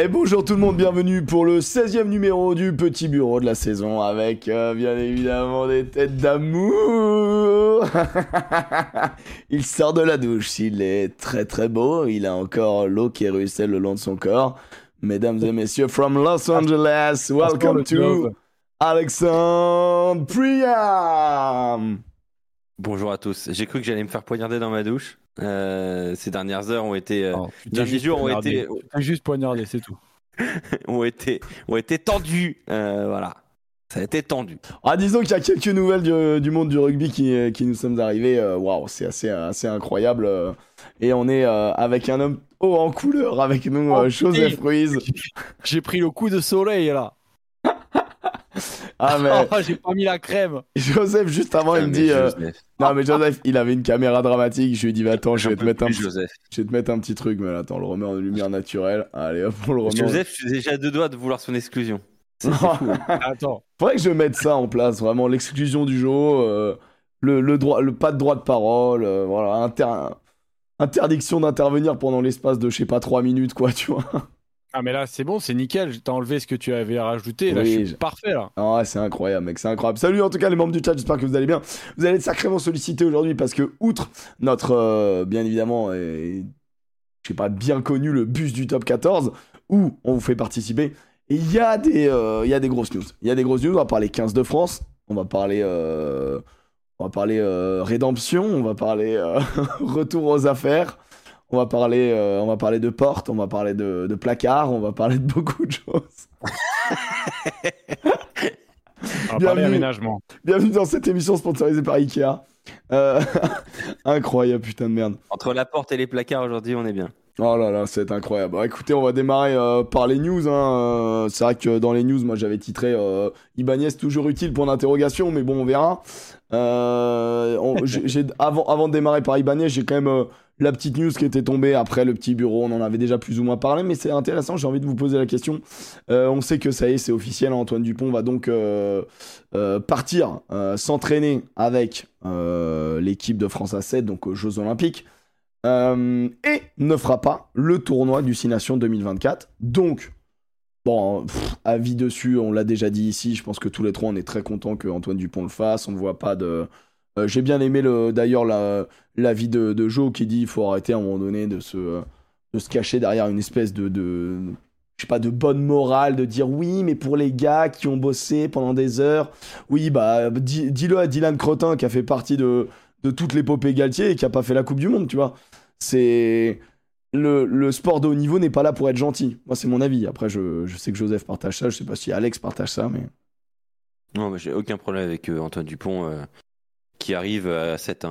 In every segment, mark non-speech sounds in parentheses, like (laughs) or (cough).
Et bonjour tout le monde, bienvenue pour le 16e numéro du Petit Bureau de la saison avec euh, bien évidemment des têtes d'amour. (laughs) il sort de la douche, il est très très beau, il a encore l'eau qui ruisselle le long de son corps. Mesdames et messieurs, from Los Angeles, welcome to Alexandre Priam. Bonjour à tous. J'ai cru que j'allais me faire poignarder dans ma douche. Euh, ces dernières heures ont été, euh, Oh, derniers jours ont été, juste poignardé, c'est tout. (laughs) ont été, ont été tendus. Euh, voilà, ça a été tendu. Ah, disons qu'il y a quelques nouvelles du, du monde du rugby qui, qui nous sommes arrivées. Waouh, c'est assez, assez incroyable. et on est euh, avec un homme haut en couleur avec nous, Oh, euh, Joseph. Ruiz. J'ai pris le coup de soleil là. Ah, mais Oh, (laughs) j'ai pas mis la crème. Joseph, juste avant, il me dit. euh. Non, mais Joseph, il avait une caméra dramatique. Je lui ai dit, attends, je vais, te mettre un, petit- Joseph. je vais te mettre un petit truc. Mais là, attends, le remet en lumière naturelle. Allez, hop, on le remet. Joseph, je suis déjà à deux doigts de vouloir son exclusion. C'est- fou. (laughs) Attends. Faudrait que je mette ça en place, vraiment l'exclusion du jeu, euh, le, le droit, le pas de droit de parole, euh, voilà, inter- interdiction d'intervenir pendant l'espace de je sais pas 3 minutes quoi, tu vois. Ah mais là c'est bon, c'est nickel. T'as enlevé ce que tu avais rajouté. Là, Oui, je suis parfait là. Ah c'est incroyable, mec, c'est incroyable. Salut en tout cas les membres du chat, j'espère que vous allez bien. Vous allez être sacrément sollicités aujourd'hui parce que outre notre, euh, bien évidemment, et, je sais pas, bien connu le bus du top 14 où on vous fait participer, il y a des, euh, y a des grosses news. Il y a des grosses news. On va parler 15 de France, on va parler. euh, On va parler euh, rédemption, on va parler euh, (laughs) retour aux affaires, on va parler, euh, on va parler de porte, on va parler de, de placard, on va parler de beaucoup de choses. On va Bienvenue. parler aménagement. Bienvenue dans cette émission sponsorisée par Ikea. Euh, (laughs) incroyable, putain de merde. Entre la porte et les placards aujourd'hui, on est bien. Oh là là, c'est incroyable. Écoutez, on va démarrer euh, par les news. hein. Euh, C'est vrai que dans les news, moi j'avais titré euh, Ibanez toujours utile pour l'interrogation, mais bon, on verra. Euh, on- (laughs) j'ai- j'ai- avant, avant de démarrer par Ibanez, j'ai quand même euh, la petite news qui était tombée après le petit bureau. On en avait déjà plus ou moins parlé, mais c'est intéressant. J'ai envie de vous poser la question. Euh, on sait que ça y est, c'est officiel. Antoine Dupont va donc euh, euh, partir s'entraîner avec l'équipe de France à 7, donc aux Jeux Olympiques. Et ne fera pas le tournoi du 6 Nations 2024. Donc, bon, avis dessus, on l'a déjà dit ici. Je pense que tous les trois, on est très contents que Antoine Dupont le fasse. On ne voit pas de. Euh, J'ai bien aimé le, d'ailleurs la- l'avis de, Joe qui dit qu'il faut arrêter à un moment donné de se, cacher derrière une espèce de, je sais pas, de bonne morale, de dire oui, mais pour les gars qui ont bossé pendant des heures, oui, bah, dis- dis-le à Dylan Crotin qui a fait partie de, toute l'épopée Galtier et qui a pas fait la Coupe du Monde, tu vois. C'est. Le, sport de haut niveau n'est pas là pour être gentil. Moi, c'est mon avis. Après, je, je sais que Joseph partage ça, je sais pas si Alex partage ça, mais. Non, mais j'ai aucun problème avec euh, Antoine Dupont euh, qui arrive à 7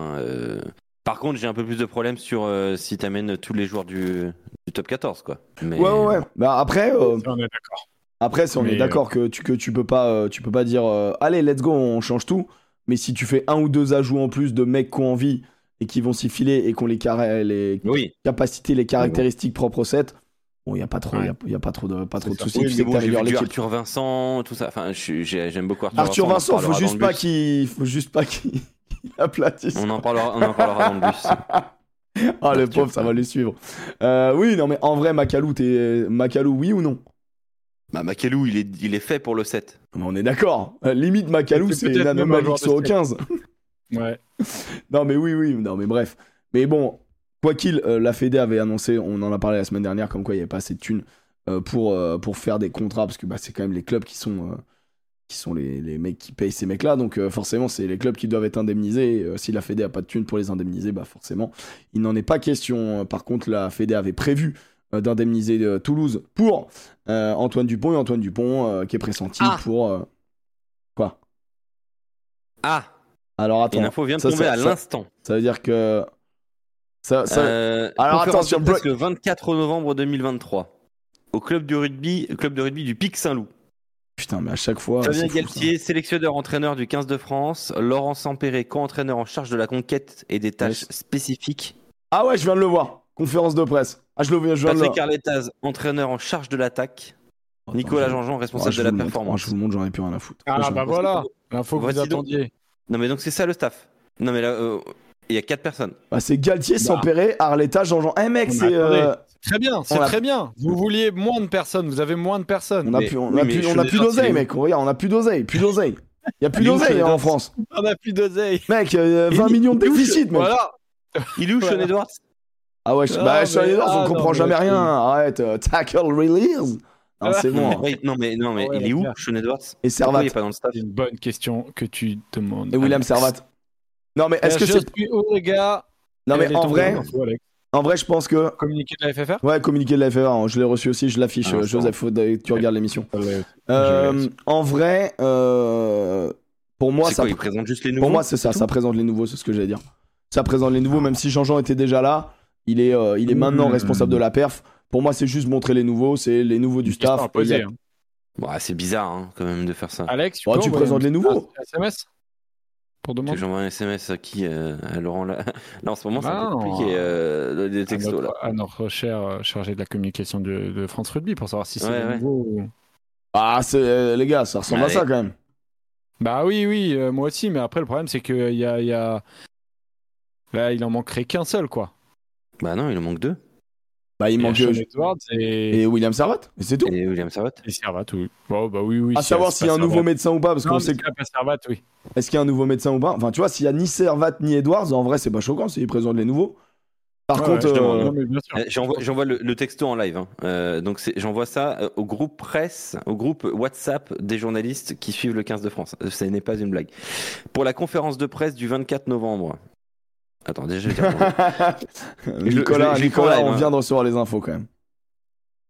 Par contre, j'ai un peu plus de problème sur euh, si t'amènes tous les joueurs du, du top 14, quoi. Mais... Ouais, ouais, ouais. Bah, après, euh, On est d'accord. Après, si on Mais, est d'accord que tu que tu peux pas euh, tu peux pas dire euh, allez let's go on change tout. Mais si tu fais un ou deux ajouts en plus de mecs qui ont envie et qui vont s'y filer et qui ont les, les Oui, capacités, les caractéristiques propres au set, bon il y a pas trop il y a- Ouais. y, a pas trop de pas trop de soucis. Oui, tu sais que bon, l'équipe. Arthur Vincent, tout ça. Enfin, je suis- j'ai- j'aime beaucoup Arthur, Arthur Vincent. Vincent, en faut juste pas qu'il faut juste pas qu'il (laughs) bus. On en parlera, on en parlera dans le bus. (laughs) Ah le pauvre, ça va les suivre. Euh, oui, non mais en vrai Macalou t'es Macalou oui ou non? Bah, Makelou, il est, il est fait pour le 7. Mais On est d'accord. Euh, Limite Macalou C'est une anomalie qui soit au de 15. (laughs) Ouais. Non, mais oui, oui, non, mais bref. Mais bon, quoi qu'il, euh, la Fédé avait annoncé, on en a parlé la semaine dernière, comme quoi il n'y avait pas assez de thunes euh, pour, euh, pour faire des contrats, parce que bah, c'est quand même les clubs qui sont, euh, qui sont les, les mecs qui payent ces mecs-là, donc euh, forcément, c'est les clubs qui doivent être indemnisés. euh, si la Fédé a pas de thunes pour les indemniser, bah forcément, il n'en est pas question. Par contre, la Fédé avait prévu euh, d'indemniser euh, Toulouse pour euh, Antoine Dupont, et Antoine Dupont euh, qui est pressenti Ah. pour. euh, Quoi? Ah, Alors attends, une info vient de ça, tomber ça- à l'instant. ça veut dire que. Ça, Euh, Alors, attention, le 24 novembre 2023 au club du rugby, club de rugby du Pic Saint-Loup. Putain, mais à chaque fois. Fabien Galtier, sélectionneur entraîneur du 15 de France, Laurent Sampéré, co-entraîneur en charge de la conquête et des tâches Yes. spécifiques. Ah ouais, je viens de le voir. Conférence de presse. Ah, je le viens, je viens de le Patrick Arletaz, entraîneur en charge de l'attaque. Nicolas Jean-Jean, je- responsable Ah, je de la montre. Ah, performance. je vous le montre, j'en ai plus rien à foutre. Ah Prochain. bah voilà, l'info que vous donc- attendiez. Non mais donc c'est ça le staff. Non mais là, euh, il y a quatre personnes. Bah, c'est Galtier, Bah. Sampéré, Arletta, Jean-Jean. Eh mec, c'est. euh, très bien, c'est très bien. Vous vouliez moins de personnes, vous avez moins de personnes. On a Mais- plus, on oui, a mais plus, on a Sean plus d'oseille, mec. Regarde, on a plus d'oseille, plus d'oseille. Il y a plus d'oseille hein, en France. On a plus d'oseille. Mec, euh, 20 millions de déficit, mec. Voilà. Il est où Sean. Edwards Ah ouais, je- Ah, bah, Sean Edwards, on ah, comprend non, jamais mais- rien. Arrête, euh, tackle, release. Non, c'est bon. hein. Non mais non mais Ouais, il est où. Sean Edwards Et Servat. il est pas dans le staff? C'est une bonne question que tu demandes. Et William. Servat. Non, mais est-ce que Je c'est. suis où, les gars? Non, mais en vrai, en vrai, je pense que. Communiqué de la FFR Ouais, communiqué de la FR, hein, je l'ai reçu aussi, je l'affiche. Ah, Joseph, faut tu regardes l'émission. Ouais. Euh, en vrai, euh, pour moi, C'est ça, quoi Il présente juste les nouveaux pour moi, c'est ça. Ça présente les nouveaux, c'est ce que j'allais dire. Ça présente les nouveaux, même si Jean-Jean était déjà là. Il est, euh, il est maintenant Mmh. responsable de la perf. Pour moi, c'est juste montrer les nouveaux, c'est les nouveaux du staff. a- hein. Bon, ah, c'est bizarre hein, quand même de faire ça. Alex, tu, Oh, peux tu présentes les nouveaux. SMS pour demander j'envoie un SMS à qui euh, À Laurent là? (laughs) Là en ce moment c'est Ah, un peu compliqué euh, des à textos notre, là. à notre cher euh, chargé de la communication de, de France Rugby pour savoir si c'est Ouais, ouais. nouveau ou- Ah, c'est, euh, les gars, ça ressemble à ça quand même. Bah oui, oui, euh, moi aussi, mais après le problème c'est qu'il y a, y a... Là, il en manquerait qu'un seul, quoi. Bah non, il en manque deux. Bah, il a manque. Sean Edwards et, Et William Servat, et c'est tout. Et William Servat. et Servat, oui. Bon, bah oui, oui. à savoir s'il y a un nouveau médecin ou pas, parce qu'on sait c'est pas Servat, oui. Est-ce qu'il y a un nouveau médecin ou pas? Enfin, tu vois, s'il y a ni Servat ni Edwards, en vrai, c'est pas choquant s'ils présentent les nouveaux. Par Ouais, contre, ouais, je euh. Euh, J'envoie, le, le texto en live. hein. Euh, donc j'envoie ça euh, au groupe presse, au groupe WhatsApp des journalistes qui suivent le 15 de France. Ce n'est pas une blague. Pour la conférence de presse du 24 novembre. Attends, déjà je vais dire. (laughs) Nicolas, je- je Nicolas, on hein. vient de recevoir les infos quand même.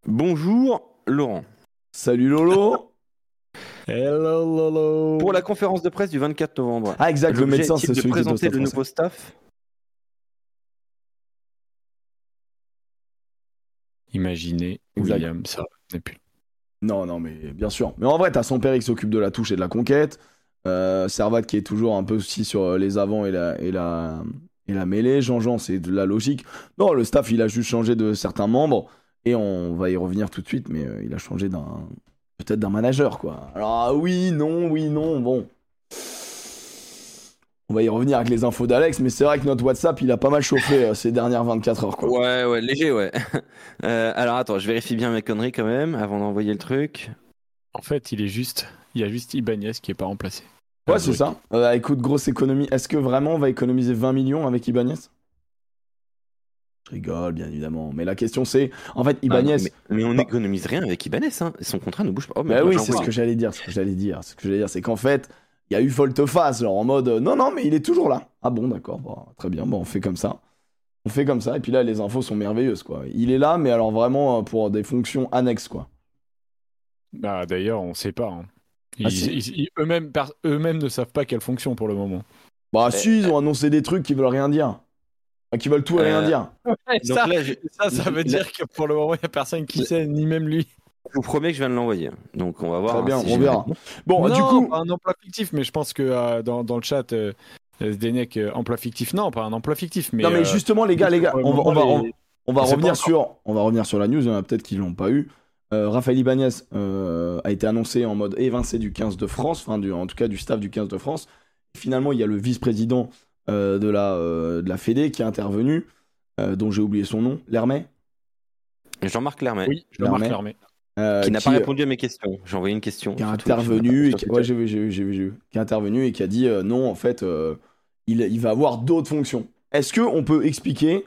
Bonjour Laurent. Salut Lolo. (laughs) Hello, Lolo. Pour la conférence de presse du 24 novembre. Ah, exact, le médecin, c'est de celui qui est au présenter le nouveau staff. Imaginez Exact. William Servat n'est plus. Non, non, mais bien sûr. Mais en vrai, t'as son père qui s'occupe de la touche et de la conquête. Euh, Servat qui est toujours un peu aussi sur les avants et la, et la, et la mêlée. Jean-Jean, c'est de la logique. Non, le staff, il a juste changé de certains membres. Et on va y revenir tout de suite, mais euh, il a changé d'un. Peut-être d'un manager, quoi. Alors, ah, oui, non, oui, non, bon. On va y revenir avec les infos d'Alex, mais c'est vrai que notre WhatsApp, il a pas mal chauffé euh, ces dernières 24 heures, quoi. Ouais, ouais, léger, ouais. (laughs) Euh, alors attends, je vérifie bien mes conneries quand même avant d'envoyer le truc. En fait, il est juste, il y a juste Ibanez qui est pas remplacé. Ouais, c'est ça. Euh, écoute, grosse économie. Est-ce que vraiment on va économiser 20 millions avec Ibanez? Je rigole, bien évidemment. Mais la question c'est, en fait, Ibanez. Ah, mais, mais on Bah- n'économise rien avec Ibanez, hein. Son contrat ne bouge pas. Oh, mais bah oui, c'est ce que j'allais dire. Ce que j'allais dire. Ce que j'allais dire, c'est qu'en fait, il y a eu volte-face, genre en mode, euh, non, non, mais il est toujours là. Ah bon, d'accord, bon, très bien. Bon, on fait comme ça. On fait comme ça. Et puis là, les infos sont merveilleuses, quoi. Il est là, mais alors vraiment euh, pour des fonctions annexes, quoi. Bah, d'ailleurs, on sait pas. hein. Ils, Ah, eux-mêmes, ne savent pas quelle fonction pour le moment. Bah si, ils ont annoncé des trucs qui veulent rien dire. Enfin, qui veulent tout et rien Euh, dire. Donc là, je, ça, ça veut là- dire que pour le moment, il n'y a personne qui sait, ni même lui. je vous promets que je viens de l'envoyer. Donc on va voir. Très hein, bien, si on verra. Bon, non, du coup. pas un emploi fictif, mais je pense que euh, dans, dans le chat, euh, Zdenek, euh, emploi fictif, non, pas un emploi fictif, mais. non mais euh, justement les gars, les gars, on va, on va, on- les- on va revenir sur, on va revenir sur la news. Il y en a peut-être qui l'ont pas eu. Euh, Raphaël Ibanez euh, a été annoncé en mode évincé du 15 de France, enfin du, en tout cas du staff du 15 de France. Finalement, il y a le vice-président euh, de la euh, de la Fédé qui est intervenu, euh, dont j'ai oublié son nom, Lermet, Jean-Marc Lermet, Oui, Jean-Marc Lermet. Lermet. euh, qui n'a pas répondu à mes questions. J'ai envoyé une question. qui Twitch, intervenu et qui, Twitter. ouais, j'ai vu, j'ai vu, j'ai vu, j'ai vu. qui est intervenu et qui a dit euh, non, en fait, euh, il, il va avoir d'autres fonctions. Est-ce que on peut expliquer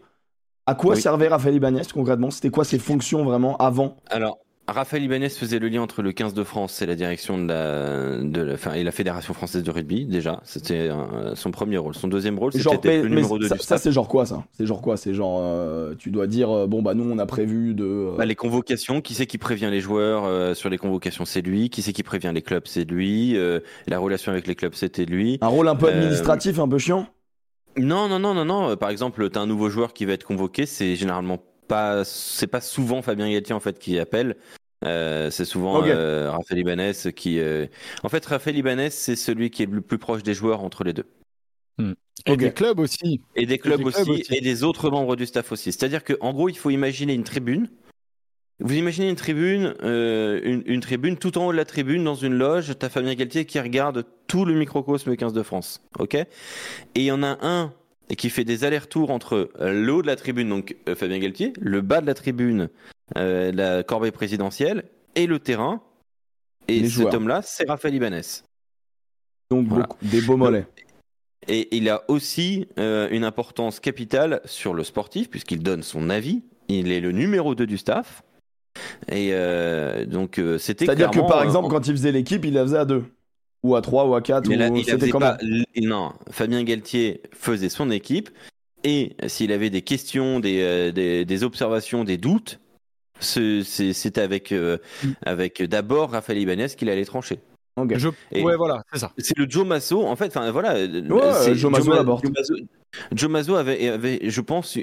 à quoi Oui. servait Raphaël Ibanez concrètement? C'était quoi ses fonctions vraiment avant? Alors, Raphaël Ibanez faisait le lien entre le 15 de France et la direction de la, de la, enfin, et la Fédération française de rugby, déjà. C'était son premier rôle. Son deuxième rôle, c'était le numéro 2 ça, du ça, c'est genre quoi ça? C'est genre quoi? C'est genre euh, tu dois dire euh, bon bah nous on a prévu de euh, Bah, les convocations, qui c'est qui prévient les joueurs euh, sur les convocations, c'est lui. Qui c'est qui prévient les clubs, c'est lui. Euh, la relation avec les clubs, c'était lui. un rôle un peu administratif, un peu chiant? Non, non, non, non, non. Par exemple, t'as un nouveau joueur qui va être convoqué, c'est généralement pas, c'est pas souvent Fabien Galtier en fait qui appelle. Euh, c'est souvent Ok. euh, Raphaël Ibanez qui. euh, En fait, Raphaël Ibanez, c'est celui qui est le plus proche des joueurs entre les deux. Et Ok. des clubs aussi. Et des clubs, des aussi, clubs aussi. et des autres membres du staff aussi. C'est-à-dire qu'en gros, il faut imaginer une tribune. Vous imaginez une tribune, euh, une, une tribune, tout en haut de la tribune, dans une loge, t'as Fabien Galtier qui regarde tout le microcosme 15 de France, ok? Et il y en a un et qui fait des allers-retours entre euh, le haut de la tribune, donc euh, Fabien Galtier, le bas de la tribune, euh, la corbeille présidentielle, et le terrain. Et Les cet homme-là, c'est Raphaël Ibanez. Donc Voilà. beaucoup- des beaux mollets. Et il a aussi euh, une importance capitale sur le sportif, puisqu'il donne son avis. Il est le numéro 2 du staff. Et euh, donc, c'était C'est-à-dire que par exemple, quand il faisait l'équipe, il la faisait à deux. Ou à trois, ou à quatre, Mais là, ou il c'était pas. Non, Fabien Galtier faisait son équipe et s'il avait des questions, des, euh, des, des observations, des doutes, c'était avec, euh, Mm. avec d'abord Raphaël Ibanez qu'il allait trancher. Ok. Je... Ouais, voilà, c'est ça. C'est le Joe Masso, en fait, enfin voilà. Ouais, c'est Joe Mazzo Ma- la porte. Joe Mazzo avait, avait, je pense,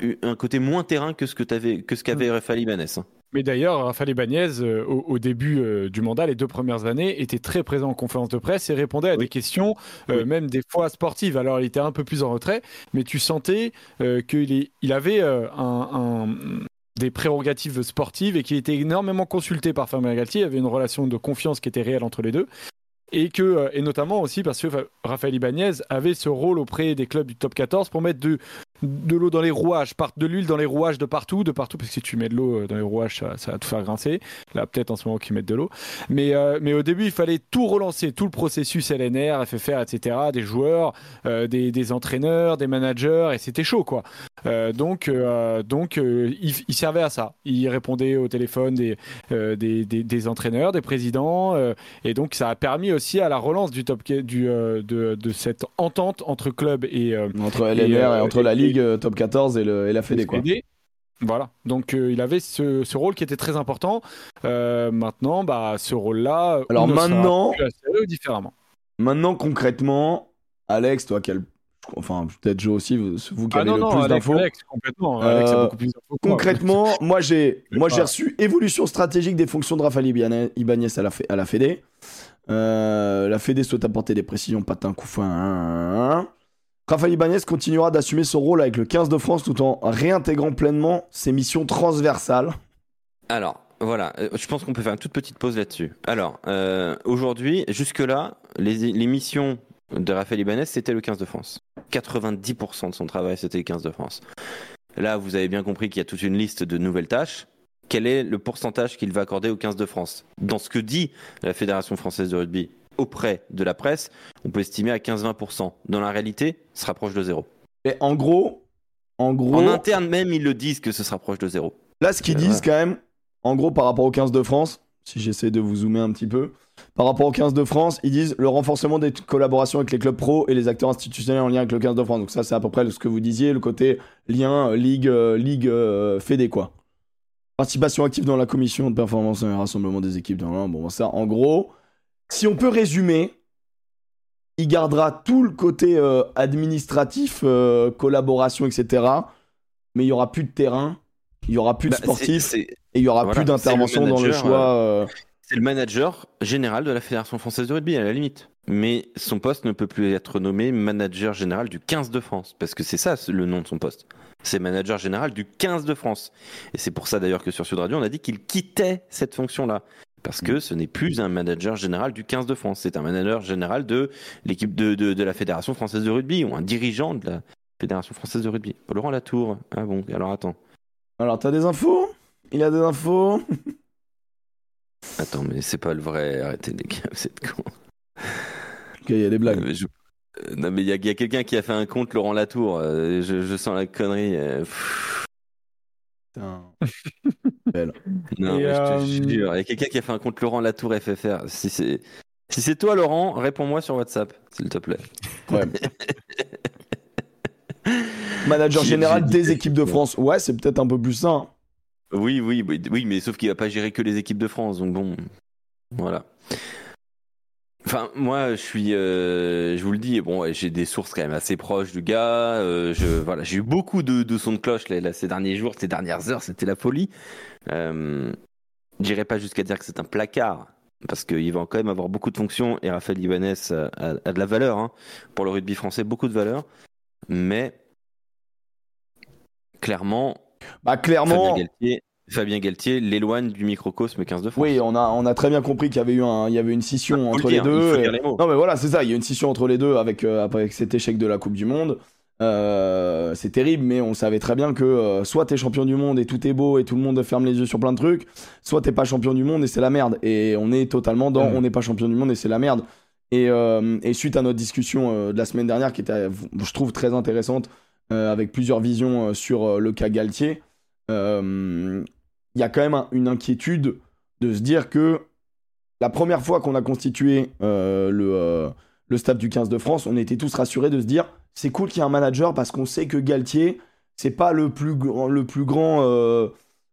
eu un côté moins terrain que ce que t'avais, que ce Mm. qu'avait Raphaël Ibanez. hein. Mais d'ailleurs, Raphaël Ibanez, euh, au, au début euh, du mandat, les deux premières années, était très présent en conférence de presse et répondait à Oui. des questions, euh, Oui. même des fois sportives. Alors, il était un peu plus en retrait, mais tu sentais qu'il il avait un, un- des prérogatives sportives et qu'il était énormément consulté par Fabien Galtier. Il y avait une relation de confiance qui était réelle entre les deux. Et, que, et notamment aussi parce que Raphaël Ibanez avait ce rôle auprès des clubs du top 14 pour mettre de, de l'eau dans les rouages, de l'huile dans les rouages de partout, de partout, parce que si tu mets de l'eau euh, dans les rouages, ça, ça va te faire grincer. Là, peut-être en ce moment qu'ils mettent de l'eau. Mais, euh, mais au début, il fallait tout relancer, tout le processus LNR, FFR, etc., des joueurs, euh, des, des entraîneurs, des managers, et c'était chaud, quoi. Euh, donc, donc il, il servait à ça. Il répondait au téléphone des, des, des, des entraîneurs, des présidents, et donc ça a permis aussi à la relance du top, du, de, de cette entente entre clubs et, Entre LNR Et, et, entre la Ligue euh, top 14 et, le, et la Fédé. Quoi. Voilà, donc euh, il avait ce, rôle qui était très important. Euh, maintenant, bah, ce rôle-là, alors maintenant, différemment. Maintenant, concrètement, Alex, toi, quel... enfin peut-être Joe aussi, vous, vous qui ah avez non, le non, plus d'infos. Complètement. Alex a beaucoup plus d'infos. Concrètement, (laughs) moi j'ai, moi j'ai reçu évolution stratégique des fonctions de Rafael Ibanez à la, à la Fédé. la Fédé souhaite apporter des précisions, patin, coup fin. Rafael Ibanez continuera d'assumer son rôle avec le 15 de France tout en réintégrant pleinement ses missions transversales. Alors, voilà, euh, je pense qu'on peut faire une toute petite pause là-dessus. Alors, euh, aujourd'hui, jusque-là, les, les, missions de Raphaël Ibanez, c'était le 15 de France. 90% de son travail, c'était le 15 de France. Là, vous avez bien compris qu'il y a toute une liste de nouvelles tâches. Quel est le pourcentage qu'il va accorder au 15 de France? Dans ce que dit la Fédération française de rugby, auprès de la presse, on peut estimer à 15-20%. Dans la réalité, se rapproche de zéro. En gros, en gros, En interne même, ils le disent que ce se rapproche de zéro. Là, ce qu'ils disent quand même, en gros, par rapport au 15 de France, si j'essaie de vous zoomer un petit peu, par rapport au 15 de France, ils disent le renforcement des collaborations avec les clubs pro et les acteurs institutionnels en lien avec le 15 de France. Donc ça, c'est à peu près ce que vous disiez, le côté lien, ligue, euh, ligue euh, fédé, quoi. Participation active dans la commission de performance et rassemblement des équipes. Dans bon, ça, en gros, si on peut résumer, il gardera tout le côté euh, administratif, euh, collaboration, etc. Mais il y aura plus de terrain, il y aura plus de Bah, sportifs et il y aura Voilà, plus d'intervention dans le choix. euh, C'est le manager général de la Fédération française de rugby, à la limite. Mais son poste ne peut plus être nommé manager général du 15 de France, parce que c'est ça le nom de son poste. C'est manager général du 15 de France. Et c'est pour ça d'ailleurs que sur Sud Radio, on a dit qu'il quittait cette fonction-là. Parce que ce n'est plus un manager général du 15 de France, c'est un manager général de l'équipe de, de, de la Fédération française de rugby, ou un dirigeant de la Fédération française de rugby. Laurent Latour. Ah bon, alors attends. Alors, t'as des infos? Il a des infos? (laughs) Attends, mais c'est pas le vrai. Arrêtez les gars, vous êtes cons. Ok, il y a des blagues. Euh, je- euh, Non, mais il y a, quelqu'un qui a fait un compte Laurent Latour. euh, je, je sens la connerie. euh, (laughs) non, Et, mais je te euh, jure. Il y a quelqu'un qui a fait un compte Laurent Latour FFR. Si c'est si c'est toi, Laurent, réponds-moi sur WhatsApp, s'il te plaît. Ouais. (laughs) Manager général des équipes de France. Ouais, c'est peut-être un peu plus. Oui, oui, oui, oui, mais sauf qu'il va pas gérer que les équipes de France. Donc bon, voilà. Enfin, moi, je suis, euh, je vous le dis, bon, j'ai des sources quand même assez proches du gars. euh, je, voilà, j'ai eu beaucoup de, de sons de cloche là, là, ces derniers jours, ces dernières heures, c'était la folie. Euh, J'irai pas jusqu'à dire que c'est un placard, parce qu'il va quand même avoir beaucoup de fonctions et Raphaël Ibanez a, a- a de la valeur hein, pour le rugby français, beaucoup de valeur, mais clairement, Bah, clairement. Galtier, Fabien Galtier l'éloigne du microcosme 15 de France. Oui, on a, on a très bien compris qu'il y avait eu un, il y avait une scission le entre dire, les deux. et- les. Non, mais voilà, c'est ça. Il y a une scission entre les deux avec, euh, avec cet échec de la Coupe du Monde. Euh, c'est terrible, mais on savait très bien que euh, soit t'es champion du monde et tout est beau et tout le monde ferme les yeux sur plein de trucs, soit t'es pas champion du monde et c'est la merde. Et on est totalement dans Mhm. on n'est pas champion du monde et c'est la merde. Et, euh, et suite à notre discussion euh, de la semaine dernière, qui était, je trouve, très intéressante, avec plusieurs visions sur le cas Galtier, euh, il y a quand même un- une inquiétude de se dire que la première fois qu'on a constitué euh, le, euh, le staff du 15 de France, on était tous rassurés de se dire c'est cool qu'il y ait un manager parce qu'on sait que Galtier, c'est pas le plus, le plus grand. euh,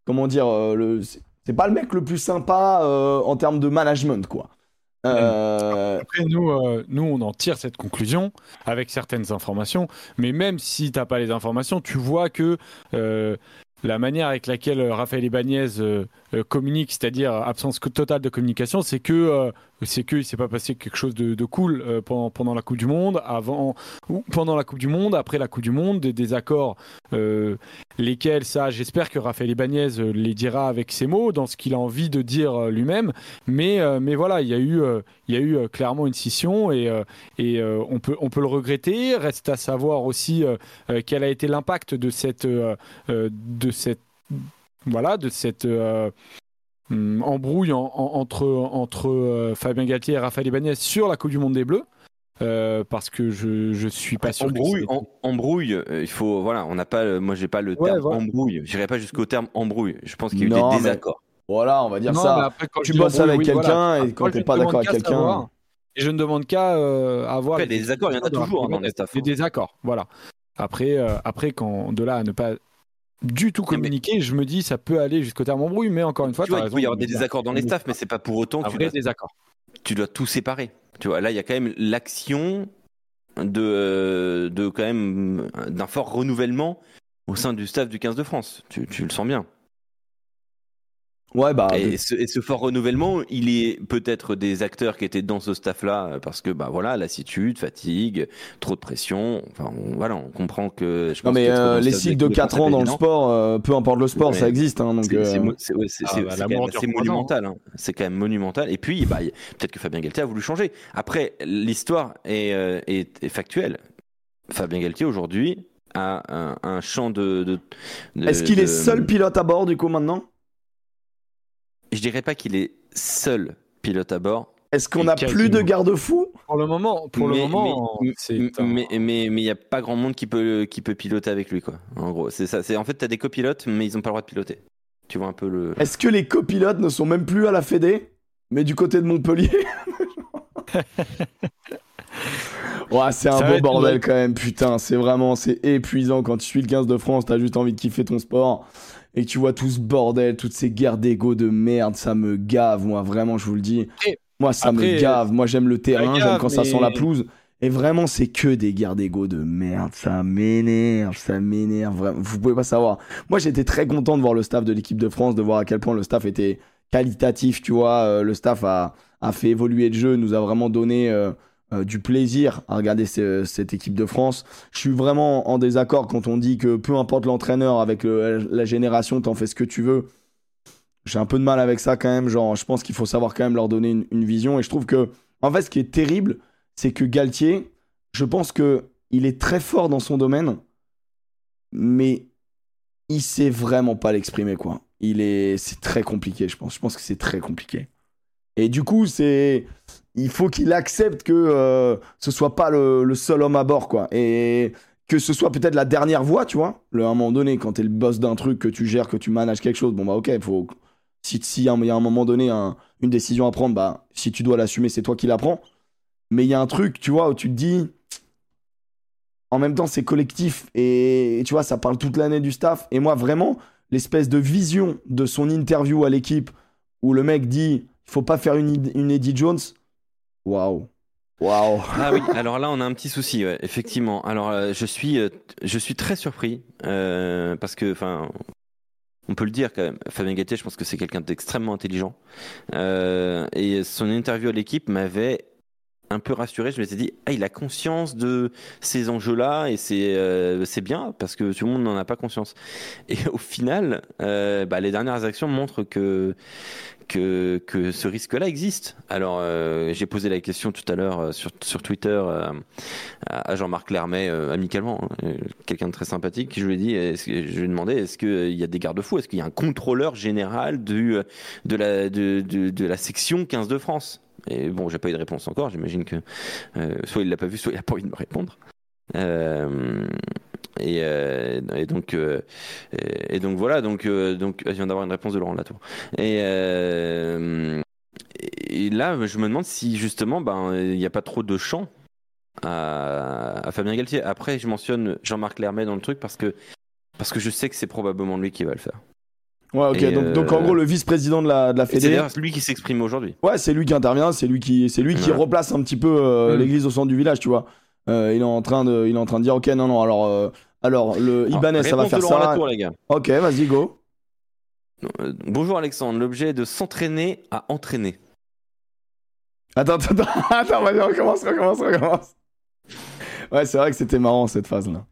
comment dire euh, c'est- pas le mec le plus sympa en termes de management, quoi. Après, nous, nous, on en tire cette conclusion avec certaines informations, mais même si tu n'as pas les informations, tu vois que la manière avec laquelle euh, Raphaël Ibanez euh, communique, c'est-à-dire absence totale de communication, c'est que euh, c'est qu'il s'est pas passé quelque chose de, cool euh, pendant, pendant la Coupe du Monde, avant ou pendant la Coupe du Monde, après la Coupe du Monde, des désaccords, euh, lesquels ça, j'espère que Raphaël Ibanez euh, les dira avec ses mots, dans ce qu'il a envie de dire euh, lui-même, mais, euh, mais voilà, il y a eu, euh, il y a eu euh, clairement une scission et, euh, et euh, on, peut, on peut le regretter. Reste à savoir aussi euh, euh, quel a été l'impact de cette, euh, euh, de cette, voilà, de cette euh, hum, embrouille en- en- entre, entre euh, Fabien Galtier et Raphaël Ibanez sur la Coupe du Monde des Bleus. Euh, parce que je je suis pas sûr. Embrouille, en- embrouille, euh, il faut voilà, on n'a pas, le- moi j'ai pas le Ouais, terme voilà. embrouille. J'irai pas jusqu'au terme embrouille. Je pense qu'il y a eu Non, des mais- désaccords. voilà, on va dire Non, ça. mais après, quand tu bosses avec oui, quelqu'un voilà. et quand t'es je pas ne d'accord demande avec qu'à quelqu'un. Et je ne demande qu'à euh, avoir Après, des désaccords, il y en a toujours hein, dans les. Des désaccords, voilà. Après, euh, après quand de là à ne pas du tout mais- communiquer, je me dis ça peut aller jusqu'au terme embrouille, mais encore une fois, Tu vois, il peut y avoir des désaccords dans les staffs, mais c'est pas pour autant que tu vrai dois, désaccord. tu dois tout séparer. Tu vois, là, il y a quand même l'action de, euh, de quand même d'un fort renouvellement au sein du staff du 15 de France. Tu, tu le sens bien. Ouais, bah. Et ce, et ce fort renouvellement, il est peut-être des acteurs qui étaient dans ce staff-là euh, parce que bah voilà, lassitude, fatigue, trop de pression. Enfin, on, voilà, on comprend que. Je Non, pense mais euh, le les cycles de l'équipe 4 France, ans dans le sport, euh, peu importe le sport, Mais ça existe. Hein, donc, C'est euh, Ah, bah, monumental. hein. C'est quand même monumental. Et puis, bah, peut-être que Fabien Galtier a voulu changer. Après, l'histoire est, euh, est, est factuelle. Fabien Galtier, aujourd'hui, a un, un champ de. de- de- Est-ce qu'il est seul pilote à bord du coup maintenant? Je dirais pas qu'il est seul pilote à bord. Est-ce qu'on Et a quasiment. plus de garde-fous? Pour le moment, pour mais, le moment, mais, c'est mais, un- mais mais mais il y a pas grand monde qui peut qui peut piloter avec lui quoi. En gros, c'est ça. C'est en fait t'as des copilotes mais ils ont pas le droit de piloter. Tu vois un peu le. Est-ce que les copilotes ne sont même plus à la Fédé, mais du côté de Montpellier? (laughs) Ouais, c'est un beau bordel quand même, putain, c'est vraiment, c'est épuisant quand tu suis le 15 de France, t'as juste envie de kiffer ton sport, et tu vois tout ce bordel, toutes ces guerres d'ego de merde, ça me gave, moi, vraiment, je vous le dis. Et Moi, ça me gave, moi j'aime le terrain, j'aime quand ça sent la pelouse, et vraiment, c'est que des guerres d'ego de merde, ça m'énerve, ça m'énerve, vraiment, vous pouvez pas savoir. Moi, j'étais très content de voir le staff de l'équipe de France, de voir à quel point le staff était qualitatif, tu vois. euh, le staff a, a fait évoluer le jeu, nous a vraiment donné euh, du plaisir à regarder ce- cette équipe de France. Je suis vraiment en désaccord quand on dit que peu importe l'entraîneur, avec la génération, t'en fais ce que tu veux. J'ai un peu de mal avec ça quand même. Genre, je pense qu'il faut savoir quand même leur donner une, une vision. Et je trouve que, en fait, ce qui est terrible, c'est que Galtier, je pense que il est très fort dans son domaine, mais il sait vraiment pas l'exprimer, quoi. Il est, c'est très compliqué, je pense. Je pense que c'est très compliqué. Et du coup, c'est, il faut qu'il accepte que euh, ce soit pas le, seul homme à bord, quoi. Et que ce soit peut-être la dernière voie, tu vois. Le, à un moment donné, quand t'es le boss d'un truc, que tu gères, que tu manages quelque chose, bon bah ok, faut. Si il y a un moment donné un- une décision à prendre, bah si tu dois l'assumer, c'est toi qui la prends. Mais il y a un truc, tu vois, où tu te dis, en même temps, c'est collectif et, et tu vois, ça parle toute l'année du staff. Et moi, vraiment, l'espèce de vision de son interview à l'équipe où le mec dit, il faut pas faire une, Eddie Jones. Waouh, waouh. Ah oui, alors là on a un petit souci, ouais, effectivement. Alors euh, je suis, euh, je suis très surpris euh, parce que, enfin, on peut le dire quand même. Fabien Galtier, je pense que c'est quelqu'un d'extrêmement intelligent et son interview à l'équipe m'avait un peu rassuré. Je m'étais dit, ah, il a conscience de ces enjeux-là et c'est euh, c'est bien parce que tout le monde n'en a pas conscience. Et au final, euh, bah, les dernières actions montrent que que, que ce risque-là existe. Alors, euh, j'ai posé la question tout à l'heure sur, sur Twitter à Jean-Marc Lermet, amicalement, hein, quelqu'un de très sympathique, je lui ai dit, je lui ai demandé, est-ce qu'il y a des garde-fous? Est-ce qu'il y a un contrôleur général de, la, de, de la section 15 de France? Et bon, j'ai pas eu de réponse encore, j'imagine que euh, soit il l'a pas vu, soit il a pas envie de me répondre. Euh, et, euh, et donc donc voilà donc je viens d'avoir une réponse de Laurent Latour. Et là je me demande si justement ben il n'y a pas trop de champ à, à Fabien Galtier. Après je mentionne Jean-Marc Lermet dans le truc parce que parce que je sais que c'est probablement lui qui va le faire Ouais, ok. Et, donc, donc, en euh, gros, le vice-président de la, de la c'est Fédé. d'ailleurs lui qui s'exprime aujourd'hui Ouais, c'est lui qui intervient, c'est lui qui, c'est lui qui Ouais. replace un petit peu euh, Mm. l'église au centre du village, tu vois. Euh, il est en train de, il est en train de dire, ok, non, non, alors, alors le Alors, Ibanez, ça va faire ça. Latour, les gars Ok, vas-y, go. Bonjour Alexandre l'objet est de s'entraîner à entraîner Attends, attends, attends, (laughs) attends, vas-y, recommence, recommence, recommence. Ouais, c'est vrai que c'était marrant cette phase-là.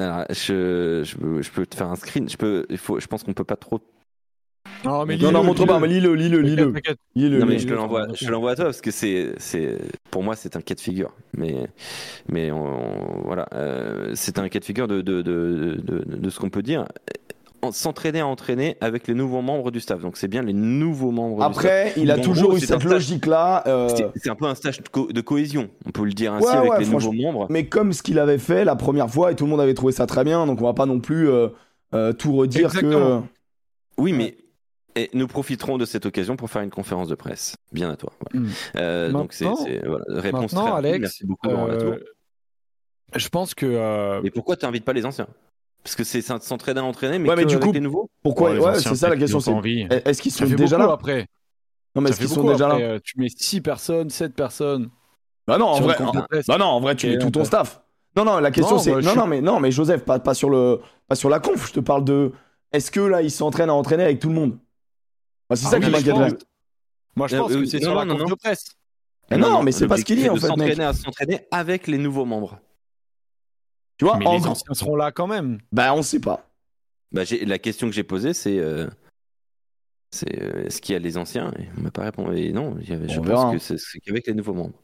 Alors, je, je, peux- je peux te faire un screen je peux il faut je pense qu'on peut pas trop Non, mais Non, non, montre pas, mais lis-le, lis-le, lis-le. Non mais je te l'envoie, je à toi parce que c'est, c'est, pour moi c'est un cas de figure. Mais, mais on- voilà, euh, c'est un cas de figure de, de, de, de, de ce qu'on peut dire. En- S'entraîner à entraîner avec les nouveaux membres du staff. Donc c'est bien les nouveaux membres. Après, il a toujours gros, eu cette logique-là. euh, du staff. C'est, un peu un stage de, co- de cohésion. On peut le dire ainsi Ouais, avec ouais, les nouveaux membres. Mais comme ce qu'il avait fait la première fois, et tout le monde avait trouvé ça très bien, donc on va pas non plus euh, euh, tout redire que. Oui, mais et nous profiterons de cette occasion pour faire une conférence de presse. Bien à toi. Voilà. Mm. Euh, donc c'est, voilà, réponse maintenant, très. Alex, Merci beaucoup Euh, je pense que euh, Mais pourquoi tu n'invites pas les anciens? Parce que c'est s'entraîner à entraîner, mais, Ouais, mais du avec coup, les nouveaux. Pourquoi Ouais, c'est ça la question. C'est est-ce qu'ils sont déjà là après. Non, mais Ça est-ce fait qu'ils sont beaucoup déjà après, là euh, Tu mets 6 personnes, 7 personnes. Bah non, en vrai, en- bah non, en vrai, tu Et mets tout on ton staff. Non, non, la question c'est non, non, mais non, mais Joseph, pas, pas sur le, pas sur la conf. Je te parle de. Est-ce que là, ils s'entraînent à entraîner avec tout le monde? Bah, C'est Ah ça oui, qui pense. Moi, je Euh, pense euh, que c'est non, sur la conf non. de presse. Mais non, mais c'est pas ce qu'il dit, en fait. S'entraîner à s'entraîner avec les nouveaux membres. Tu vois, Mais en les gros- anciens seront là quand même. Bah, on sait pas. Bah, la question que j'ai posée, c'est euh, c'est euh, est-ce qu'il y a les anciens? Et On m'a pas répondu. Et non, il y avait- je On pense verra. que c'est qu'avec les nouveaux membres.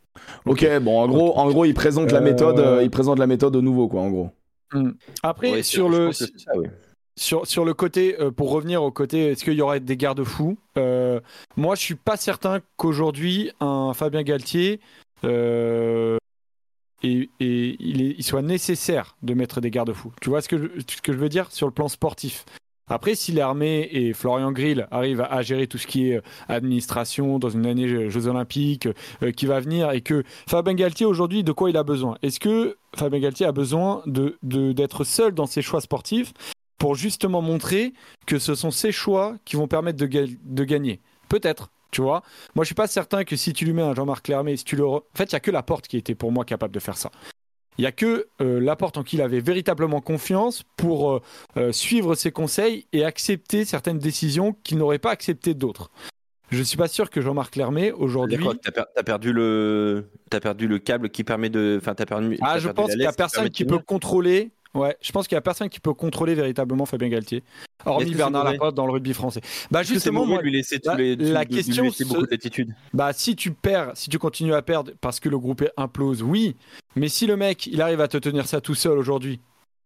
Ok, bon, en gros, en gros, il présente la Euh, méthode, euh, il présente la méthode au nouveau, quoi, en gros. Après, Ouais, sur, le, ça, oui. sur, sur le côté, euh, pour revenir au côté, est-ce qu'il y aurait des garde-fous? Euh, Moi, je suis pas certain qu'aujourd'hui, un Fabien Galtier, euh, et, il, est- soit nécessaire de mettre des garde-fous. Tu vois ce que, je, veux dire sur le plan sportif? Après, si l'armée et Florian Grill arrivent à, gérer tout ce qui est euh, administration dans une année Jeux- Jeux Olympiques euh, qui va venir et que Fabien Galtier aujourd'hui, de quoi il a besoin? Est-ce que Fabien Galtier a besoin de de- d'être seul dans ses choix sportifs pour justement montrer que ce sont ses choix qui vont permettre de gagner? Peut-être. Tu vois, moi je suis pas certain que si tu lui mets un Jean-Marc Lermé, si tu le, re- en fait, il y a que la porte qui était pour moi capable de faire ça. Il y a que euh, Laporte en qui il avait véritablement confiance pour euh, euh, suivre ses conseils et accepter certaines décisions qu'il n'aurait pas acceptées d'autres. Je suis pas sûr que Jean-Marc Lermé aujourd'hui. T'as per- t'as perdu le, t'as perdu le câble qui permet de, enfin t'as perdu. Ah, je perdu pense la qu'il y a personne qui peut contrôler. Ouais, je pense qu'il y a personne qui peut contrôler véritablement Fabien Galtier, hormis Bernard Laporte dans le rugby français. Bah justement, moi, lui laisser tous la- les, la de lui question laisser d'attitude. Bah, si tu perds, si tu continues à perdre parce que le groupe est implose, oui. Mais si le mec, il arrive à te tenir ça tout seul aujourd'hui,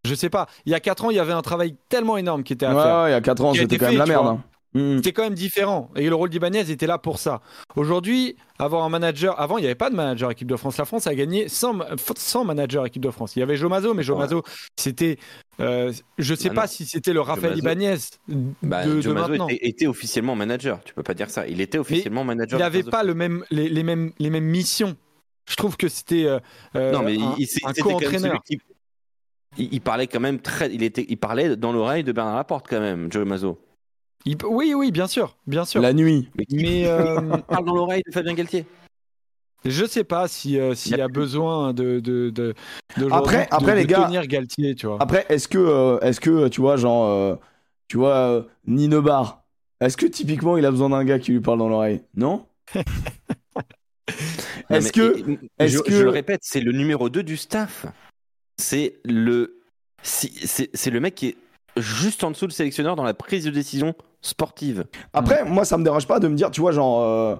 je sais pas. Il y a 4 ans, il y avait un travail tellement énorme qui était à Ouais, faire. ouais, il y a 4 ans, c'était quand même la merde. hein. Mm. C'était quand même différent. Et le rôle d'Ibanez était là pour ça. Aujourd'hui, avoir un manager. Avant, il n'y avait pas de manager équipe de France. La France a gagné sans, sans manager équipe de France. Il y avait Jomazo, mais Jomazo, c'était. euh, je sais Bah pas non. si c'était le Raphaël Ibanez Bah, de, maintenant. était, était officiellement manager. Tu peux pas dire ça. Il était officiellement manager. Il n'avait pas le même, les, les mêmes, les mêmes missions. Je trouve que c'était euh, euh, Non, mais un, il, un co-entraîneur. Il, il parlait quand même très. Il, était, il parlait dans l'oreille de Bernard Laporte, quand même, Joe Mazzo. Il- Oui, oui, bien sûr, bien sûr. La nuit. Mais euh, (laughs) parle dans l'oreille de Fabien Galtier je sais pas si euh, s'il y a besoin de de Après- de- après, de les gars- tenir Galtier, tu vois. Après, est-ce que, euh, est-ce que, tu vois, genre, euh, tu vois, euh, Ninebar, est-ce que typiquement il a besoin d'un gars qui lui parle dans l'oreille? Non? (laughs) Est-ce que- est-ce je, que- je le répète, c'est le numéro 2 du staff. C'est le, si- c'est c'est le mec qui est juste en dessous du sélectionneur dans la prise de décision sportive. Après, moi, ça me dérange pas de me dire, tu vois, genre, euh,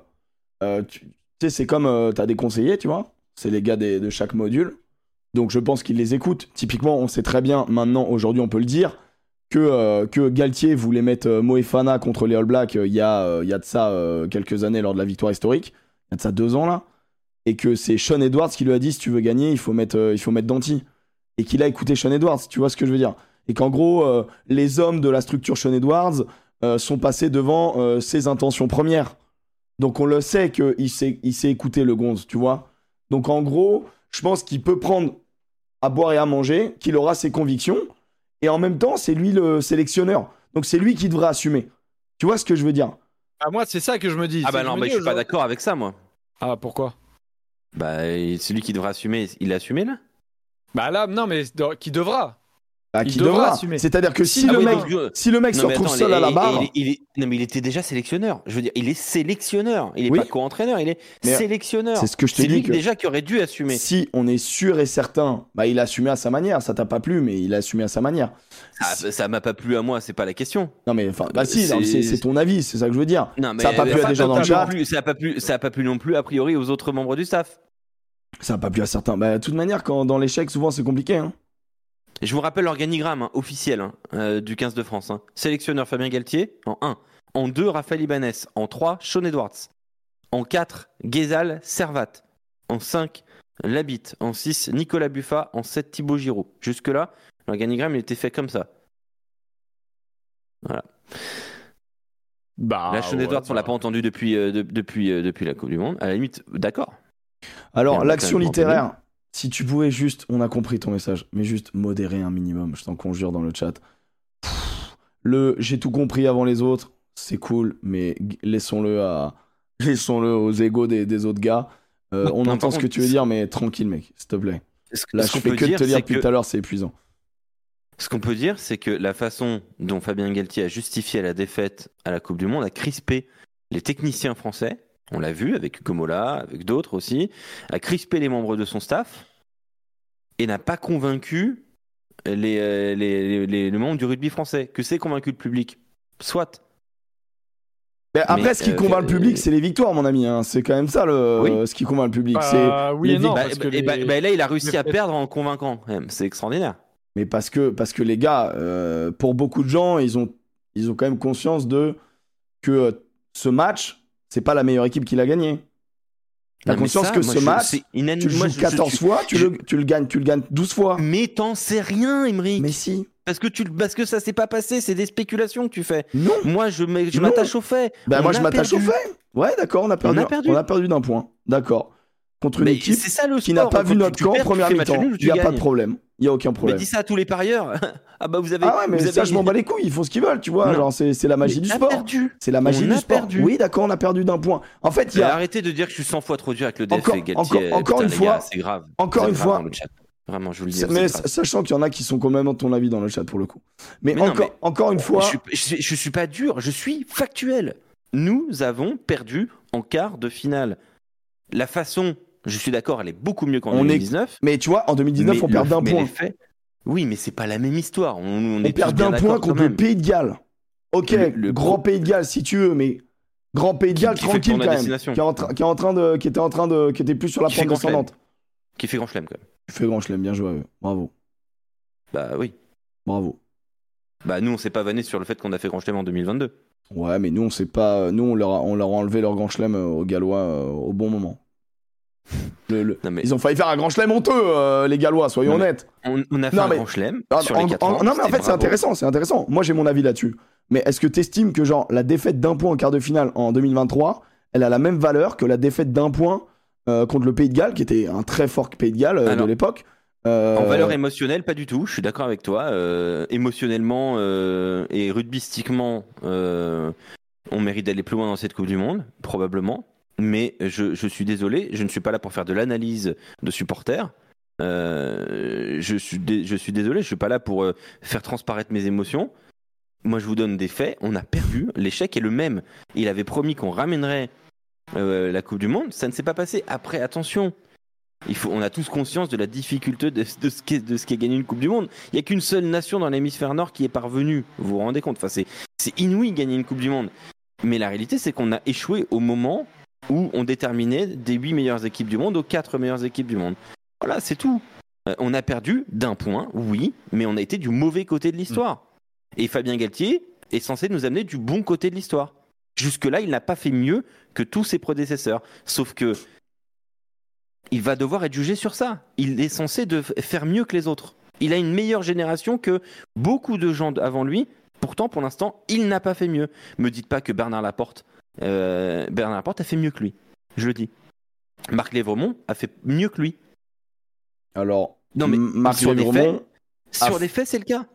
euh, tu sais, c'est comme euh, t'as des conseillers, tu vois, c'est les gars des- de chaque module. Donc, je pense qu'ils les écoutent. Typiquement, on sait très bien, maintenant, aujourd'hui, on peut le dire, que, que Galtier voulait mettre Moefana contre les All Blacks il y, a, il y a de ça quelques années lors de la victoire historique. Il y a de ça deux ans, là. Et que c'est Sean Edwards qui lui a dit, si tu veux gagner, il faut mettre, il faut mettre Danti. Et qu'il a écouté Sean Edwards, tu vois ce que je veux dire. Et qu'en gros, euh, les hommes de la structure Sean Edwards euh, sont passés devant euh, ses intentions premières. Donc on le sait qu'il sait, il sait écouter le gonze, tu vois. Donc en gros, je pense qu'il peut prendre à boire et à manger, qu'il aura ses convictions, et en même temps, c'est lui le sélectionneur. Donc c'est lui qui devrait assumer. Tu vois ce que je veux dire? Ah, moi, c'est ça que je me dis. Ah C'est bah non, mais dis je suis pas d'accord avec ça, moi. Ah, pourquoi? Bah, et celui qui devrait assumer, il a assumé là? Bah là, non, mais qui devra Bah, Il Qui devra devra. assumer. C'est-à-dire que si, Ah le oui, mec, donc, euh, si le mec se Non, retrouve attends, seul à la barre, il- Non, mais il était déjà sélectionneur. Je veux dire, il est sélectionneur. Il est Oui. pas co-entraîneur, il est Mais, sélectionneur. c'est ce que je te C'est dis lui que- déjà qui aurait dû assumer. si on est sûr et certain, bah il a assumé à sa manière. Ça t'a pas plu, mais il a assumé à sa manière. Ah, ça m'a pas plu à moi, c'est pas la question. Non mais enfin, bah si, C'est- ton avis, c'est ça que je veux dire. Non, mais Ça a pas plu à des gens dans le chat. Ça a pas plu, ça a pas plu non plus a priori aux autres membres du staff. Ça n'a pas plu à certains. Bah, de toute manière, quand dans l'échec, souvent c'est compliqué. Hein. Je vous rappelle l'organigramme hein, officiel hein, euh, du 15 de France. hein. Sélectionneur Fabien Galtier en 1. En 2, Raphaël Ibanez. En 3, Sean Edwards. En 4, Guézal Servat. En 5, Labitte. En 6, Nicolas Buffa. En 7, Thibaut Giroud. Jusque-là, l'organigramme il était fait comme ça. Bah. Là, Sean ouais, Edwards, on l'a bah. pas entendu depuis, euh, de- depuis, euh, depuis la Coupe du Monde. À la limite, d'accord. Alors, l'action littéraire, si tu pouvais juste, on a compris ton message, mais juste modérer un minimum, je t'en conjure dans le chat. Pff, Le j'ai tout compris avant les autres, c'est cool, mais laissons-le à (laughs) laissons-le aux égaux des, des autres gars. Euh, Non, on entend ce que tu veux dire, mais tranquille, mec, s'il te plaît. Ce, Là, ce je qu'on fais peut que de dire, te c'est depuis que- tout à l'heure, c'est épuisant. Ce qu'on peut dire, c'est que la façon dont Fabien Galtier a justifié la défaite à la Coupe du Monde a crispé les techniciens français. On l'a vu avec Gomola, avec d'autres aussi, a crispé les membres de son staff et n'a pas convaincu les, euh, les, les- les membres du rugby français. Que c'est convaincu le public Soit. Mais après, Mais, ce qui euh, convainc le public, euh, c'est les victoires, mon ami. hein. C'est quand même ça le, Oui. ce qui convainc le public. c'est Bah, oui les et non, Bah, parce que bah, et bah- les- bah, là, il a réussi à perdre en convaincant. C'est extraordinaire. Mais parce que, parce que les gars, euh, pour beaucoup de gens, ils ont, ils ont quand même conscience de que ce match, c'est pas la meilleure équipe qui l'a gagné. T'as conscience ça, que ce je- match, tu le Moi, joues je- je- 14 je- fois, tu, le, tu, le gagnes, tu le gagnes 12 fois. Mais t'en sais rien, Emmerich. Mais si. Parce que, tu, parce que ça s'est pas passé, c'est des spéculations que tu fais. Non. Moi, je m'attache au fait. Bah, On moi, je m'attache au fait. Ouais, d'accord, on a perdu. a perdu. On a perdu d'un point. D'accord. Contre une Mais équipe c'est ça le qui n'a pas Quand vu notre camp en première mi-temps. Il n'y a pas de problème. Il n'y a aucun Mais problème. dis ça à tous les parieurs. (laughs) ah bah vous avez. Ah ouais, mais vous ça, avez- je m'en bats les couilles. Ils font ce qu'ils veulent, tu vois. Genre, c'est la magie Mais du sport. perdu. C'est la magie On du a sport. perdu. Oui, d'accord, on a perdu d'un point. En fait, il y Mais a, Arrêtez de dire que je suis 100 fois trop dur avec le DF Encore- et encore- encore Putain, une fois- C'est grave. encore une fois-. Vraiment, je vous le dis. mais sachant qu'il y en a qui sont complètement de ton avis dans le chat pour le coup. Mais, Mais encore, mais- une fois, Je, je suis pas dur, je suis factuel. Nous avons perdu en quart de finale. La façon, je suis d'accord, elle est beaucoup mieux qu'en On est- 2019. mais tu vois, en 2019, mais on perd d'un point. faits- Oui, mais c'est pas la même histoire. On, on On est perd d'un point contre le. Pays de Galles. Ok, Le- le grand Pays de Galles si tu veux, mais grand Pays de Qui- Galles qui fait tranquille quand même. Qui est, en train, qui est en train de, qui était en train de, qui était plus sur la Qui fait pente chelem. descendante. Qui fait grand chelem quand même. Tu fais grand, l'aime bien joué. Bravo, Bah oui. bravo. Bah nous, on s'est pas vanné sur le fait qu'on a fait grand chelem en 2022. Ouais, mais nous on sait pas, nous on leur a, on leur a enlevé leur grand chelem euh, aux Gallois euh, au bon moment. Le- le- Non mais Ils ont failli faire un grand chelem honteux, euh, les Gallois, soyons Non, honnêtes. on, on a fait Non, un mais- grand chelem En- sur en- les 4 en- ans. non, mais en fait, c'est intéressant, c'est intéressant. Moi, j'ai mon avis là-dessus. Mais est-ce que tu estimes que, genre, la défaite d'un point en quart de finale en 2023, elle a la même valeur que la défaite d'un point euh, contre le Pays de Galles, qui était un très fort Pays de Galles euh, de l'époque En valeur émotionnelle, pas du tout. Je suis d'accord avec toi. Émotionnellement et rugbystiquement, on mérite d'aller plus loin dans cette Coupe du Monde, probablement. Mais je, suis désolé, je ne suis pas là pour faire de l'analyse de supporters. Euh, je, suis dé- je suis désolé, je suis pas là pour euh, faire transparaître mes émotions. Moi, je vous donne des faits. On a perdu. L'échec est le même. Il avait promis qu'on ramènerait euh, la Coupe du Monde. Ça ne s'est pas passé. Après, attention. Il faut, on a tous conscience de la difficulté de, de ce qu'est qu'est gagner une Coupe du Monde. Il n'y a qu'une seule nation dans l'hémisphère nord qui est parvenue. Vous vous rendez compte? Enfin, c'est inouï gagner une Coupe du Monde. Mais la réalité, c'est qu'on a échoué au moment où on déterminait des 8 meilleures équipes du monde aux 4 meilleures équipes du monde. Voilà, c'est tout. Euh, on a perdu d'un point, oui, mais on a été du mauvais côté de l'histoire. Et Fabien Galtier est censé nous amener du bon côté de l'histoire. Jusque-là, il n'a pas fait mieux que tous ses prédécesseurs. Sauf que il va devoir être jugé sur ça. Il est censé faire mieux que les autres. Il a une meilleure génération que beaucoup de gens avant lui. Pourtant, pour l'instant, il n'a pas fait mieux. Me dites pas que Bernard Laporte, euh, Bernard Laporte a fait mieux que lui. Je le dis. Marc Lévremont a fait mieux que lui. Alors, Non, mais Marc sur Sur les faits, c'est le cas.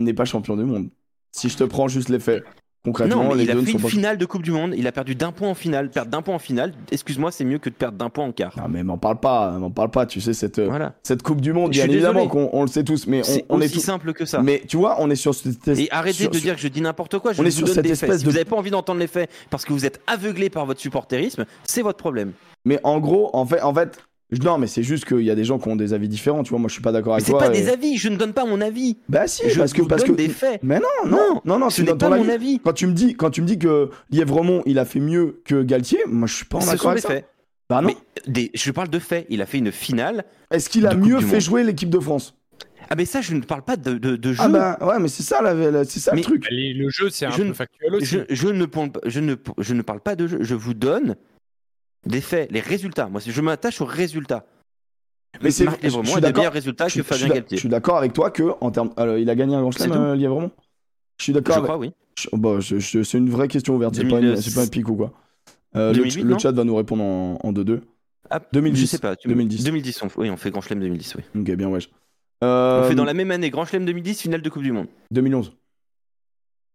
n'est pas champion du monde. Si je te prends juste les faits, concrètement, Non, mais les il a fait une finale de Coupe du Monde. Il a perdu d'un point en finale. Perdre d'un point en finale, excuse-moi, c'est mieux que de perdre d'un point en quart. Non, mais m'en parle pas, m'en parle pas. Tu sais cette euh, Voilà. cette Coupe du Monde, bien évidemment qu'on on le sait tous, mais C'est on, on est aussi tous. simple que ça. Mais tu vois, on est sur cette. Et arrêtez sur- de dire que je dis n'importe quoi. Je On est sur donne cette des faits. espèce Si de- vous n'avez pas envie d'entendre les faits parce que vous êtes aveuglé par votre supporterisme, c'est votre problème. Mais en gros, en fait, en fait, non, mais c'est juste qu'il y a des gens qui ont des avis différents. Tu vois, moi, je suis pas d'accord Mais avec c'est toi. pas et- des avis. Je ne donne pas mon avis. Bah si, je parce que parce que. donne des faits. Mais non, non, non, non, ce tu n'est donnes pas mon avis. avis. Quand tu me dis, quand tu me dis que Lièvremont, il a fait mieux que Galtier, moi, je suis pas en Ce accord sont avec des ça. faits. Bah non. Mais des, je parle de faits. Il a fait une finale. Est-ce qu'il a mieux fait jouer l'équipe de France? Ah mais ça, je ne parle pas de, de, de jeu. Ah bah ouais, mais c'est ça, la, la- c'est ça Mais- le truc. Le jeu, c'est un Je peu ne- factuel aussi. je, je ne, parle pas- je, ne, je ne parle pas de jeu. Je vous donne des faits, les résultats. Moi, je m'attache aux résultats. Mais c'est- a des meilleurs résultats que Fabien Galtier. je suis d'accord avec toi que en termes, alors, il a gagné un grand chelem, euh, Lièvremont. Je suis d'accord. Je avec- crois, oui. je- bah, c'est une vraie question ouverte. C'est pas, une- 2000, c'est pas un pic ou quoi. Euh, le, 2008, le chat va nous répondre en, en 2-2. Ah, 2010. Je sais pas. tu me- 2010. 2010. on, oui, on fait Grand Chelem 2010, oui. Ok, bien wesh. On Euh, fait dans la même année Grand Chelem 2010, finale de Coupe du Monde. 2011.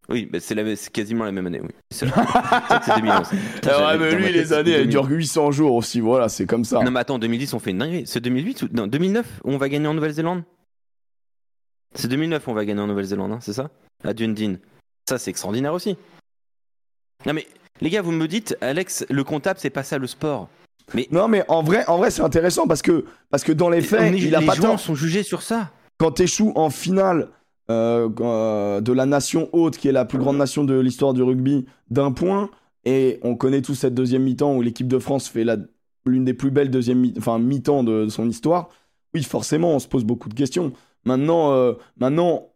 Oui, bah, c'est la- c'est quasiment la même année, oui. C'est. (laughs) C'est vrai que c'est 2011. Putain, Ah ouais, mais lui, les années, elles 2000. durent 800 jours aussi. Voilà, c'est comme ça. Non, mais attends, 2010, on fait une dinguerie. C'est 2008 ou non, 2009 où on va gagner en Nouvelle-Zélande? C'est 2009 où on va gagner en Nouvelle-Zélande, hein, c'est ça? À Dundee. Ça, c'est extraordinaire aussi. Non, mais les gars, vous me dites, Alex, le comptable, c'est pas ça le sport. Non, mais en vrai, en vrai, c'est intéressant parce que parce que dans les faits, est- il a les pas joueurs sont jugés sur ça. Quand t'échoues en finale de la nation haute, qui est la plus grande nation de l'histoire du rugby, d'un point, et on connaît tous cette deuxième mi-temps où l'équipe de France fait l'une des plus belles deuxième mi- enfin mi-temps de, de son histoire. Oui, forcément, on se pose beaucoup de questions. Maintenant, euh, maintenant,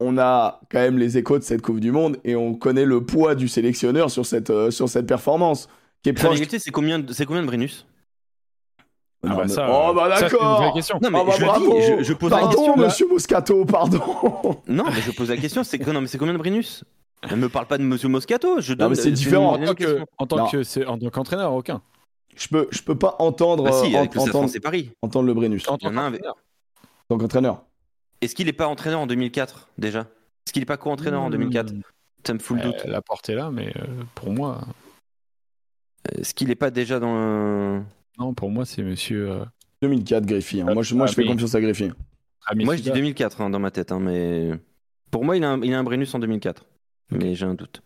on a quand même les échos de cette Coupe du Monde et on connaît le poids du sélectionneur sur cette euh, sur cette performance qui est proche. C'est combien, de- c'est combien de Brennus Ah Non, bah mais- ça, oh bah d'accord. Non, mais Oh bah je le bravo. dis, je, je pose la Pardon, question. là. Monsieur Moscato, pardon. Non, mais je pose la question, c'est que- non, mais c'est combien de Brennus Ne me parle pas de Monsieur Moscato. Je Non, donne, mais c'est différent. une En tant que, en tant que, en tant qu'entraîneur, aucun. Je peux, je peux pas entendre, Bah si, euh, avec le ent- Stade entendre, Paris. entendre le Brennus En tant en qu'entraîneur. en. Est-ce qu'il n'est pas entraîneur en 2004 déjà? Est-ce qu'il n'est pas co-entraîneur en 2004 Hmm. Ça me fout le doute. Euh, La porte est là, mais euh, pour moi, Est-ce qu'il n'est pas déjà dans le... non, pour moi, c'est monsieur. euh, 2004, Griffy. hein. Moi, je, moi, Ah, je fais mais- confiance à Griffy. Rami Moi je dis Sida. 2004 hein, dans ma tête, hein, mais pour moi il a un, il a un Brennus en 2004. Mais j'ai un doute.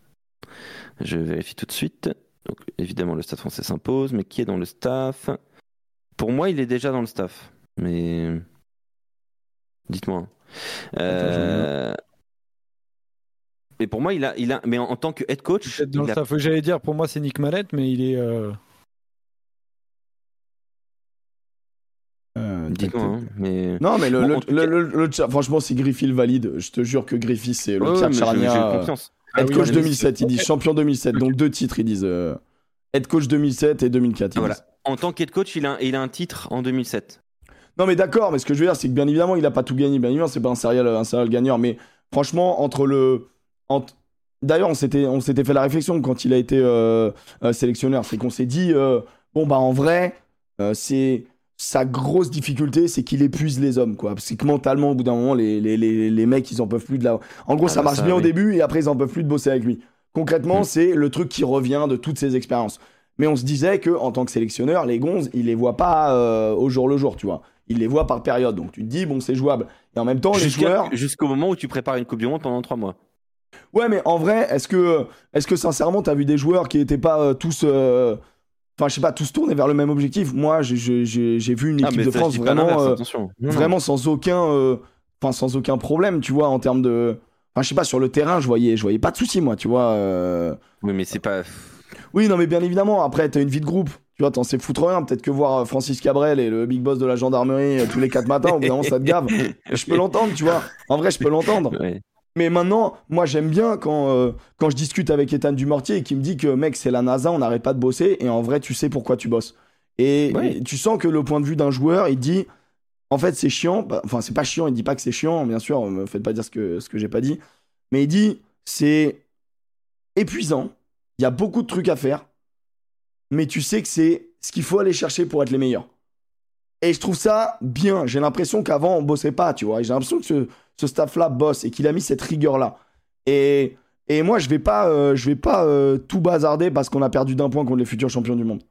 Je vérifie tout de suite. Donc, évidemment le Stade français s'impose, mais qui est dans le staff? Pour moi il est déjà dans le staff. Mais dites-moi. hein. Euh... Mais pour moi il a, il a, mais en, en tant que head coach, Peut-être dans il le a- staff. J'allais dire, pour moi, c'est Nick Mallette, mais il est. euh, dites-moi. hein, mais Non, mais le, Bon, le, le- le- franchement, si Griffy le valide, je te jure que Griffy, c'est le Pierre Charnia. euh, confiance. Ah Head coach oui, 2007, ils disent champion 2007. Donc deux titres, ils disent. euh, Head coach 2007 et 2004. ils Voilà. En tant qu'head coach, il a, il a un titre en 2007. Non, mais d'accord, mais ce que je veux dire, c'est que bien évidemment, il a pas tout gagné. Bien évidemment, c'est pas un serial, un serial gagneur. Mais franchement, entre le. entre- D'ailleurs, on s'était, on s'était fait la réflexion quand il a été euh, euh, sélectionneur. C'est qu'on s'est dit, euh, bon, bah, en vrai, euh, c'est. Sa grosse difficulté, c'est qu'il épuise les hommes, quoi. Parce que mentalement, au bout d'un moment, les, les, les, les mecs, ils en peuvent plus de la. En gros, Ah ça bah marche ça, bien au début et après, ils en peuvent plus de bosser avec lui. Concrètement, Mm. c'est le truc qui revient de toutes ces expériences. Mais on se disait que en tant que sélectionneur, les gonzes, il les voit pas euh, au jour le jour, tu vois. Il les voit par période. Donc tu te dis, bon, c'est jouable. Et en même temps, les joueurs. Jusqu'au moment où tu prépares une Coupe du Monde pendant trois mois. Ouais, mais en vrai, est-ce que, est-ce que sincèrement, t'as vu des joueurs qui étaient pas euh, tous. euh, enfin, je sais pas, tous tourner vers le même objectif. Moi, j'ai- vu une Ah, équipe de France vraiment, euh, vraiment sans aucun, euh, enfin, sans aucun problème, tu vois, en termes de, enfin, je sais pas, sur le terrain, je voyais, je voyais pas de soucis, moi, tu vois. euh. Oui, mais c'est pas. Oui, non, mais bien évidemment, après, t'as une vie de groupe. Tu vois, t'en sais foutre rien. Peut-être que voir Francis Cabrel et le big boss de la gendarmerie tous les quatre matins, au bout d'un moment, ça te gave. Je peux l'entendre, tu vois. En vrai, je peux l'entendre. Ouais. Mais maintenant, moi, j'aime bien quand, euh, quand je discute avec Ethan Dumortier et qui me dit que, mec, c'est la NASA, on n'arrête pas de bosser. Et en vrai, tu sais pourquoi tu bosses. Et, Ouais. et tu sens que le point de vue d'un joueur, il dit, en fait, c'est chiant. Bah, Enfin, c'est pas chiant, il dit pas que c'est chiant, bien sûr, me faites pas dire ce que, ce que j'ai pas dit. Mais il dit, c'est épuisant. Il y a beaucoup de trucs à faire. Mais tu sais que c'est ce qu'il faut aller chercher pour être les meilleurs. Et je trouve ça bien. J'ai l'impression qu'avant, on bossait pas, tu vois. J'ai l'impression que ce, ce staff-là bosse et qu'il a mis cette rigueur-là. Et, et moi, je vais pas, euh, je vais pas euh, tout bazarder parce qu'on a perdu d'un point contre les futurs champions du monde.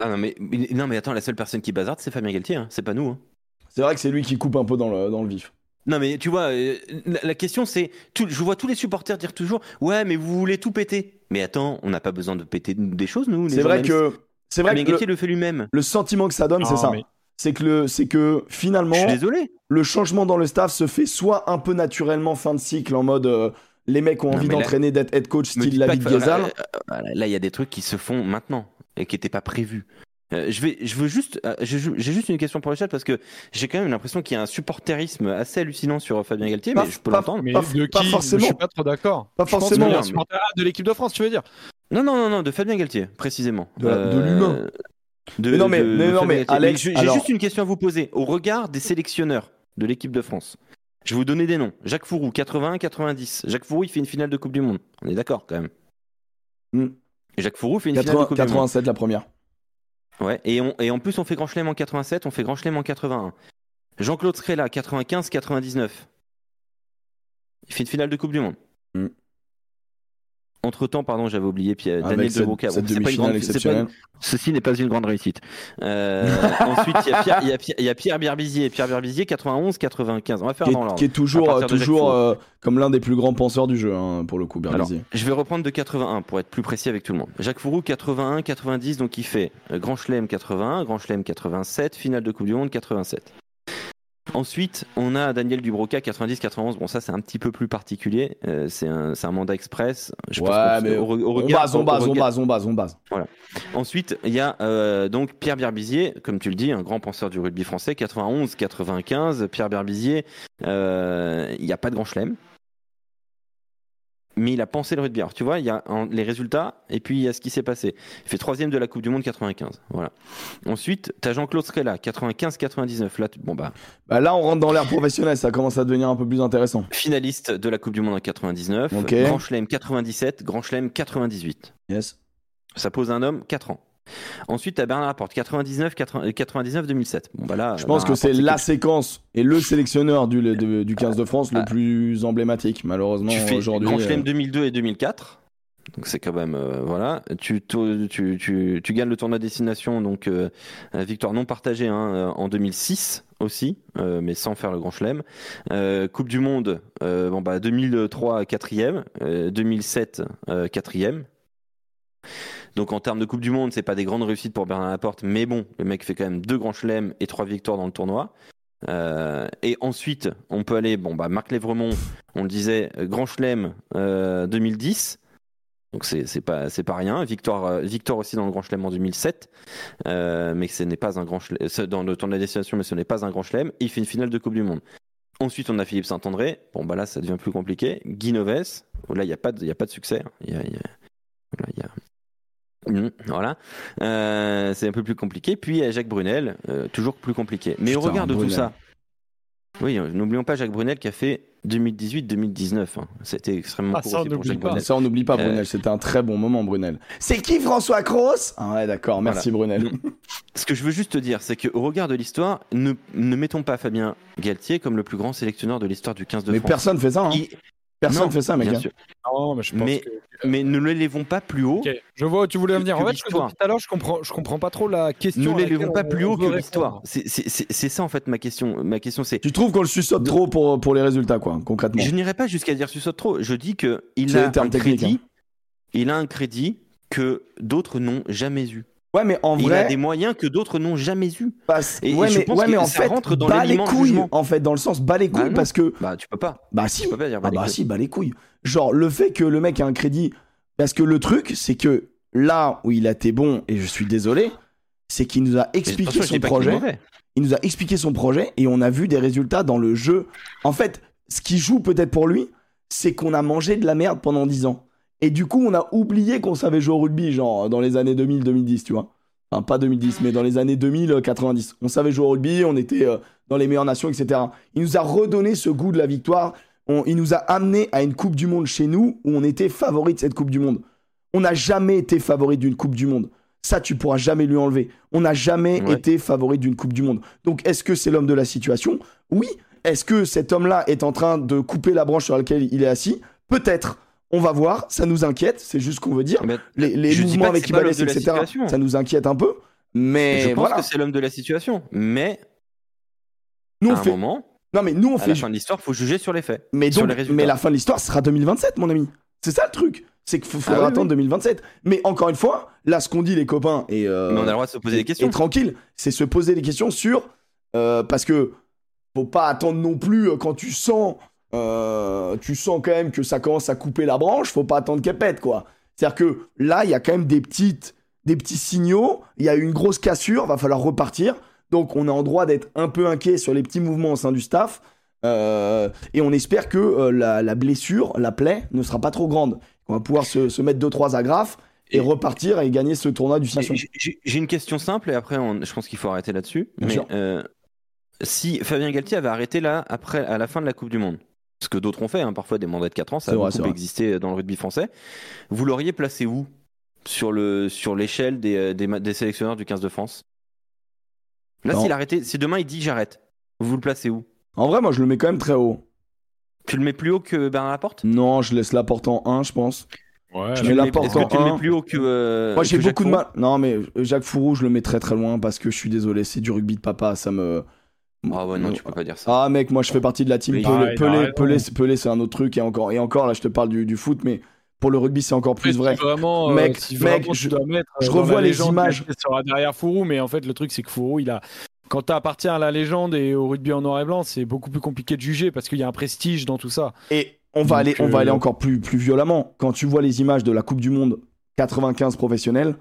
Ah non mais, mais- non, mais attends, la seule personne qui bazarde, c'est Fabien Galtier, hein. c'est pas nous. hein. C'est vrai que c'est lui qui coupe un peu dans le, dans le vif. Non mais tu vois, euh, la, la question c'est, je vois tous les supporters dire toujours, ouais mais vous voulez tout péter. Mais attends, on n'a pas besoin de péter des choses nous. C'est vrai que, c'est vrai Fabien que le, Galtier le fait lui-même. le sentiment que ça donne, c'est ça. mais- C'est que, le, c'est que finalement, Je suis désolé. le changement dans le staff se fait soit un peu naturellement fin de cycle en mode euh, les mecs ont Non, envie là- d'entraîner d'être head coach style pas David Guézal. euh, euh, Là, il y a des trucs qui se font maintenant et qui n'étaient pas prévus. Euh, je, vais, je veux juste, euh, j'ai ju- j'ai juste une question pour le chat parce que j'ai quand même l'impression qu'il y a un supporterisme assez hallucinant sur Fabien Galtier, Pas- mais je peux pas- l'entendre. Mais Pas- de pas qui? Forcément. Je suis pas trop d'accord. Pas Je pense forcément. de l'équipe de France, tu veux dire? Non, non, non, non, de Fabien Galtier, précisément. De de l'humain. De- Mais non, mais- de- mais de non, mais. Alex, j'ai alors- juste une question à vous poser. Au regard des sélectionneurs de l'équipe de France, je vais vous donner des noms. Jacques Fourou, 81, 90. Jacques Fourou, il fait une finale de Coupe du Monde. On est d'accord quand même. Hmm. Et Jacques Fourou fait une finale de 80 Coupe du Monde. 87 la première. Ouais, et, on- et en plus, on fait Grand Chelem en 87, on fait Grand Chelem en 81. Jean-Claude Scrella, 95-99. Il fait une finale de Coupe du Monde. Mm. Entre temps, pardon, j'avais oublié Pierre, Daniel Avec cette, Debroca. cette Bon, c'est pas une grande- pas une- Ceci n'est pas une grande réussite. Euh, (laughs) ensuite, il y a Pierre, y y a Berbizier. Pierre Berbizier, 91-95. On va faire Qui dans est, l'ordre. qui est toujours, de Jacques toujours euh, comme l'un des plus grands penseurs du jeu, hein, pour le coup, Alors, Berbizier. je vais reprendre de 81 pour être plus précis avec tout le monde. Jacques Fourou, 81, 90, donc il fait euh, Grand Chelem 81, Grand Chelem 87, finale de Coupe du Monde 87. Ensuite, on a Daniel Dubroca, 90-91. Bon, ça, c'est un petit peu plus particulier. Euh, c'est un, un mandat express. Je pense Ouais, qu'on- mais au, re- au on base, on base, on base, on base, on base. Ensuite, il y a euh, donc Pierre Berbizier, comme tu le dis, un grand penseur du rugby français, 91-95. Pierre Berbizier, euh, il n'y a pas de grand chelem. Mais il a pensé le rugby. Alors tu vois, il y a en- les résultats et puis il y a ce qui s'est passé. Il fait troisième de la Coupe du Monde 95. Voilà. Ensuite, tu as Jean-Claude Scrella, 95-99. Là, tu- bon bah, Bah là, on rentre dans l'ère professionnelle, ça commence à devenir un peu plus intéressant. finaliste de la Coupe du Monde en 99. Ok. Grand Chelem 97, Grand Chelem 98. Yes. Ça pose un homme 4 ans. Ensuite, tu as Bernard Laporte, 99, 80 99, 2007. Bon, bah là, Je pense que Bernard c'est la séquence et le sélectionneur du, de- du 15 de France le plus emblématique, malheureusement, aujourd'hui. Grand euh, Chelem 2002 et 2004. Donc c'est quand même euh, voilà. Tu, tu, tu, tu, tu gagnes le tournoi destination donc euh, euh, victoire non partagée hein, euh, en 2006 aussi, euh, mais sans faire le Grand Chelem. Euh, coupe du Monde, euh, bon bah 2003 quatrième, euh, 2007 euh, quatrième. Donc en termes de Coupe du Monde, c'est pas des grandes réussites pour Bernard Laporte, mais bon, le mec fait quand même deux grands chelems et trois victoires dans le tournoi. Euh, et ensuite, on peut aller, bon bah Marc Lévremont, on le disait, euh, Grand Chelem euh, 2010. Donc c'est pas c'est pas rien. Victoire euh, victoire aussi dans le Grand Chelem en 2007, euh, mais ce n'est pas un grand chelem, dans le tournoi de destination, mais ce n'est pas un Grand Chelem. Il fait une finale de Coupe du Monde. Ensuite, on a Philippe Saint-André. Bon bah là, ça devient plus compliqué. Guy Noves. Là, il y a pas de il y a pas de succès. Il Mhm, Voilà, Euh, c'est un peu plus compliqué. Puis il y a Jacques Brunel, euh, toujours plus compliqué. Mais au regard de tout ça, oui, euh, n'oublions pas Jacques Brunel qui a fait 2018-2019. hein. C'était extrêmement Ah, ça, courageux on pour n'oublie Jacques pas. Brunel. Ça, on n'oublie pas Euh, Brunel, c'était un très bon moment, Brunel. C'est qui François Cross Ah ouais, d'accord, merci Brunel. Ce que je veux juste te dire, c'est qu'au regard de l'histoire, ne, ne mettons pas Fabien Galtier comme le plus grand sélectionneur de l'histoire du 15 de Mais France. personne fait ça, hein. Il- Personne Non, fait ça, mec. bien hein. sûr. Non, mais je pense Mais- que. Mais ne l'élevons pas plus haut. Je vois où tu voulais en venir. En fait, tout à l'heure, je comprends, je comprends pas trop la question. Ne l'élevons pas plus haut que l'histoire. C'est ça en fait ma question. Ma question c'est Tu trouves qu'on le suçote trop pour, pour les résultats, quoi, concrètement? Je n'irai pas jusqu'à dire suçote trop. Je dis que il a un crédit. Il a un crédit que d'autres n'ont jamais eu. Ouais, mais en Il vrai, a des moyens que d'autres n'ont jamais eu. passe- et ouais, je mais, pense ouais, que mais en ça fait, rentre dans bas les couilles, jugement. en fait, dans le sens bas les couilles, Bah non. parce que Bah, tu peux pas. bah si, Tu peux pas dire Ah bah, bah couilles. si, bah les couilles. Genre le fait que le mec a un crédit, parce que le truc, c'est que là où il a été bon, et je suis désolé, c'est qu'il nous a expliqué son projet. Il nous a expliqué son projet et on a vu des résultats dans le jeu. En fait, ce qui joue peut-être pour lui, c'est qu'on a mangé de la merde pendant 10 ans. Et du coup, on a oublié qu'on savait jouer au rugby, genre dans les années 2000-2010, tu vois. Enfin, pas 2010, mais dans les années 2000-90. On savait jouer au rugby, on était euh, dans les meilleures nations, etc. Il nous a redonné ce goût de la victoire. On- il nous a amené à une Coupe du Monde chez nous où on était favori de cette Coupe du Monde. On n'a jamais été favori d'une Coupe du Monde. Ça, tu pourras jamais lui enlever. On n'a jamais Ouais. été favori d'une Coupe du Monde. Donc, est-ce que c'est l'homme de la situation? Oui. Est-ce que cet homme-là est en train de couper la branche sur laquelle il est assis? Peut-être. On va voir. Ça nous inquiète. C'est juste ce qu'on veut dire. Les, les mouvements avec Ibanez, etc. Ça nous inquiète un peu. Mais je pense voilà. que c'est l'homme de la situation. Mais Nous, à on un fait. moment, Non, mais nous, on à fait. la fin de l'histoire, faut juger sur les faits. Mais sur donc, les résultats. mais la fin de l'histoire sera 2027, mon ami. C'est ça le truc. C'est qu'il faut- faudra Ah oui, attendre 2027. Mais encore une fois, là, ce qu'on dit, les copains, et, euh, Mais on a le droit de se poser des questions. et tranquille, c'est se poser des questions sur. euh, parce que faut pas attendre non plus euh, quand tu sens. Euh, tu sens quand même que ça commence à couper la branche, faut pas attendre qu'elle pète, quoi. C'est-à-dire que là, il y a quand même des petites. Des petits signaux, il y a une grosse cassure, va falloir repartir. Donc on est en droit d'être un peu inquiet sur les petits mouvements au sein du staff. Euh, et on espère que euh, la, la blessure, la plaie, ne sera pas trop grande. On va pouvoir se, se mettre 2-3 agrafes et, Et- repartir et gagner ce tournoi du 5 J'ai- une question simple et après, on- je pense qu'il faut arrêter là-dessus. Mais euh, si Fabien Galtier avait arrêté là, après, à la fin de la Coupe du Monde, ce que d'autres ont fait, hein, parfois des mandats de 4 ans, ça a vrai, beaucoup existé dans le rugby français, vous l'auriez placé où? Sur le sur l'échelle des, euh, des, ma- des sélectionneurs du 15 de France? Là, s'il arrêtait, si demain il dit j'arrête, vous le placez où? En vrai, moi, je le mets quand même très haut. Tu le mets plus haut que Bernard Laporte? Non, je laisse la porte en 1, je pense. Ouais, Je Tu mets Est-ce que en tu le un. mets plus haut que euh, moi, j'ai Jacques beaucoup de mal. Non, mais euh, Jacques Fourou, je le mets très très loin parce que je suis désolé, c'est du rugby de papa, ça me. Ah ouais, non, tu peux pas dire ça. Ah mec, moi je fais partie de la team Pelé. Ah, Pelé. Pelé, c'est- Pelé, c'est un autre truc et encore et encore là je te parle du, du foot, mais pour le rugby c'est encore plus vrai. Si Vraiment, euh, Mec, si mec, vraiment je- tu dois mettre, euh, je revois les images. sera derrière Fourou, mais en fait le truc c'est que Fourou, il a quand tu appartiens à la légende et au rugby en noir et blanc, c'est beaucoup plus compliqué de juger parce qu'il y a un prestige dans tout ça. Et on va Donc, aller, on va euh, aller encore plus, plus violemment. Quand tu vois les images de la Coupe du Monde 95 professionnels,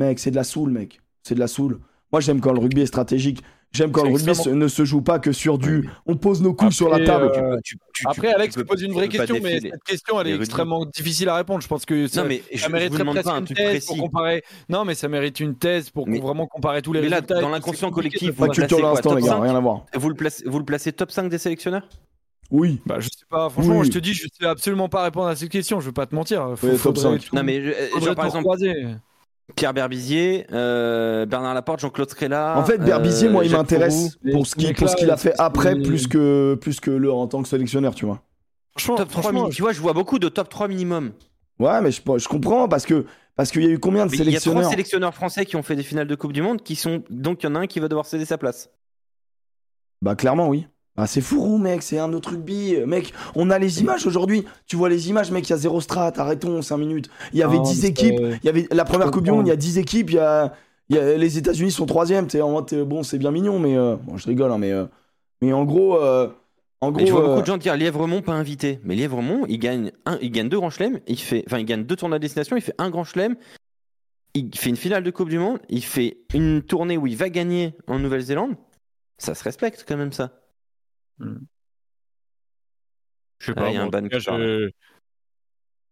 mec, c'est de la soule, mec. C'est de la soule. Moi, j'aime quand le rugby est stratégique. J'aime quand le rugby extrêmement- ne se joue pas que sur du. On pose nos couilles sur la table. euh, Tu- tu- tu- Après, tu Alex, tu poses une vraie question, mais cette question, elle est rugby. extrêmement difficile à répondre. Je pense que ça, Non, mais je, ça je vous mériterait demande presque pas un une truc thèse précis. pour comparer. Non, mais ça mérite une thèse pour Mais- vraiment comparer tous les mais là, résultats. et dans l'inconscient collectif, vous placez l'instant, quoi, les gars, 5? rien à voir. Vous le placez, vous le placez top 5 des sélectionneurs? Oui. Bah, je sais pas, franchement, Oui. je te dis, je sais absolument pas répondre à cette question, je veux pas te mentir. Faut, Oui, top faudrait 5. tout- Non, mais je- genre, par exemple, croiser. Pierre Berbizier, euh, Bernard Laporte, Jean-Claude Scrella. En fait, Berbizier, euh, moi, il Jacques m'intéresse pour ce qu'il a fait après, plus que plus que le en tant que sélectionneur, tu vois. Franchement, Top 3 franchement, min- Tu vois, je vois beaucoup de top 3 minimum. Ouais, mais je, je comprends parce que parce qu'il y a eu combien de Mais il y a trois sélectionneurs sélectionneurs français qui ont fait des finales de Coupe du Monde qui sont. Donc il y en a un qui va devoir céder sa place. Bah clairement oui. Ah c'est fourou mec, c'est un autre rugby. Mec, on a les images aujourd'hui. Tu vois les images mec, il y a zéro strat, arrêtons 5 minutes. Il y avait Non, 10 mais équipes, il y avait la première Coupe du monde, il y a comprends. 10 équipes, il y a, il y a- les États-Unis sont troisième, tu sais en mode, t'es- bon, c'est bien mignon mais euh, bon, je rigole hein, mais euh, mais en gros euh, en gros Et je vois euh, beaucoup de gens dire Lièvremont pas invité. Mais Lièvremont, il gagne, un, il gagne deux grands chelems, il fait, enfin il gagne deux tournois de destination, il fait un grand chelem, il fait une finale de Coupe du Monde, il fait une tournée où il va gagner en Nouvelle-Zélande. Ça se respecte quand même ça. Je sais pas. il y a moi, un ban qui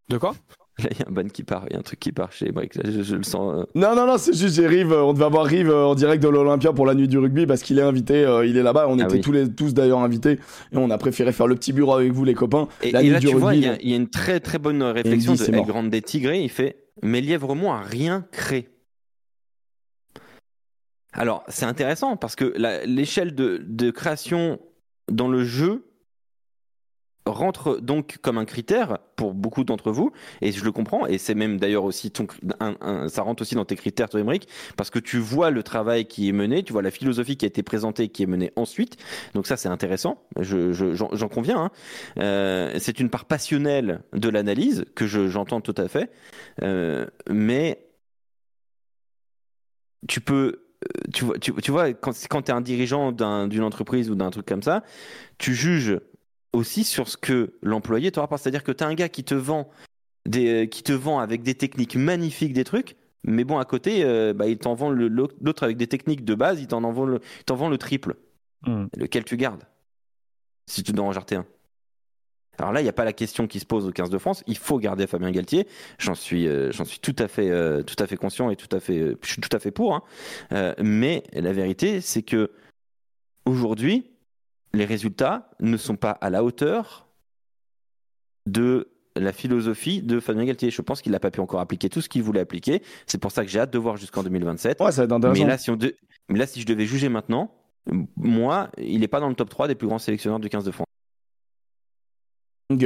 De quoi? Là il y a un ban qui part, il y a un truc qui part chez Brick. Là, je, je le sens. euh. Non, non, non, c'est juste, j'ai Rive, euh, on devait avoir Rive euh, en direct de l'Olympia pour la nuit du rugby parce qu'il est invité, euh, il est là-bas, on Ah était oui. tous, les, tous d'ailleurs invités et on a préféré faire le petit bureau avec vous les copains. Et, La et nuit là du tu vois, rugby, il y, a- y une très très bonne réflexion dit, de El. Grande des Tigrés. Il fait, mais Lièvremont a rien créé. Alors, c'est intéressant parce que l'échelle de, de création dans le jeu rentre donc comme un critère pour beaucoup d'entre vous, et je le comprends, et c'est même d'ailleurs aussi ton, ça rentre aussi dans tes critères, toi, Émeric, parce que tu vois le travail qui est mené, tu vois la philosophie qui a été présentée, qui est menée ensuite, donc ça c'est intéressant, je, je- j'en, j'en conviens. hein. Euh, c'est une part passionnelle de l'analyse que je- j'entends tout à fait, euh, mais tu peux tu vois, tu, tu vois quand, quand tu es un dirigeant d'une entreprise ou d'un truc comme ça, tu juges aussi sur ce que l'employé te rapporte. C'est-à-dire que tu as un gars qui te vend des, qui te vend avec des techniques magnifiques des trucs, mais bon, à côté, euh, bah, il t'en vend l'autre avec des techniques de base, il t'en vend le, vend le triple. Hmm. Lequel tu gardes? Si tu dois en jarter un. Alors là, il n'y a pas la question qui se pose au 15 de France. Il faut garder Fabien Galtier. J'en suis, euh, j'en suis tout à fait, euh, tout à fait conscient et tout à fait, je suis tout à fait pour. Hein. mais la vérité, c'est que aujourd'hui, les résultats ne sont pas à la hauteur de la philosophie de Fabien Galtier. Je pense qu'il n'a pas pu encore appliquer tout ce qu'il voulait appliquer. C'est pour ça que j'ai hâte de voir jusqu'en 2027. Ouais, ça va être intéressant. Mais là, si Mais là, si je devais juger maintenant, moi, il n'est pas dans le top 3 des plus grands sélectionneurs du 15 de France. Ok.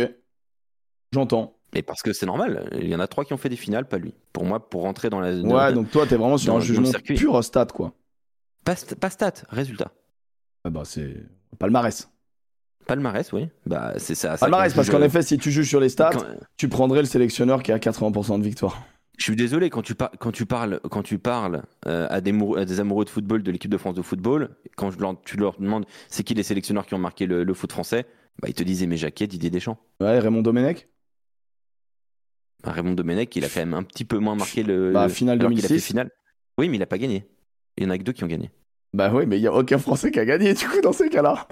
J'entends. Mais parce que c'est normal, il y en a trois qui ont fait des finales, pas lui. Pour moi, pour rentrer dans la. Ouais, donc toi, t'es vraiment sur un jugement pur stat, quoi. Pas, pas stat, résultat. Ah bah, c'est palmarès. Palmarès, oui. Bah, c'est ça. Palmarès, parce qu'en effet, si tu juges sur les stats, tu prendrais le sélectionneur qui a 80% de victoire. Je suis désolé quand tu, quand tu parles, quand tu parles euh, à, des des, amoureux de football de l'équipe de France de football, quand je tu leur demandes c'est qui les sélectionneurs qui ont marqué le, foot français, bah, ils te disent Aimé Jacquet, Didier Deschamps. Ouais, Raymond Domenech bah, Raymond Domenech, il a quand même un petit peu moins marqué le. Bah, finale 2006. finale. Oui, mais il a pas gagné. Il y en a que deux qui ont gagné. Bah oui, mais il y a aucun Français qui a gagné du coup dans ces cas-là.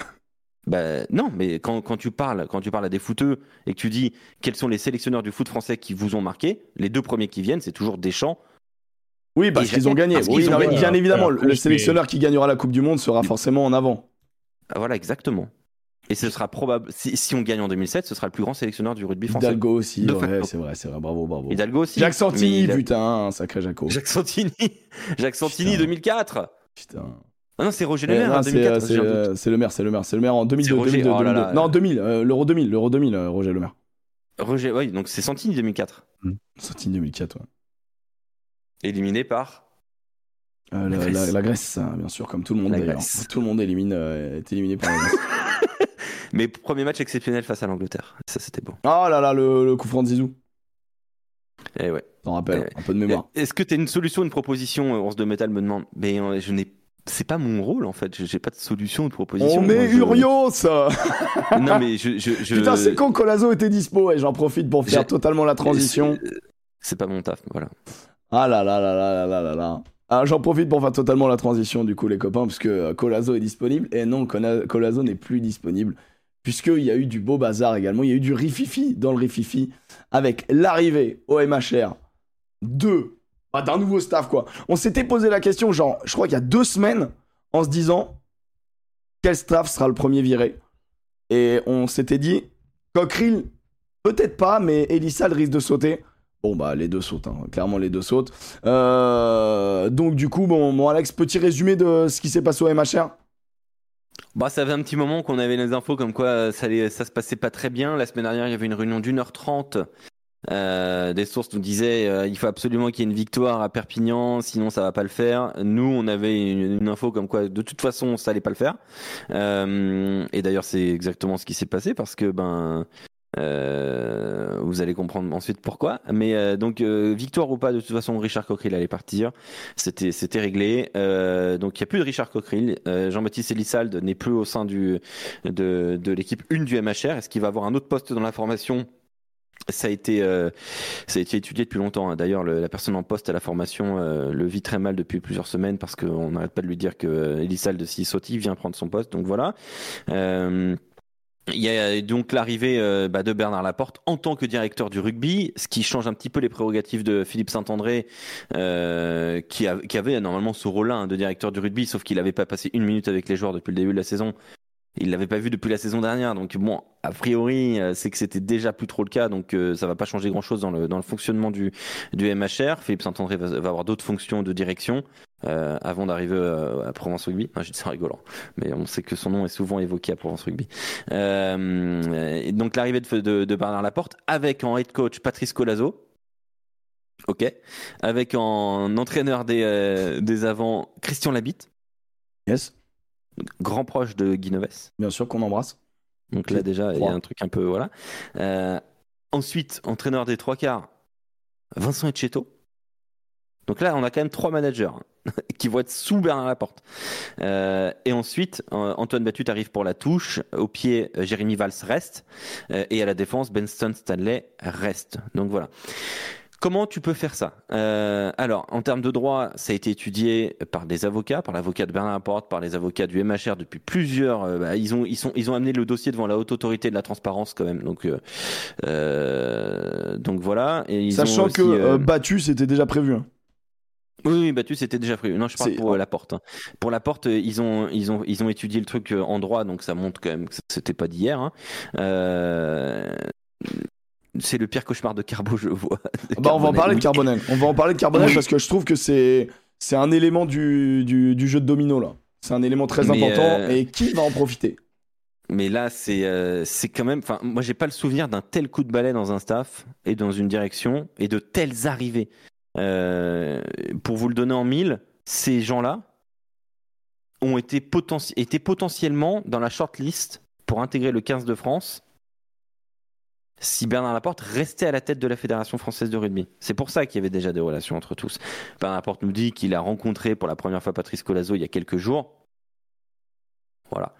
Bah, non, mais quand, quand, tu parles, quand tu parles à des footeux et que tu dis quels sont les sélectionneurs du foot français qui vous ont marqué, les deux premiers qui viennent, c'est toujours Deschamps. Oui, parce qu'ils ont gagné. Oui, bien évidemment, le sélectionneur qui gagnera la Coupe du Monde sera forcément en avant. Ah, voilà, exactement. Et ce sera probable, si, on gagne en 2007, ce sera le plus grand sélectionneur du rugby français. Hidalgo aussi, ouais, c'est vrai, c'est vrai, bravo, bravo. Hidalgo aussi. Jacques Santini, putain, sacré Jaco. Jacques Santini, (laughs) Jacques Santini 2004. Putain. Ah non, c'est Roger Le Maire. c'est le maire, c'est le maire, c'est le maire en 2002. Non, 2000, euh, l'Euro 2000, l'Euro 2000, euh, Roger Le Maire. Roger, oui, donc c'est Santini 2004. Mmh. Santini 2004, ouais. Éliminé par euh, la, Grèce. Hein, bien sûr, comme tout le monde d'ailleurs. Tout le monde élimine, est éliminé par la Grèce. (laughs) Mais premier match exceptionnel face à l'Angleterre. Ça, c'était bon. Oh là là, le, coup franc de Zizou. Eh ouais. T'en rappelles, eh un peu de mémoire. Est-ce que tu as une solution, une proposition Ors de métal me demande. Mais je n'ai c'est pas mon rôle en fait. J'ai pas de solution ou de proposition. On met Urios (laughs) Non mais je, je, Putain, c'est quand Colazo était dispo et j'en profite pour faire totalement la transition. C'est pas mon taf, voilà. Ah là là là là là là là Ah, j'en profite pour faire totalement la transition du coup les copains parce que euh, Colazo est disponible et non Colazo n'est plus disponible puisqu'il y a eu du beau bazar également, il y a eu du rififi dans le rififi avec l'arrivée au MHR de bah, d'un nouveau staff, quoi. On s'était posé la question, genre, je crois qu'il y a deux semaines, en se disant quel staff sera le premier viré? Et on s'était dit, Cockrill, peut-être pas, mais Elissa, risque de sauter. Bon, bah, les deux sautent, hein. clairement, les deux sautent. Euh, donc, du coup, bon, bon, Alex, petit résumé de ce qui s'est passé au MHR bah, ça fait un petit moment qu'on avait les infos comme quoi ça, ça se passait pas très bien. La semaine dernière, il y avait une réunion d'une heure trente euh, des sources nous disaient euh, il faut absolument qu'il y ait une victoire à Perpignan, sinon ça va pas le faire. Nous, on avait une, info comme quoi de toute façon ça allait pas le faire. Euh, et d'ailleurs, c'est exactement ce qui s'est passé parce que ben vous allez comprendre ensuite pourquoi. Mais donc victoire ou pas, de toute façon, Richard Cockerill allait partir. C'était c'était réglé. donc il y a plus de Richard Cockerill. Jean-Baptiste Elissalde n'est plus au sein du de, de l'équipe 1 du MHR. Est-ce qu'il va avoir un autre poste dans la formation? Ça a été, euh, ça a été étudié depuis longtemps. Hein. D'ailleurs, la personne en poste à la formation euh, le vit très mal depuis plusieurs semaines parce qu'on n'arrête pas de lui dire que euh, Elissalde Sissoti vient prendre son poste. Donc voilà. Euh, il y a donc l'arrivée bah, de Bernard Laporte en tant que directeur du rugby, ce qui change un petit peu les prérogatives de Philippe Saint-André, euh, qui, qui, avait normalement ce rôle-là hein, de directeur du rugby, sauf qu'il n'avait pas passé une minute avec les joueurs depuis le début de la saison il l'avait pas vu depuis la saison dernière. Donc bon, a priori, euh, c'est que c'était déjà plus trop le cas, donc euh, ça va pas changer grand chose dans le, dans le fonctionnement du, du MHR. Philippe Saint-André va, avoir d'autres fonctions de direction. Euh, avant d'arriver à Provence Rugby. Ah, je dis ça rigolant, mais on sait que son nom est souvent évoqué à Provence Rugby. Euh, donc l'arrivée de, de, de, Bernard Laporte avec en head coach Patrice Colazo. Ok. Avec en entraîneur des, des avants Christian Labitte. Yes grand proche de Guinoves. Bien sûr qu'on embrasse. Donc là déjà, il y a un truc un peu voilà. Euh, ensuite, entraîneur des trois quarts, Vincent Etcheto. Donc là, on a quand même trois managers (laughs) qui vont être sous Bernard Laporte. Euh, et ensuite, euh, Antoine Batut arrive pour la touche. Au pied, euh, Jérémy Valls reste. Euh, et à la défense, Benston Stanley reste. Donc voilà. Comment tu peux faire ça? Euh, Alors, en termes de droit, ça a été étudié par des avocats, par l'avocat de Bernard Laporte, par les avocats du MHR depuis plusieurs. euh, bah, ils ont ils sont ils ont amené le dossier devant la haute autorité de la transparence quand même. Donc euh, euh, donc voilà. Et ils Sachant ont aussi, que battu, c'était déjà prévu. hein. Oui, oui, battu, c'était déjà prévu. Non, je parle C'est- pour euh, la porte. hein. Pour la porte, euh, ils ont, ils ont, ils ont étudié le truc euh, en droit, donc ça montre quand même que c'était pas d'hier. hein. Euh, C'est le pire cauchemar de Carbo, je vois. (laughs) Bah, on va en parler de Carbonel. Carbonel. On va en parler de Carbonel Oui. parce que je trouve que c'est c'est un élément du, du, du jeu de domino là. C'est un élément très Mais, important euh, et qui va en profiter Mais là, c'est, euh, c'est quand même. Enfin, moi, j'ai pas le souvenir d'un tel coup de balai dans un staff et dans une direction et de telles arrivées. Euh, pour vous le donner en mille, ces gens-là ont été, étaient potentiellement dans la shortlist pour intégrer le 15 de France si Bernard Laporte restait à la tête de la Fédération française de rugby. C'est pour ça qu'il y avait déjà des relations entre tous. Bernard Laporte nous dit qu'il a rencontré pour la première fois Patrice Colazo il y a quelques jours. Voilà.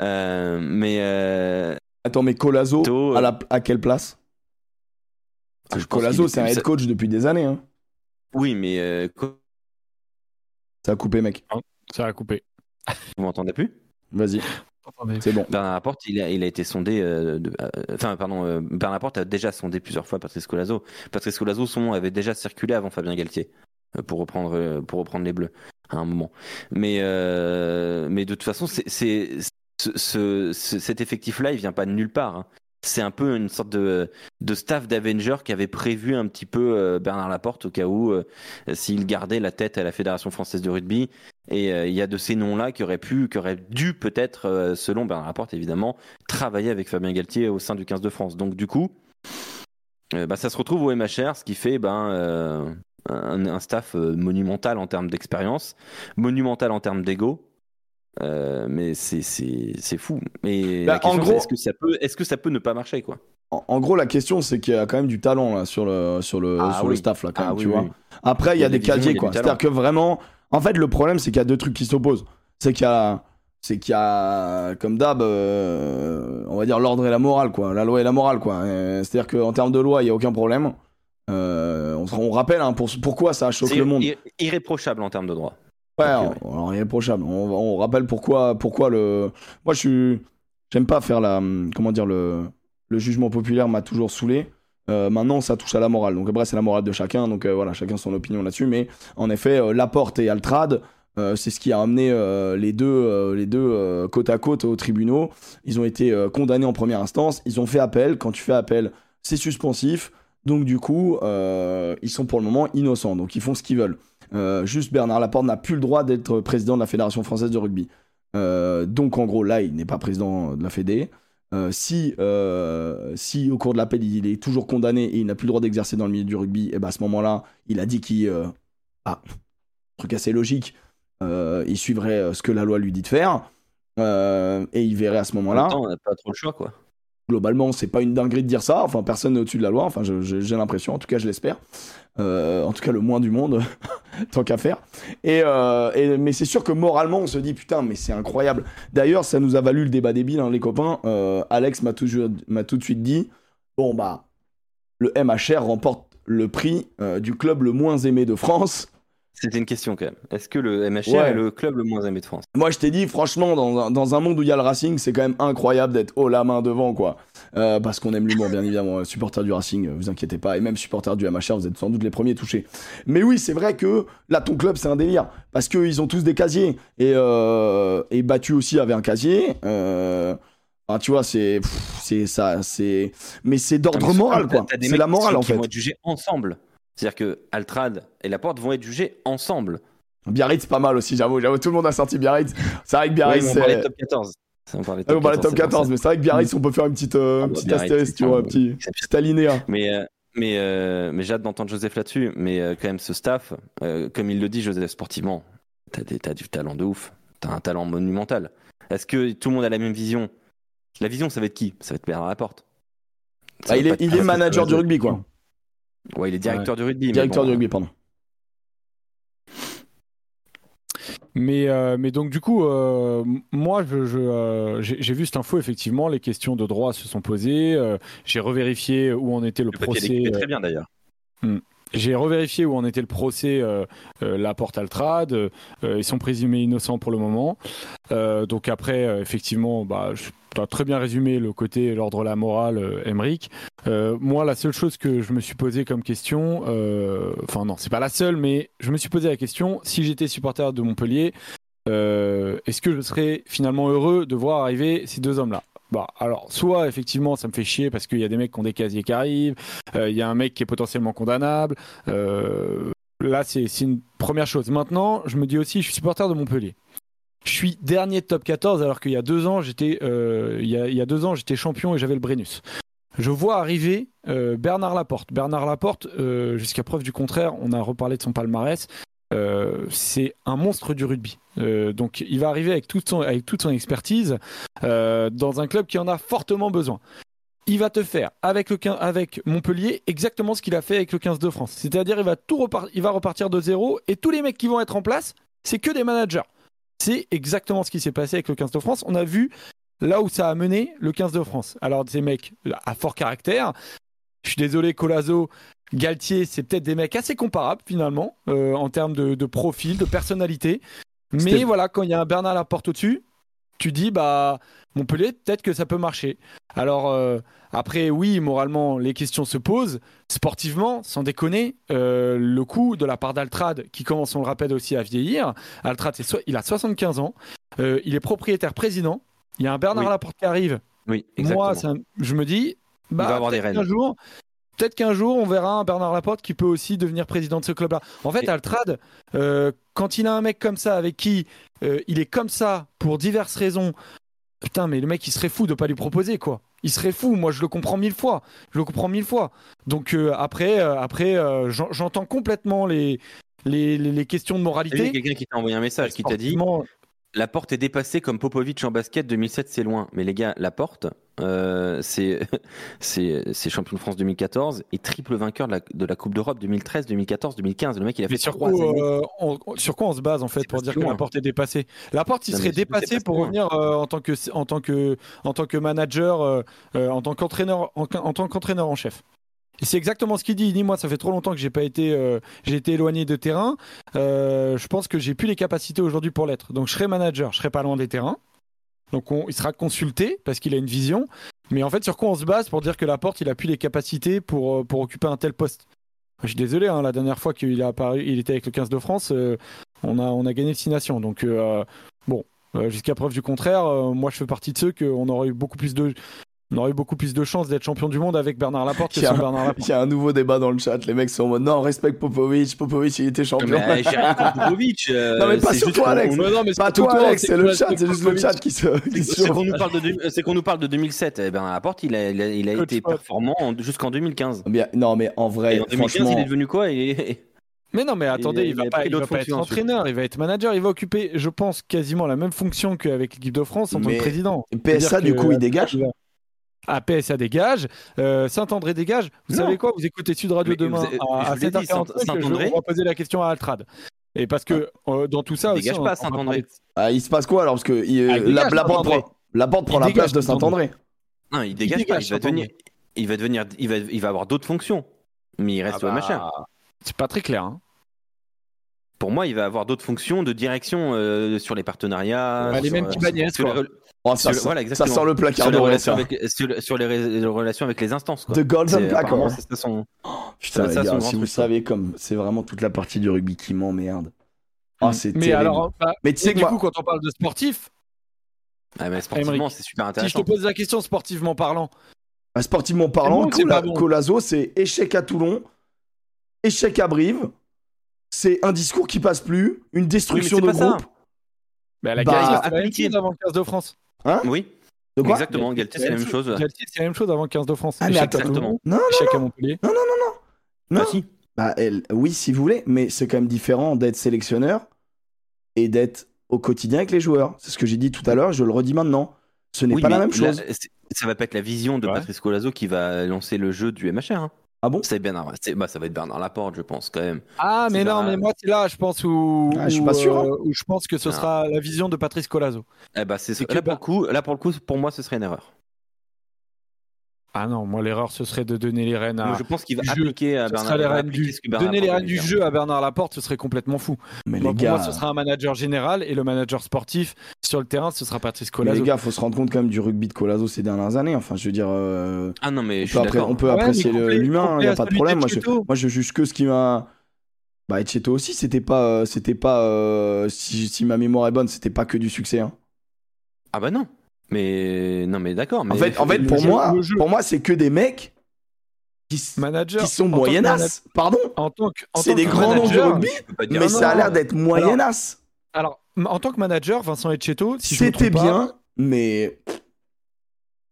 Euh, mais euh, Attends, mais Colazo, euh, à, la- à quelle place? Ah, Colazo, c'est un head coach depuis des années. Hein. Oui, mais euh, Ça a coupé, mec. Ça a coupé. (laughs) vous m'entendez plus? Vas-y, c'est bon. Bernard Laporte, il a, il a été sondé. euh, de- euh, enfin, pardon, euh, Bernard Laporte a déjà sondé plusieurs fois Patrice Colazo. Patrice Colazo, son nom avait déjà circulé avant Fabien Galtier, pour reprendre, euh, pour reprendre les Bleus à un moment. Mais, euh, mais de toute façon, c'est, c'est, ce- ce- ce- cet effectif-là, il vient pas de nulle part. hein. C'est un peu une sorte de, de staff d'Avengers qui avait prévu un petit peu euh, Bernard Laporte au cas où euh, s'il gardait la tête à la Fédération française de rugby. Et euh, il y a de ces noms-là qui auraient pu, qui auraient dû peut-être, selon Bernard Laporte évidemment, travailler avec Fabien Galtier au sein du 15 de France. Donc du coup, bah, ça se retrouve au MHR, ce qui fait ben, un, staff monumental en termes d'expérience, monumental en termes d'ego. Euh, mais c'est c'est c'est fou. Mais Bah, la question, en gros- est-ce que ça peut est-ce que ça peut ne pas marcher quoi? En, en gros, la question, c'est qu'il y a quand même du talent là, sur, le, sur, le, Ah sur le staff, là, quand même, oui, tu oui. vois. Après, il y a des casiers, quoi. C'est-à-dire que vraiment, en fait, le problème, c'est qu'il y a deux trucs qui s'opposent. C'est qu'il y a, c'est qu'il y a, comme d'hab, euh, on va dire l'ordre et la morale, quoi. La loi et la morale, quoi. C'est-à-dire qu'en termes de loi, il y a aucun problème. Euh, on, on rappelle hein, pour, pourquoi ça choque le monde. ir- irréprochable en termes de droit. Ouais. On, on rappelle pourquoi, pourquoi le. Moi, je suis. J'aime pas faire la. Comment dire, le, le jugement populaire m'a toujours saoulé. Euh, maintenant, ça touche à la morale. Donc, après, c'est la morale de chacun. Donc, euh, voilà, chacun son opinion là-dessus. Mais en effet, euh, Laporte et Altrad, euh, c'est ce qui a amené les deux, les deux côte à côte aux tribunaux. Ils ont été condamnés en première instance. Ils ont fait appel. Quand tu fais appel, c'est suspensif. Donc, du coup, ils sont pour le moment innocents. Donc, ils font ce qu'ils veulent. Euh, juste Bernard Laporte n'a plus le droit d'être président de la Fédération française de rugby. Euh, donc en gros là, il n'est pas président de la Fédé. Euh, si, au cours de l'appel il est toujours condamné et il n'a plus le droit d'exercer dans le milieu du rugby, et ben à ce moment-là, il a dit qu'il ah truc logique, il suivrait ce que la loi lui dit de faire et il verrait à ce En moment-là on n'a pas trop le choix quoi. Globalement, c'est pas une dinguerie de dire ça. Enfin, personne n'est au-dessus de la loi. Enfin, j'ai l'impression. En tout cas, je l'espère. Euh, en tout cas, le moins du monde, (laughs) tant qu'à faire. Et, euh, et- mais c'est sûr que moralement, on se dit putain, mais c'est incroyable. D'ailleurs, ça nous a valu le débat débile, hein, les copains. Euh, Alex m'a m'a tout de suite dit bon bah, le MHR remporte le prix du club le moins aimé de France. C'était une question quand même. Est-ce que le MHR Ouais. est le club le moins aimé de France? Moi, je t'ai dit, franchement, dans un, dans un monde où il y a le Racing, c'est quand même incroyable d'être haut la main devant, quoi. Euh, parce qu'on aime l'humour, bien évidemment. Supporter du Racing, euh, vous inquiétez pas. Et même supporter du MHR, vous êtes sans doute les premiers touchés. Mais oui, c'est vrai que là, ton club, c'est un délire. Parce qu'ils ont tous des casiers. Et, euh, et Battu aussi avait un casier. Euh, enfin, tu vois, c'est, pff, c'est ça, c'est. Mais c'est d'ordre Mais moral, quoi. C'est la morale, qui- en qui fait. vont être jugés ensemble. C'est-à-dire que Altrad et Laporte vont être jugés ensemble. Biarritz, pas mal aussi, j'avoue. J'avoue, tout le monde a sorti Biarritz. C'est vrai que Biarritz, Oui, on c'est. parlait de top 14. Ça, On parlait de Ah, top c'est pour 14, ça. mais c'est vrai que Biarritz, on peut faire une petite, euh, Ah, bah, Biarritz, astérisque, tu vois, un petit, petit alinéa. Mais, euh, mais, euh, mais j'ai hâte d'entendre Joseph là-dessus. Mais euh, quand même, ce staff, euh, comme il le dit, Joseph, sportivement, t'as, du talent de ouf. T'as un talent monumental. Est-ce que tout le monde a la même vision? La vision, ça va être qui? Ça va être Bernard Laporte. Ah, va il est, il est manager du rugby, quoi. Ouais, il est directeur du rugby. Directeur bon, du rugby, pardon. Mais, euh, mais donc du coup, euh, moi, je, je, euh, j'ai j'ai vu cette info, effectivement, les questions de droit se sont posées, euh, j'ai revérifié où en était le, Le procès. très bien d'ailleurs. J'ai revérifié où en était le procès euh, euh, la porte Altrad. euh, ils sont présumés innocents pour le moment. Euh, donc après, euh, effectivement, bah, tu as très bien résumé le côté l'ordre la morale, euh, Emmerich. Euh, moi, la seule chose que je me suis posé comme question, euh, enfin non, c'est pas la seule, mais je me suis posé la question si j'étais supporter de Montpellier, euh, est-ce que je serais finalement heureux de voir arriver ces deux hommes-là? Bah, alors, soit effectivement, ça me fait chier parce qu'il y a des mecs qui ont des casiers qui arrivent, euh, il y a un mec qui est potentiellement condamnable. euh, là, c'est une première chose. Maintenant, je me dis aussi, je suis supporter de Montpellier. Je suis dernier de top 14 alors qu'il y a deux ans, j'étais, euh, il, y a, deux ans, j'étais champion et j'avais le Brennus. Je vois arriver euh, Bernard Laporte. Bernard Laporte, euh, jusqu'à preuve du contraire, on a reparlé de son palmarès. c'est un monstre du rugby. Donc, il va arriver avec toute son, expertise dans un club qui en a fortement besoin. Il va te faire avec, Montpellier exactement ce qu'il a fait avec le 15 de France. C'est-à-dire, il va tout il va repartir de zéro et tous les mecs qui vont être en place, c'est que des managers. C'est exactement ce qui s'est passé avec le 15 de France. On a vu là où ça a mené le 15 de France. Alors, ces mecs à fort caractère, je suis désolé, Colazo, Galtier, c'est peut-être des mecs assez comparables finalement, euh, en termes de, de profil, de personnalité. Mais voilà, quand il y a un Bernard Laporte au-dessus, tu dis, bah, Montpellier, peut-être que ça peut marcher. Alors, euh, après, oui, moralement, les questions se posent. Sportivement, sans déconner, euh, le coup de la part d'Altrad, qui commence, on le rappelle aussi, à vieillir. Altrad, so- il a 75 ans. Euh, il est propriétaire président. Il y a un Bernard Oui. Laporte qui arrive. Oui, exactement. Moi, ça- je me dis, bah, va avoir des peut-être rênes. qu'un jour, peut-être qu'un jour, on verra un Bernard Laporte qui peut aussi devenir président de ce club-là. En fait, Altrad, euh, quand il a un mec comme ça avec qui euh, il est comme ça pour diverses raisons, putain, mais le mec, il serait fou de pas lui proposer quoi. Il serait fou. Moi, je le comprends mille fois. Je le comprends mille fois. Donc euh, après, euh, après, j'en- j'entends complètement les les, les- les questions de T'as vu, moralité. quelqu'un qui t'a envoyé un message qui t'a dit La porte est dépassée comme Popovic en basket 2007, c'est loin. Mais les gars, la porte, euh, c'est (laughs) c'est c'est champion de France 2014 et triple vainqueur de la, de la Coupe d'Europe 2013, 2014, 2015. Le mec, il a fait Mais sur quoi, euh, on- sur quoi on se base en fait pour dire que loin. la porte est dépassée? La porte, il Non, serait dépassé pas pour revenir euh, en tant que en tant que en tant que manager, en tant qu'entraîneur en, en tant qu'entraîneur en chef. C'est exactement ce qu'il dit. Il dit moi, ça fait trop longtemps que j'ai pas été, euh, j'ai été éloigné de terrain. Euh, je pense que j'ai plus les capacités aujourd'hui pour l'être. Donc je serai manager, je serai pas loin des terrains. Donc on- il sera consulté parce qu'il a une vision. Mais en fait, sur quoi on se base pour dire que la porte, il a plus les capacités pour euh, pour occuper un tel poste? Je suis désolé. hein, la dernière fois qu'il apparu, il était avec le 15 de France. on a on a gagné le 6 nations. Donc bon, jusqu'à preuve du contraire, moi je fais partie de ceux qu'on aurait eu beaucoup plus de on aurait eu beaucoup plus de chances d'être champion du monde avec Bernard Laporte que Il y a sans un- Bernard Laporte. Il y a un nouveau débat dans le chat. Les mecs sont en mode non, on respecte Popovic. Popovic, il était champion. Mais, j'ai rien contre Popovic. euh, Non, mais pas c'est sur toi, Alex. on- non, mais Pas toi, Alex, c'est le chat. C'est juste le chat qui se. C'est qu'on nous parle de deux- c'est qu'on nous parle de 2007. Eh ben, à la porte, il a, il a, il a Coach été performant en- jusqu'en 2015. Bien, non, mais en Et vrai, en 2015, franchement. il est devenu quoi Il est- Mais non, mais attendez, il il, va pas, il va pas être entraîneur, il va être manager, il va occuper, je pense, quasiment la même fonction qu'avec l'équipe de France en tant que président. PSA, du coup, il dégage. Ah, PSA dégage, euh, Saint-André dégage. Vous Non. savez quoi? Vous écoutez Sud Radio Mais demain vous avez- à, à vous l'ai dit, 7h45, Saint-André- je- on va poser la question à Altrad. Et parce que euh, dans tout ça Il aussi, dégage on- pas Saint-André. Ah, il se passe quoi alors? Parce que il- Ah, il la, la porte Saint-André. prend, la prend Il place de Saint-André. Non, il dégage dégage, pas. Il va devenir, il va devenir, il va, il va avoir d'autres fonctions. Mais il reste Ah au bah, machin. C'est pas très clair. hein. Pour moi, il va avoir d'autres fonctions de direction euh, sur les partenariats. Bah, les sur, mêmes euh, qu'Ibanez, sur re- Oh, ça, sur voilà, ça sent le placard sur les doré, relations avec, sur, sur les, les relations avec les instances. Quoi. The Golden Placard. c'est ça son- Putain, Ça, gars, si vous truc, savez comme c'est vraiment toute la partie du rugby qui m'emmerde. Ah, c'est Mais terrible. alors, bah, Mais tu sais du moi- coup, quand on parle de sportif, Ah, mais sportivement, c'est super si je te intéressant. pose la question sportivement parlant, Bah, sportivement parlant, bon que c'est Cola- pas bon. Colazo, c'est échec à Toulon, échec à Brive. C'est un discours qui passe plus, une destruction Oui, mais de groupe. bah, la Bah, Galtier, c'est la même appliqué. avant le 15 de France. Oui, De quoi exactement. Galtier, c'est la même chose. Galtier, c'est la même chose avant le 15 de France. Ah, mais attends, exactement. Non, non, échec à Montpellier. non. Ah, si. Bah, elle- oui, si vous voulez, mais c'est quand même différent d'être sélectionneur et d'être au quotidien avec les joueurs. C'est ce que j'ai dit tout à l'heure, je le redis maintenant. Ce n'est Oui, pas la même chose. c'est- ça va pas être la vision de Ouais. Patrice Colazo qui va lancer le jeu du MHR. hein. Ah bon? C'est Bernard. Bah, ça va être Bernard Laporte, je pense quand même. Ah, mais C'est non, mais moi, c'est là, je pense, où, Ah, je suis pas sûr, hein. euh, où je pense que ce Ah. sera la vision de Patrice Colazo. Eh bah, c'est là pour Ber- le coup. Là pour le coup, pour moi, ce serait une erreur. Ah non, moi, l'erreur, ce serait de donner les rênes à. Moi, je pense qu'il va du jeu. appliquer à ce Bernard. les rênes du... ce que Bernard Donner les Laporte rênes du jeu faire. à Bernard Laporte, ce serait complètement fou. Mais Moi, les pour gars, moi, ce sera un manager général et le manager sportif sur le terrain, ce sera Patrice mais Colazo. les gars, faut se rendre compte quand même du rugby de Colazo ces dernières années. Enfin, je veux dire, euh, Ah non, mais on je peut, on peut ouais, apprécier l'humain, il complet y a pas de problème. Moi, je, moi, je juge que ce qui m'a. Bah, Etcheto aussi, c'était pas, euh, c'était pas, euh, si, si ma mémoire est bonne, c'était pas que du succès. hein. Ah bah non. Mais non, mais d'accord. En fait, en fait, pour jeu- moi, pour moi, c'est que des mecs qui, Manager. qui sont moyenasses. Pardon, mana- En tant que. en c'est des que grands noms du manager- rugby, mais non, ça a l'air d'être moyennasse. Alors, m- en tant que manager, Vincent Etcheto, si C'était pas, bien, mais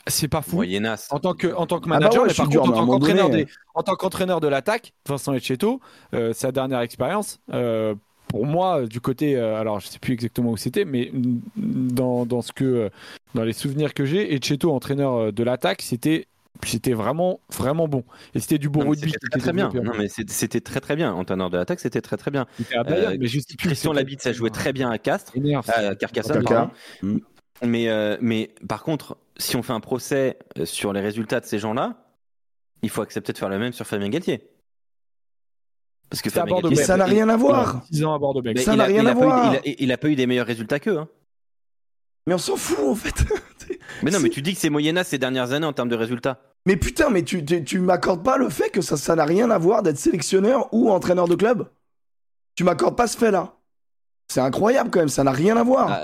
c'est pas fou. Moyenasse. En tant que, en tant que Ah bah manager, ouais, mais je par suis dur, contre, mais à en tant qu'entraîneur donné, des- en tant qu'entraîneur de l'attaque, Vincent Etcheto, euh, sa dernière expérience, euh, pour moi, du côté, euh, alors je sais plus exactement où c'était, mais mm, dans, dans ce que, euh, dans les souvenirs que j'ai, Etcheto, entraîneur euh, de l'attaque, c'était, c'était vraiment, vraiment bon. Et c'était du beau Non, rugby. c'était très, très bien. Non, mais c'était très très bien. Entraîneur de l'attaque, c'était très très bien. C'était à Bayern, Euh, mais juste Christian Labitte, ça jouait très bien à Castres, à Carcassonne. Carca. pardon. Mm. Mais, euh, mais par contre, si on fait un procès euh, sur les résultats de ces gens-là, il faut accepter de faire le même sur Fabien Galtier. Parce que Fabien Bordeaux, Galtier, ça n'a rien à voir. 6 ans à mais Ça il n'a a- rien il a à pas eu- voir. il a- Il a pas eu des meilleurs résultats qu'eux. hein. Mais on s'en fout en fait. (laughs) Mais non, mais tu dis que c'est moyennasse ces dernières années en termes de résultats. Mais putain, mais tu, tu, tu m'accordes pas le fait que ça ça n'a rien à voir d'être sélectionneur ou entraîneur de club? Tu m'accordes pas ce fait-là. C'est incroyable quand même, ça n'a rien à voir. Ah,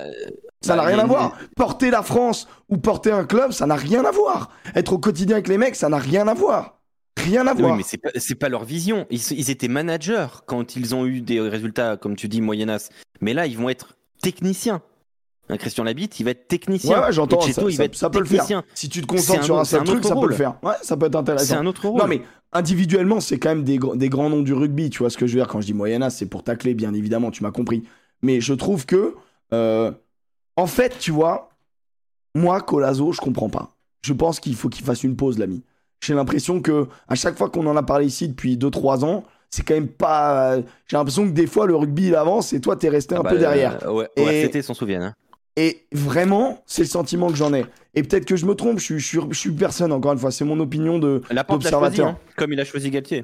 ça bah, n'a rien y a à voir. Porter la France ou porter un club, ça n'a rien à voir. Être au quotidien avec les mecs, ça n'a rien à voir. Rien à Oui, voir. mais c'est pas, pas leur vision. Ils, ils étaient managers quand ils ont eu des résultats, comme tu dis, moyennas. Mais là, ils vont être techniciens. Un Christian Labitte, il va être technicien. Ouais, ouais, j'entends, il ça- va être ça peut le faire. technicien. Si tu te C'est concentres un sur un c'est seul un truc, ça peut le faire. Ouais, ça peut être C'est intéressant. un autre rôle. Non mais individuellement, c'est quand même des, gr- des grands noms du rugby, tu vois ce que je veux dire quand je dis moyennas, c'est pour tacler bien évidemment, tu m'as compris. Mais je trouve que euh, en fait, tu vois, moi Colazo, je comprends pas. Je pense qu'il faut qu'il fasse une pause l'ami. J'ai l'impression que à chaque fois qu'on en a parlé ici depuis 2 3 ans, c'est quand même pas j'ai l'impression que des fois le rugby il avance et toi t'es resté un Ah bah, peu derrière. euh, ouais, Et- c'était s'en souviennent. hein. Et vraiment, c'est le sentiment que j'en ai. Et peut-être que je me trompe, je suis, je suis, je suis personne, encore une fois, c'est mon opinion de, d'observateur. hein, comme il a choisi Galtier.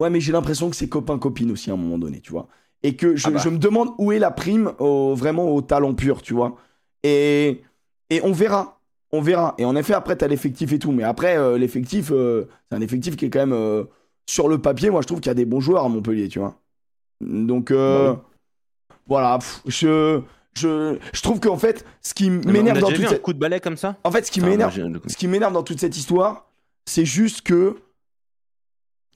Ouais, mais j'ai l'impression que c'est copain-copine aussi à un moment donné, tu vois. Et que je, Ah bah. je me demande où est la prime au, vraiment au talent pur, tu vois. Et, et on verra. On verra. Et en effet, après, t'as l'effectif et tout. Mais après, euh, l'effectif, euh, c'est un effectif qui est quand même euh, sur le papier. Moi, je trouve qu'il y a des bons joueurs à Montpellier, tu vois. Donc, Bah voilà. pff, je, je, je trouve qu'en fait, ce qui m'énerve dans toute cette... coup de balai comme ça En fait, ce qui m'énerve, ce qui m'énerve dans toute cette histoire, c'est juste que.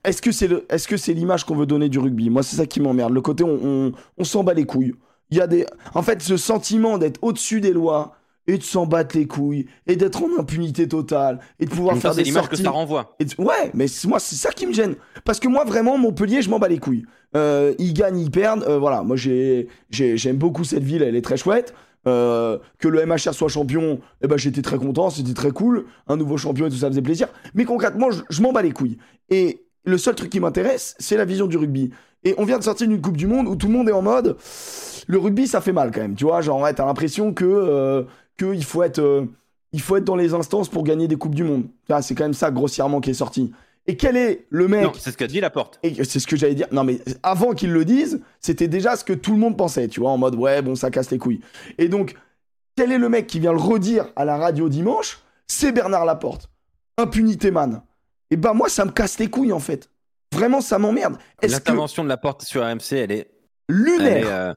Est-ce que c'est le, est-ce que c'est l'image qu'on veut donner du rugby? Moi, c'est ça qui m'emmerde. Le côté, on, on, on s'en bat les couilles. Il y a des, en fait, ce sentiment d'être au-dessus des lois et de s'en battre les couilles et d'être en impunité totale et de pouvoir faire des l'image que ça renvoie. Et de- Ouais, mais moi, c'est ça qui me gêne. Parce que moi, vraiment, Montpellier, je m'en bats les couilles. Euh, ils gagnent, ils perdent. euh, voilà, moi, j'ai, j'ai- j'aime beaucoup cette ville, elle est très chouette. Euh, que le MHR soit champion, eh ben, j'étais très content, c'était très cool. Un nouveau champion et tout ça faisait plaisir. Mais concrètement, je, je m'en bats les couilles. Et le seul truc qui m'intéresse, c'est la vision du rugby. Et on vient de sortir d'une Coupe du Monde où tout le monde est en mode. Le rugby, ça fait mal quand même. Tu vois, genre, ouais, t'as l'impression que, euh, que il faut être. euh, il faut être dans les instances pour gagner des Coupes du Monde. C'est quand même ça, grossièrement, qui est sorti. Et quel est le mec Non, c'est ce qu'a dit la porte. et c'est ce que j'allais dire. Non, mais avant qu'ils le disent, c'était déjà ce que tout le monde pensait, tu vois, en mode ouais, bon, ça casse les couilles. Et donc, quel est le mec qui vient le redire à la radio dimanche? C'est Bernard Laporte. Impunité man. Et bah, moi, ça me casse les couilles, en fait. Vraiment, ça m'emmerde. Est-ce que L'intervention de la porte sur RMC, elle est. lunaire, Elle est, euh,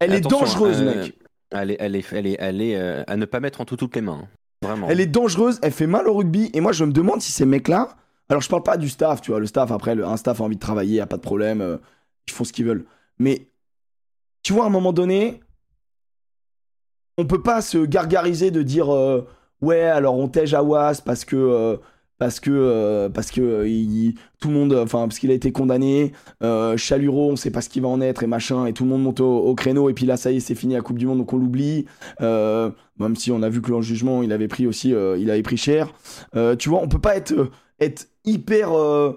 elle est dangereuse, euh, mec. Elle est, elle est, elle est, elle est euh, à ne pas mettre entre toutes les mains. hein. Vraiment. Elle est dangereuse, elle fait mal au rugby. Et moi, je me demande si ces mecs-là. Alors, je parle pas du staff, tu vois. Le staff, après, le, un staff a envie de travailler, y a pas de problème. euh, ils font ce qu'ils veulent. Mais, tu vois, à un moment donné, on peut pas se gargariser de dire euh, Ouais, alors on tège Awas parce que. Euh, parce que, euh, parce que euh, tout le monde, enfin, parce qu'il a été condamné. Euh, Chaluro, on sait pas ce qu'il va en être et machin. Et tout le monde monte au, au créneau. Et puis là, ça y est, c'est fini la Coupe du Monde, donc on l'oublie. Euh, même si on a vu que le jugement, il avait pris aussi, euh, il avait pris cher. Euh, tu vois, on peut pas être, euh, être hyper. euh,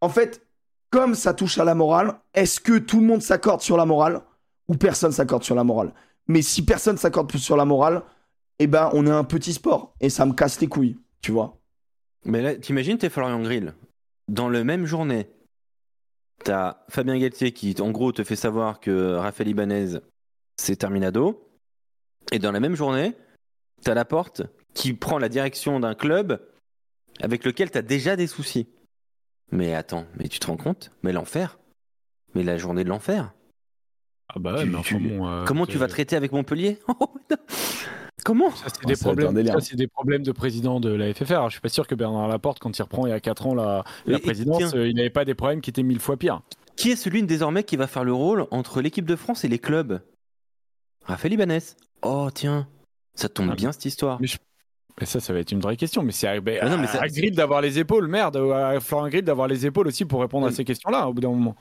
En fait, comme ça touche à la morale, est-ce que tout le monde s'accorde sur la morale ou personne s'accorde sur la morale? Mais si personne s'accorde sur la morale, eh ben, on est un petit sport et ça me casse les couilles, tu vois. Mais là, t'imagines, t'es Florian Grill. Dans le même journée, t'as Fabien Galtier qui, en gros, te fait savoir que Raphaël Ibanez, c'est terminado. Et dans la même journée, t'as Laporte qui prend la direction d'un club avec lequel t'as déjà des soucis. Mais attends, mais tu te rends compte? Mais l'enfer Mais la journée de l'enfer Ah bah ouais, Tu- mais enfin tu- bon, euh, Comment tu vas traiter avec Montpellier? (laughs) Oh. Comment Ça, c'est Ah, des, problèmes, ça, c'est des problèmes de président de la FFR. Je suis pas sûr que Bernard Laporte, quand il reprend il y a 4 ans la, la présidence, tiens. euh, il n'avait pas des problèmes qui étaient mille fois pires. Qui est celui désormais qui va faire le rôle entre l'équipe de France et les clubs? Raphaël Ibanez. Oh tiens, ça tombe Ah, bien cette histoire. mais Et ça, ça va être une vraie question. Mais c'est à, non, mais à- ça- à Grill d'avoir les épaules, merde, à Florent Grill d'avoir les épaules aussi pour répondre à ces questions-là au bout d'un moment.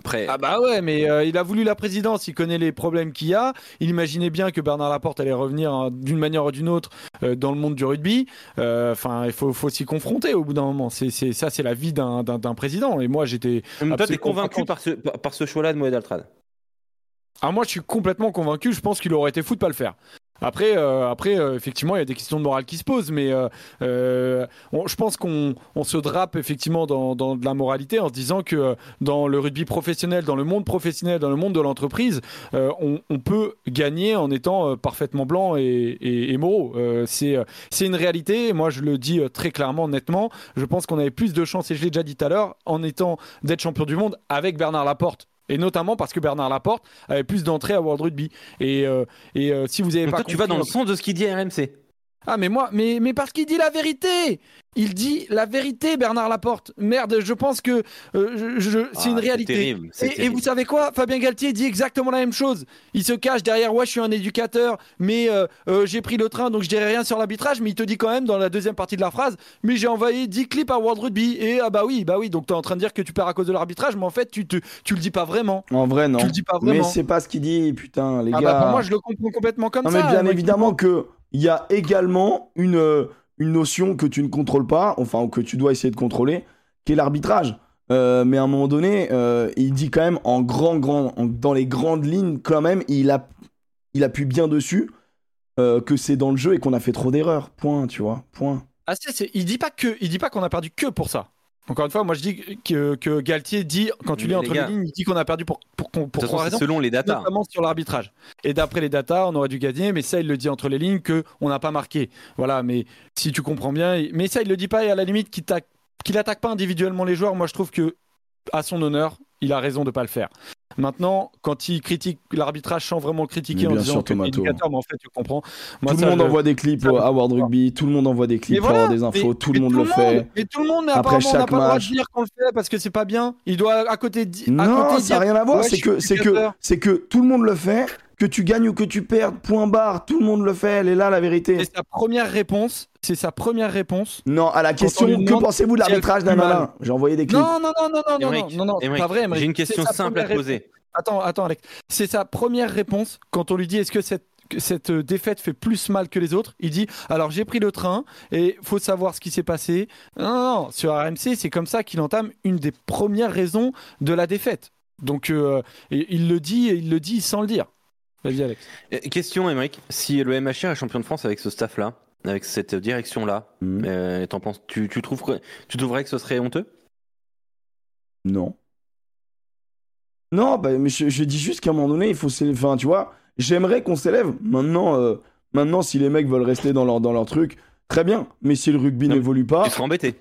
Après, Ah bah ouais, mais euh, il a voulu la présidence, il connaît les problèmes qu'il y a. Il imaginait bien que Bernard Laporte allait revenir hein, d'une manière ou d'une autre euh, dans le monde du rugby. Euh, Enfin, il faut, faut s'y confronter au bout d'un moment. C'est, c'est, ça, c'est la vie d'un, d'un, d'un président. Et moi, j'étais. toi t'es convaincu par ce, par ce choix-là de Moed Altrad Ah, moi, je suis complètement convaincu. Je pense qu'il aurait été fou de pas le faire. Après, euh, après euh, effectivement, il y a des questions de morale qui se posent, mais euh, je pense qu'on on se drape effectivement dans, de la moralité en se disant que dans le rugby professionnel, dans le monde professionnel, dans le monde de l'entreprise, on, peut gagner en étant parfaitement blanc et, moraux. C'est une réalité. Moi, je le dis très clairement, nettement. Je pense qu'on avait plus de chances, et je l'ai déjà dit tout à l'heure, en étant d'être champion du monde avec Bernard Laporte. Et notamment parce que Bernard Laporte avait plus d'entrées à World Rugby. Et, euh, et euh, si vous avez Donc pas toi tu vas dans le sens de ce qu'il dit à RMC. Ah mais moi mais mais parce qu'il dit la vérité. Il dit la vérité Bernard Laporte. Merde, je pense que euh, je- je- c'est Ah, une réalité. terrible, c'est Et, et terrible. vous savez quoi? Fabien Galtier dit exactement la même chose. Il se cache derrière ouais, je suis un éducateur, mais euh, euh, j'ai pris le train donc je dirai rien sur l'arbitrage, mais il te dit quand même dans la deuxième partie de la phrase, mais j'ai envoyé 10 clips à World Rugby et ah bah oui, bah oui, donc tu es en train de dire que tu perds à cause de l'arbitrage, mais en fait tu te tu le dis pas vraiment. En vrai, non. Tu le dis pas Mais vraiment. c'est pas ce qu'il dit, putain, les Ah gars. bah pour moi je le comprends complètement comme Non, ça. mais bien évidemment que il y a également une, euh, une notion que tu ne contrôles pas, enfin, que tu dois essayer de contrôler, qui est l'arbitrage. Euh, mais à un moment donné, euh, il dit quand même en grand, grand, dans les grandes lignes, quand même, il, a, il appuie bien dessus que c'est dans le jeu et qu'on a fait trop d'erreurs. Point, tu vois. Point. Ah, c'est, c'est- il dit pas que, il dit pas qu'on a perdu que pour ça. Encore une fois, moi je dis que, que Galtier dit, quand tu Mais lis entre les lignes, il dit qu'on a perdu pour, pour, pour, De pour toute trois raisons, selon les datas. notamment sur l'arbitrage. Et d'après les datas, on aurait dû gagner, mais ça il le dit entre les lignes que on n'a pas marqué. Voilà, mais si tu comprends bien, mais ça il le dit pas et à la limite qu'il attaque pas individuellement les joueurs, moi je trouve que à son honneur, il a raison de pas le faire. Maintenant, quand il critique l'arbitrage sans vraiment le critiquer en disant que mais en fait tu comprends. Moi, tout ça, le monde je- envoie des clips ça, à World. Rugby, tout le monde envoie des clips pour avoir des infos, mais- tout le monde le fait. Mais tout le monde, Après on n'a chaque pas le droit de match. dire qu'on le fait parce que c'est pas bien. Il doit à côté à Non, côté ça n'a rien à voir. Ouais, c'est que, c'est que, c'est que tout le monde le fait, que tu gagnes ou que tu perdes, point barre, tout le monde le fait. Elle est là la vérité. C'est sa première réponse. C'est sa première réponse. Non, à la on question, que pensez-vous de l'arbitrage fait d'un mal. nana J'ai envoyé des clips. Non, non, non, non, non, non, Émeric, non, non, Émeric, pas vrai. J'ai une question simple à te poser. Attends, attends, Alex. C'est sa première réponse quand on lui dit est-ce que cette cette euh, défaite fait plus mal que les autres, il dit alors j'ai pris le train et faut savoir ce qui s'est passé. Non, non, non, sur RMC, c'est comme ça qu'il entame une des premières raisons de la défaite. Donc euh, et il le dit, il le dit sans le dire. Vas-y Alex. Euh, Question, Émeric. Si le MHR est champion de France avec ce staff-là, avec cette direction-là, Hmm. euh, t'en penses, tu, tu trouves que, tu trouverais que ce serait honteux? Non. Non, bah, mais je, je dis juste qu'à un moment donné, il faut s'élever. Enfin, tu vois, j'aimerais qu'on s'élève. Maintenant, euh, maintenant, si les mecs veulent rester dans leur, dans leur truc, très bien. Mais si le rugby n'évolue pas, Tu serais embêté.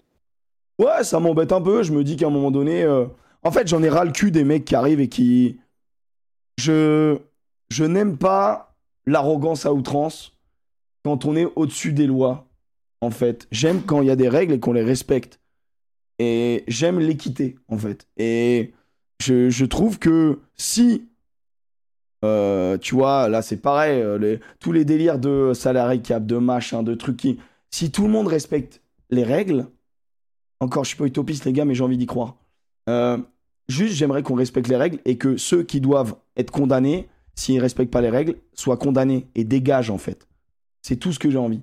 ouais, ça m'embête un peu. Je me dis qu'à un moment donné, euh, en fait, j'en ai ras le cul des mecs qui arrivent et qui. Je, je n'aime pas l'arrogance à outrance quand on est au-dessus des lois. En fait, j'aime quand il y a des règles et qu'on les respecte. Et j'aime l'équité, en fait. Et je, trouve que si, euh, tu vois, là c'est pareil, euh, tous les délires de salarié cap, de machin, de trucs qui. Si tout le monde respecte les règles, encore je suis pas utopiste les gars, mais j'ai envie d'y croire. Euh, juste, j'aimerais qu'on respecte les règles et que ceux qui doivent être condamnés, s'ils respectent pas les règles, soient condamnés et dégagent en fait. C'est tout ce que j'ai envie.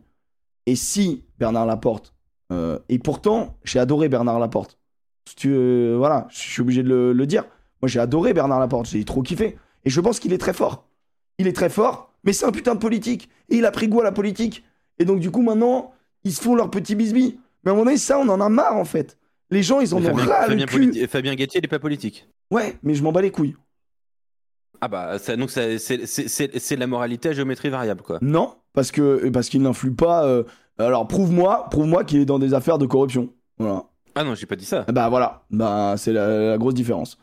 Et si Bernard Laporte Euh, et pourtant, j'ai adoré Bernard Laporte. Si tu, euh, voilà, je suis obligé de le, le dire. Moi, j'ai adoré Bernard Laporte. J'ai trop kiffé. Et je pense qu'il est très fort. Il est très fort, mais c'est un putain de politique. Et il a pris goût à la politique. Et donc, du coup, maintenant, ils se font leur petit bisbis. Mais à mon avis, ça, on en a marre, en fait. Les gens, ils en ont Fabien, ras le Fabien, cul. politi- Fabien Gatier, il est pas politique. Ouais, mais je m'en bats les couilles. Ah bah, ça, donc c'est de la moralité à géométrie variable, quoi. Non, parce que parce qu'il n'influe pas. euh, Alors, prouve-moi, prouve-moi qu'il est dans des affaires de corruption. Voilà. Ah non, j'ai pas dit ça. Bah voilà, bah c'est la, la grosse différence.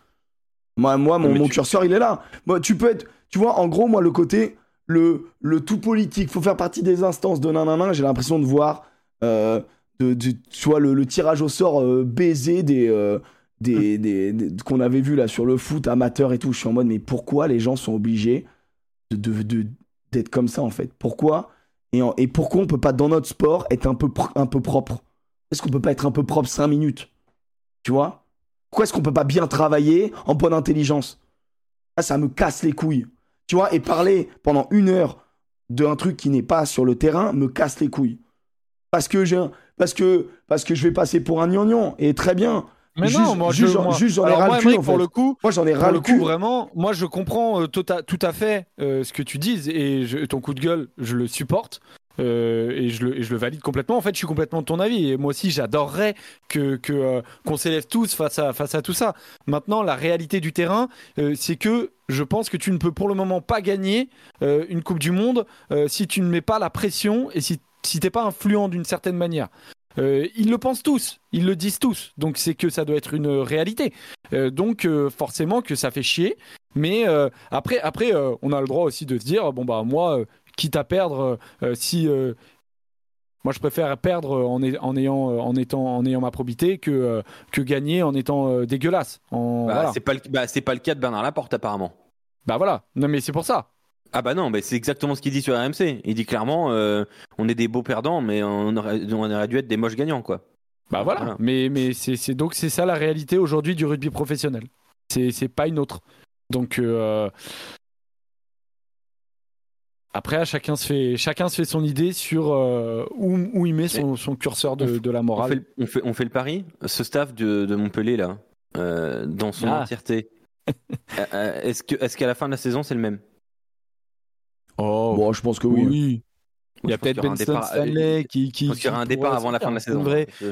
Moi, moi mon, Mais mon tu- curseur, il est là. Moi, tu peux être, tu vois, en gros, moi, le côté, le, le tout politique, faut faire partie des instances de nanana. J'ai l'impression de voir, euh, de, de- tu vois, le, le tirage au sort euh, baiser des, euh, des, des- des- qu'on avait vu là sur le foot amateur et tout. Je suis en mode, mais pourquoi les gens sont obligés de, de- d'être comme ça en fait? Pourquoi? Et, en- et pourquoi on peut pas dans notre sport être un peu, un peu propre? Est-ce qu'on peut pas être un peu propre 5 minutes? Tu vois? Pourquoi est-ce qu'on peut pas bien travailler en bonne intelligence? Ça, ça me casse les couilles. Tu vois? Et parler pendant une heure d'un truc qui n'est pas sur le terrain me casse les couilles. Parce que, j'ai parce que, parce que je vais passer pour un gnangnan. Et très bien. Mais non, moi, je, j'en- moi- juste j'en ai ras le cul, pour le coup, Moi, j'en ai ras le cul. vraiment, moi, je comprends euh, tota- tout à fait euh, ce que tu dises et je- ton coup de gueule, je le supporte. euh, et, je le, et je le valide complètement. En fait, je suis complètement de ton avis. Et moi aussi, j'adorerais que que, euh, qu'on s'élève tous face à face à tout ça. Maintenant, la réalité du terrain, euh, c'est que je pense que tu ne peux pour le moment pas gagner une Coupe du Monde si tu ne mets pas la pression et si si t'es pas influent d'une certaine manière. Euh, ils le pensent tous, ils le disent tous, donc c'est que ça doit être une réalité. Euh, donc euh, forcément que ça fait chier, mais après, après on a le droit aussi de se dire bon bah moi, quitte à perdre, si moi je préfère perdre en, ay- en ayant en étant en ayant ma probité que que gagner en étant dégueulasse. En, Bah, voilà. C'est pas, le- bah, c'est pas le cas de Bernard Laporte, apparemment. Bah voilà, non mais c'est pour ça. Ah bah non, mais c'est exactement ce qu'il dit sur RMC. Il dit clairement, euh, on est des beaux perdants, mais on aurait, on aurait dû être des moches gagnants, quoi. Bah voilà, Voilà. mais, mais c'est donc c'est ça la réalité aujourd'hui du rugby professionnel. C'est pas une autre. Donc euh, après chacun se fait chacun se fait son idée sur euh, où, où il met son, son curseur de, de la On morale. fait, le- on, fait, on fait le pari Ce staff de, de Montpellier, là, dans son Ah. entièreté, (laughs) est-ce que- est-ce qu'à la fin de la saison, c'est le même? Oh Bon, je pense que oui. oui. Il y a peut-être Benston départ- Stanley qui, qui, Je pense qu'il y aura un départ avant la fin de la saison.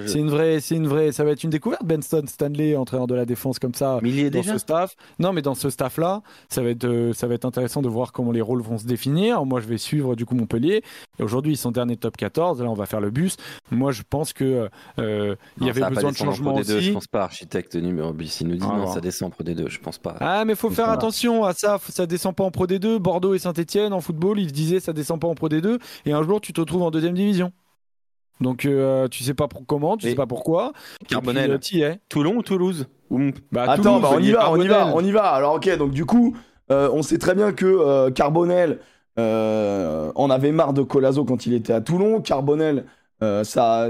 C'est une vraie, c'est une vraie, ça va être une découverte. Benston Stanley, entraîneur de la défense comme ça. Dans ce staff. Non, mais dans ce staff-là, ça va être, euh, ça va être intéressant de voir comment les rôles vont se définir. Moi, je vais suivre du coup Montpellier. Et Aujourd'hui, ils sont derniers top 14. Là, on va faire le bus. Moi, je pense que euh, il y avait besoin de changement Pro D2, aussi. Je pense pas, architecte numéro 10. Il nous dit Ah, non, ça descend en Pro D2, je pense pas. Ah, mais faut faire attention à ça. Ça descend pas en Pro D2. Bordeaux et Saint-Etienne en football, ils disaient ça descend pas en Pro D2. Et un jour, tu te retrouves en deuxième division. Donc, euh, tu sais pas pour- comment, tu Et sais pas pourquoi. Carbonel, puis, euh, es. Toulon ou Toulouse Ou- Bah, Attends, Toulouse, bah, on y va, on y va, on y va. Alors, ok, donc du coup, euh, on sait très bien que euh, Carbonel euh, en avait marre de Colazo quand il était à Toulon. Carbonel, euh, ça,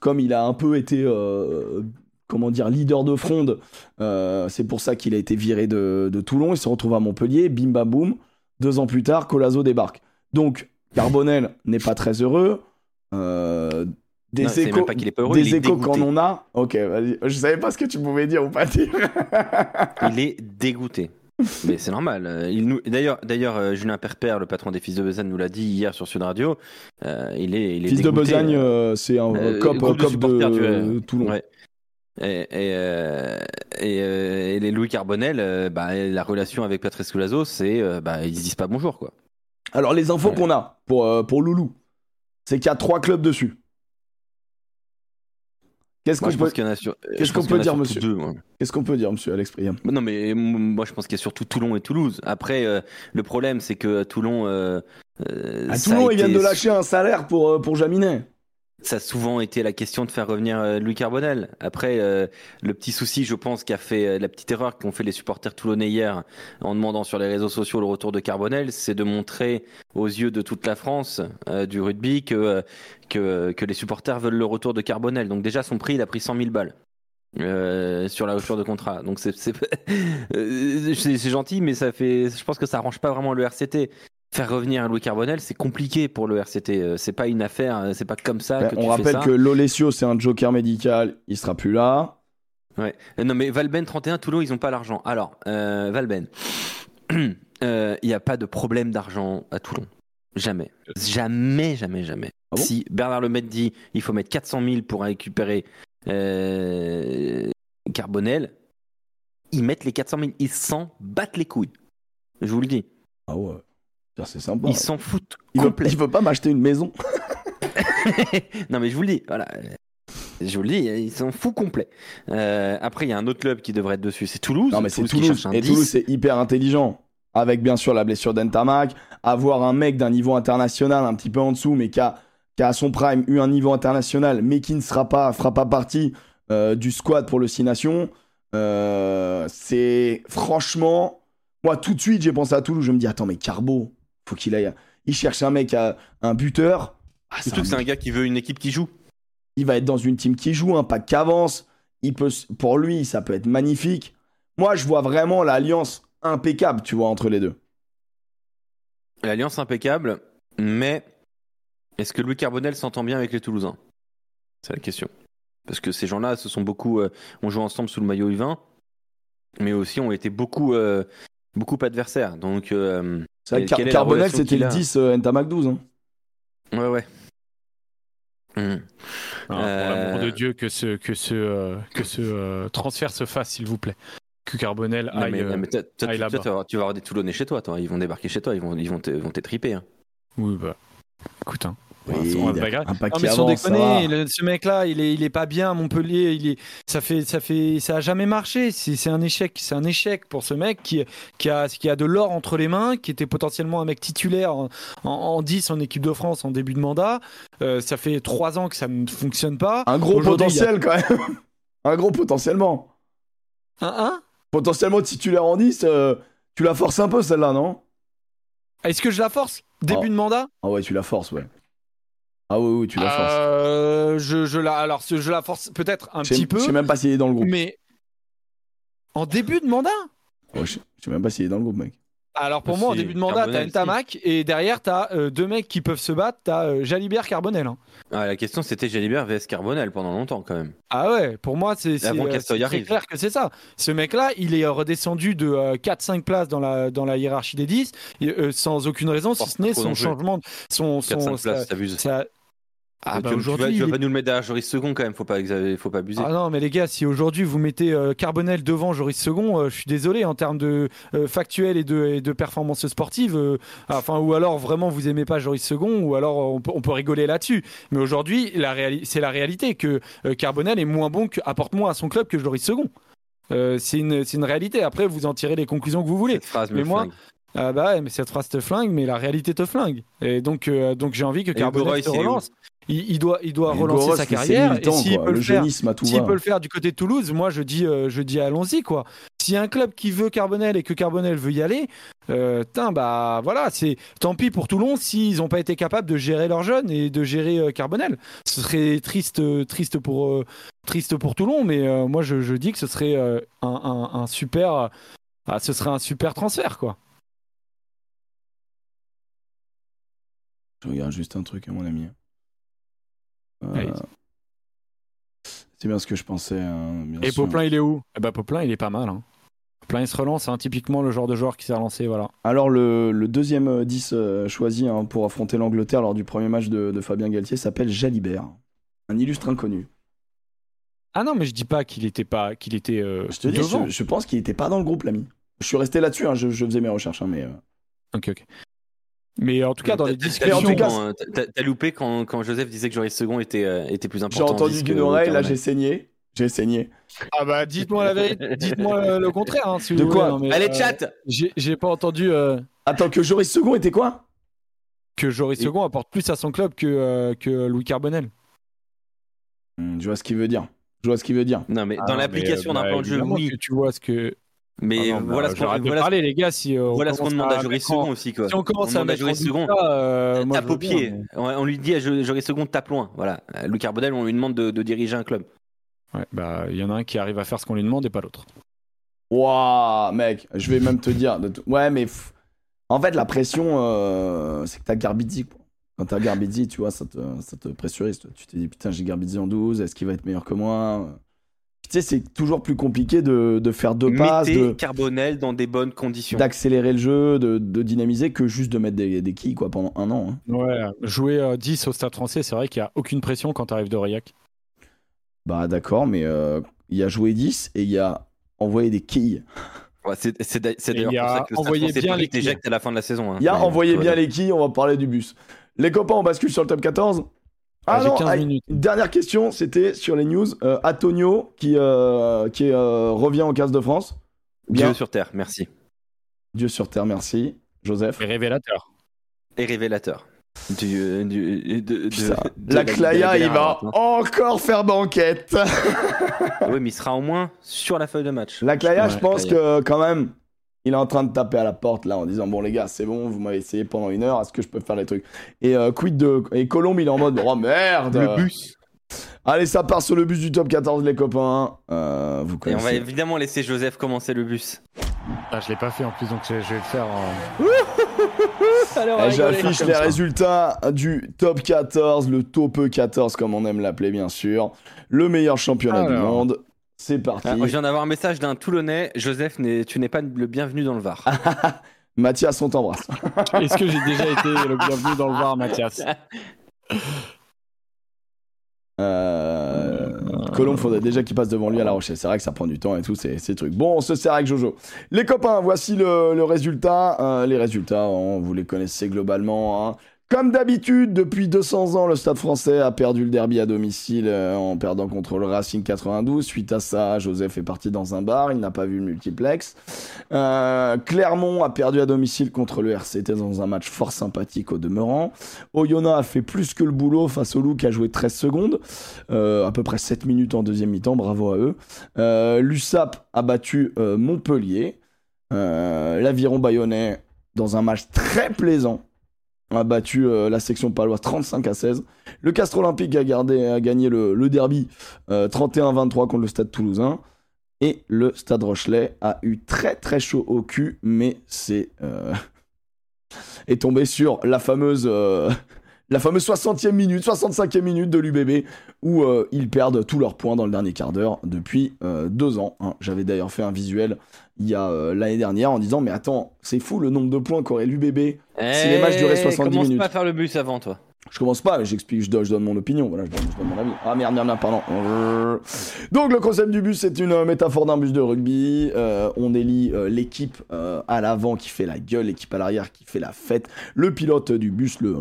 comme il a un peu été, euh, comment dire, leader de fronde, euh, c'est pour ça qu'il a été viré de, de Toulon. Il se retrouve à Montpellier, bim bam boum. Deux ans plus tard, Colazo débarque. Donc, Carbonel n'est pas très heureux. Euh, des Non, échos, pas qu'il est pas heureux, il des est échos dégoûté. qu'on en a. Ok, vas-y. Je savais pas ce que tu pouvais dire ou pas dire. (laughs) Il est dégoûté. Mais c'est normal. Euh, il nous... D'ailleurs, d'ailleurs euh, Julien Perper, le patron des Fils de Besagne, nous l'a dit hier sur Sud Radio. Euh, il est, il est Fils de. Besagne, euh, c'est un cop, de cop du- de Toulon. Ouais. Et, et, euh, et, euh, et les Louis Carbonel, euh, bah, la relation avec Patrice Colazo, c'est bah, ils se disent pas bonjour quoi. Alors, les infos Ouais. qu'on a pour, euh, pour Loulou, c'est qu'il y a trois clubs dessus. Qu'est-ce qu'on peut, sur. dire, monsieur deux, qu'est-ce qu'on peut dire, monsieur Alex Priam? Non mais m- moi je pense qu'il y a surtout Toulon et Toulouse. Après euh, le problème c'est que Toulon. euh, euh, À Toulon, ils viennent de lâcher un salaire pour, euh, pour Jaminet. Ça a souvent été la question de faire revenir euh, Louis Carbonel. Après, euh, le petit souci, je pense, qu'a fait euh, la petite erreur qu'ont fait les supporters toulonnais hier en demandant sur les réseaux sociaux le retour de Carbonel, c'est de montrer aux yeux de toute la France euh, du rugby que, euh, que, que les supporters veulent le retour de Carbonel. Donc déjà, son prix, il a pris 100 000 balles. euh, sur la rupture de contrat. Donc (laughs) c'est gentil, mais ça fait. Je pense que ça arrange pas vraiment le RCT. Faire revenir Louis Carbonel, c'est compliqué pour le RCT. Euh, C'est pas une affaire, euh, c'est pas comme ça que on tu rappelle fais ça. que Lolesio, c'est un joker médical, il sera plus là. Ouais. Euh, Non mais Valben 31, Toulon, ils ont pas l'argent. Alors, euh, Valben, (clears throat) il n'y a pas de problème d'argent à Toulon. Jamais. Jamais, jamais, jamais. Ah bon? Si Bernard Lemaitre dit il faut mettre 400 000 pour récupérer euh, Carbonel, ils mettent les 400 000. Ils s'en battent les couilles. Je vous le dis. Ah ouais, c'est sympa. Ils s'en foutent il, veut, il veut pas m'acheter une maison. (laughs) non, mais je vous le dis, voilà. Je vous le dis, ils s'en foutent complet. Euh, après, il y a un autre club qui devrait être dessus, c'est Toulouse. Non, mais c'est Toulouse. Et 10. Toulouse, c'est hyper intelligent. Avec bien sûr la blessure d'Entamac, avoir un mec d'un niveau international un petit peu en dessous, mais qui a, qui a à son prime eu un niveau international, mais qui ne sera pas, fera pas partie euh, du squad pour le Six Nations. Euh, c'est franchement, moi tout de suite j'ai pensé à Toulouse. Je me dis attends mais Carbo, faut qu'il aille. Il cherche un mec à un buteur. Ah, c'est Surtout un que c'est un gars qui veut une équipe qui joue. il va être dans une team qui joue, un pack qui avance. Il peut, pour lui, ça peut être magnifique. Moi, je vois vraiment l'alliance impeccable, tu vois, entre les deux. L'alliance impeccable, mais est-ce que Louis Carbonel s'entend bien avec les Toulousains? C'est la question. Parce que ces gens-là, se sont beaucoup, euh, ont joué ensemble sous le maillot U20, mais aussi ont été beaucoup, euh, beaucoup adversaires. Donc, euh, C'est vrai que Car- Carbonel, c'était le a 10 euh, Ntamak 12. hein. ouais, ouais. Mhm. Ah, Pour Euh, l'amour de Dieu, que ce, que ce, euh, que ce euh, transfert se fasse, s'il vous plaît. Que Carbonel aille. mais, euh, mais toi, toi, aille toi, là-bas. tu, vas avoir, tu vas avoir des Toulonnais chez toi, toi. Ils vont débarquer chez toi, ils vont, ils vont te- vont t'étriper. hein. Oui, bah. Écoute, hein. Oui, pas grave. Non mais sans déconner, le- ce mec-là, il est, il est pas bien à Montpellier. Il est, ça fait, ça fait, ça a jamais marché. C'est un échec, c'est un échec pour ce mec qui, qui a, qui a de l'or entre les mains, qui était potentiellement un mec titulaire en, en, en 10 en équipe de France en début de mandat. Euh, ça fait trois ans que ça ne fonctionne pas. Un gros potentiel, quand même. un gros potentiellement. Un, un? Potentiellement titulaire en 10, euh, tu la forces un peu, celle-là, non? Est-ce que je la force? Début Oh. de mandat? Ah ouais, tu la forces, ouais. Ah oui, oui, tu la forces. Euh, je, je la, alors je la force peut-être un petit peu, Je sais même pas s'il est dans le groupe. mais en début de mandat. Ouais, je, sais même pas s'il est dans le groupe, mec. Alors pour Ah, moi, en début de mandat, t'as Ntamak et derrière, t'as euh, deux mecs qui peuvent se battre. T'as euh, Jalibert Carbonel. hein. Ah, la question, c'était Jalibert vs Carbonel pendant longtemps, quand même. Ah ouais, pour moi, c'est c'est, Avant euh, clair que c'est ça. Ce mec-là, il est euh, redescendu de euh, 4-5 places dans la, dans la hiérarchie des 10 et, euh, sans aucune raison, si ce n'est son changement, de- son, 4-5 son, places, sa- t'abuses. sa- Ah Tu- bah tu, vas, aujourd'hui, tu vas il pas nous le mettre derrière Joris Second, quand même, faut pas, faut pas abuser. Ah non, mais les gars, si aujourd'hui vous mettez euh, Carbonel devant Joris Second, euh, je suis désolé en termes de euh, factuel et de, et de performance sportive. euh, enfin, ou alors vraiment vous aimez pas Joris Second, ou alors on peut, on peut rigoler là-dessus. Mais aujourd'hui, la réali- c'est la réalité que euh, Carbonel est moins bon, que, apporte moins à son club que Joris Second. Euh, c'est une, c'est une réalité. Après, vous en tirez les conclusions que vous voulez. Phrase mais moi, flingue. Ah bah ouais, mais cette phrase te flingue, mais la réalité te flingue. Et donc, euh, donc j'ai envie que Carbonel se relance. Il, il doit, il doit relancer sa carrière. Et s'il quoi. peut le faire, peut le du côté de Toulouse, moi je dis, euh, je dis allons-y quoi. A un club qui veut Carbonel et que Carbonel veut y aller, euh, tain, bah voilà, c'est tant pis pour Toulon s'ils n'ont pas été capables de gérer leurs jeunes et de gérer euh, Carbonel. Ce serait triste, triste pour, euh, triste pour Toulon, mais moi je, je dis que ce serait un, un- un super, ah, ce serait un super transfert quoi. Je regarde juste un truc, à mon ami. Euh, Allez. C'est bien ce que je pensais. hein, bien Et sûr. Poplin, il est où? Eh ben, Poplin, il est pas mal. Hein. Poplin, il se relance, hein, typiquement le genre de joueur qui s'est relancé, voilà. Alors, le, le deuxième euh, 10 euh, choisi hein, pour affronter l'Angleterre lors du premier match de, de Fabien Galtier s'appelle Jalibert. Un illustre inconnu. Ah non, mais je dis pas qu'il était pas, qu'il était euh, Je te dis, je, je pense qu'il était pas dans le groupe, l'ami. Je suis resté là-dessus, hein, je, je faisais mes recherches, mais. euh, Ok, ok. Mais en tout cas, dans les discussions, t'as- loupé quand, quand Joseph disait que Joris Second était, euh, était plus J'ai important. en entendu d'une que oreille, là j'ai saigné. J'ai saigné. ah bah dites-moi la vérité, (laughs) dites-moi le, contraire. hein, si De vous quoi voulez, non, mais, Allez, euh, chat J'ai j'ai pas entendu euh, Attends, que Joris Second était quoi? que Joris Et- Second apporte plus à son club que euh, que Louis Carbonel. Hmm, Je vois ce qu'il veut dire. Je vois ce qu'il veut dire. Non, mais Ah dans l'application d'un bah, plan de jeu, oui. que tu vois ce que. Mais Ah non, bah, voilà ce qu'on voilà, parler, les gars. Si euh, on voilà ce qu'on commence demande à à Joris Second aussi. Quoi. Si on commence à à en Joris Second. euh, moi, tape au pied. mais- On lui dit à Jo- Joris Second, tape loin. Voilà. Euh, Louis Carbonel, on lui demande de, de diriger un club. Ouais, bah il y en a un qui arrive à faire ce qu'on lui demande et pas l'autre. Waouh, mec, je vais même te dire. Ouais, mais. pff, En fait, la pression, euh, c'est que t'as Garbizzi. Quoi. Quand t'as Garbizzi, tu vois, ça te, ça te pressurise. toi. Tu te dis, putain, j'ai Garbizzi en 12, est-ce qu'il va être meilleur que moi? Tu sais, c'est toujours plus compliqué de, de faire deux passes, Mettez de- Carbonel dans des bonnes conditions. d'accélérer le jeu, de, de dynamiser, que juste de mettre des, des quilles quoi, pendant un an. hein. Ouais, jouer euh, 10 au stade français, c'est vrai qu'il n'y a aucune pression quand t'arrives d'Aurillac. Bah d'accord, mais euh, il y a joué 10 et il y a envoyé des quilles. (laughs) Ouais, c'est d'ailleurs pour a ça que le Stade envoyé français bien les quilles. à la fin de la saison. hein. Il y a Mais, envoyé bien les quilles, on va parler du bus. Les copains, on bascule sur le top 14. Ah, non, 15 minutes. dernière question, c'était sur les news. Euh, Antonio qui, euh, qui euh, revient en casse de France. Bien. Dieu sur terre, merci. Dieu sur terre, merci. Joseph. C'est révélateur. Et révélateur. Du, du- de, de- Putain, de la de Claya, il va encore faire banquette. Oui, mais il sera au moins sur la feuille de match. La Claya, Ouais, je pense Claya. que quand même, il est en train de taper à la porte là en disant Bon, les gars, c'est bon, vous m'avez essayé pendant une heure, est-ce que je peux faire les trucs? Et euh, quid de. Et Colombe, il est en mode Oh merde bus. Allez, ça part sur le bus du top 14, les copains. Euh, vous Et on connaissez. va évidemment laisser Joseph commencer le bus. Ah, je l'ai pas fait en plus, donc je je vais le faire. (laughs) en- Eh, J'affiche les ça. résultats du top 14, le top 14 comme on aime l'appeler bien sûr. Le meilleur championnat du monde. C'est parti. Ah, je viens d'avoir un message d'un Toulonnais. Joseph, tu n'es pas le bienvenu dans le Var. (laughs) Mathias, on t'embrasse. (laughs) Est-ce que j'ai déjà été le bienvenu dans le Var, Mathias? Euh... Colombe, faudrait déjà qu'il passe devant lui à la Rochelle. C'est vrai que ça prend du temps et tout, ces, ces trucs. Bon, on se sert avec Jojo. Les copains, voici le, le résultat. Euh, les résultats, hein, vous les connaissez globalement. hein. Comme d'habitude, depuis 200 ans, le Stade français a perdu le derby à domicile euh, en perdant contre le Racing 92. Suite à ça, Joseph est parti dans un bar, il n'a pas vu le multiplex. Euh, Clermont a perdu à domicile contre le RCT dans un match fort sympathique au demeurant. Oyonnax a fait plus que le boulot face au Loup qui a joué 13 secondes, euh, à peu près 7 minutes en deuxième mi-temps, bravo à eux. L'USAP a battu Montpellier. L'Aviron Bayonnais, dans un match très plaisant, a battu euh, la section paloise 35 à 16. Le Castre Olympique a, gardé, a gagné le, derby euh, 31-23 contre le Stade Toulousain. Et le Stade Rochelet a eu très très chaud au cul, mais c'est euh, (laughs) est tombé sur la fameuse euh, la fameuse 60e minute, 65e minute de l'UBB où euh, ils perdent tous leurs points dans le dernier quart d'heure depuis euh, deux ans. hein. J'avais d'ailleurs fait un visuel il y a euh, l'année dernière en disant mais attends c'est fou le nombre de points qu'aurait l'UBB. Si les matchs duraient 70 commence minutes. pas à faire le bus avant, toi. Je commence pas, j'explique, je donne, je donne mon opinion, voilà, je donne, je donne mon avis. Ah merde, merde, merde, pardon. Donc le concept du bus, c'est une métaphore d'un bus de rugby. Euh, on élit euh, l'équipe euh, à l'avant qui fait la gueule, l'équipe à l'arrière qui fait la fête, le pilote du bus, le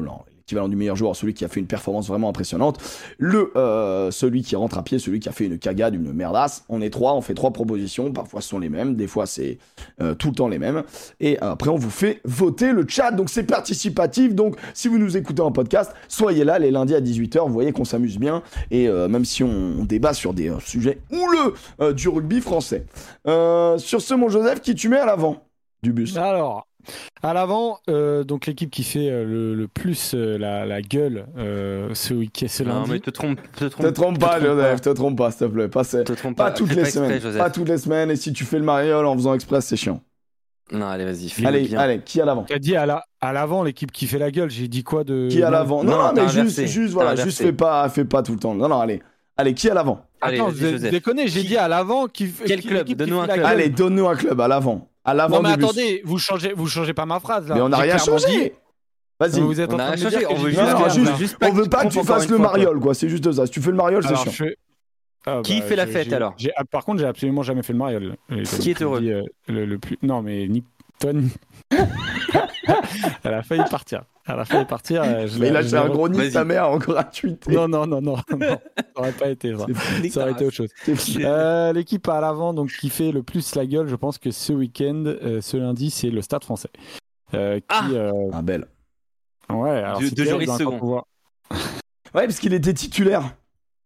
l'équivalent du meilleur joueur, celui qui a fait une performance vraiment impressionnante, le euh, celui qui rentre à pied, celui qui a fait une cagade, une merdasse. On est trois, on fait trois propositions, parfois ce sont les mêmes, des fois c'est euh, tout le temps les mêmes. Et après, on vous fait voter le chat. Donc, c'est participatif. Donc, si vous nous écoutez en podcast, soyez là les lundis à 18h. Vous voyez qu'on s'amuse bien. Et euh, même si on, on débat sur des euh, sujets houleux euh, du rugby français. Euh, sur ce, mon Joseph, qui tu mets à l'avant du bus? Alors, à l'avant, euh, donc l'équipe qui fait euh, le, le plus euh, la, la gueule euh, ce week-end, ce Non, lundi. mais te trompe, te trompe, Te trompe pas, te trompe Joseph. Te trompe pas, s'il te plaît. Pas, c'est- Te trompe pas pas. toutes les pas exprès, semaines. Joseph. Pas toutes les semaines. Et si tu fais le mariole en faisant express, c'est chiant. Non, allez, vas-y. Allez, bien. allez, qui à l'avant T'as dit à la- à l'avant l'équipe qui fait la gueule. J'ai dit quoi de Qui à l'avant Non, non, non, mais juste, inversé. juste, voilà, inversé. juste fais pas, fais pas tout le temps. Non, non, allez. Allez, qui à l'avant Attends, Joseph. déconnez. J'ai dit à l'avant qui fait. Quel qui- club Donne-nous un club. Allez, donne-nous un club à l'avant. À l'avant Non mais du bus. attendez, vous changez, vous changez pas ma phrase là. Mais on n'a rien changé. Vas-y. Vous êtes On en a train de que on veut juste On veut pas que tu fasses le mariole, quoi. C'est juste ça. Si tu fais le mariole, c'est chiant. Ah, Qui fait la fête, alors? Ah, Par contre, j'ai absolument jamais fait le mariole. Qui est heureux? euh, le, le plus... Non, mais ni toi ni. Elle a failli partir. Elle a failli partir. euh, je Mais là, l'ai un gros nid ta mère en gratuité. Non, non, non, non, non. (laughs) Ça aurait pas été ça. Ça aurait été autre chose. Euh, L'équipe à l'avant, donc qui fait le plus la gueule, je pense que ce week-end, euh, ce lundi, c'est le Stade Français. Euh, qui, Ah euh, Ah, belle. ouais, alors De- de terrible, Joris hein, Second. Ouais, parce qu'il était titulaire.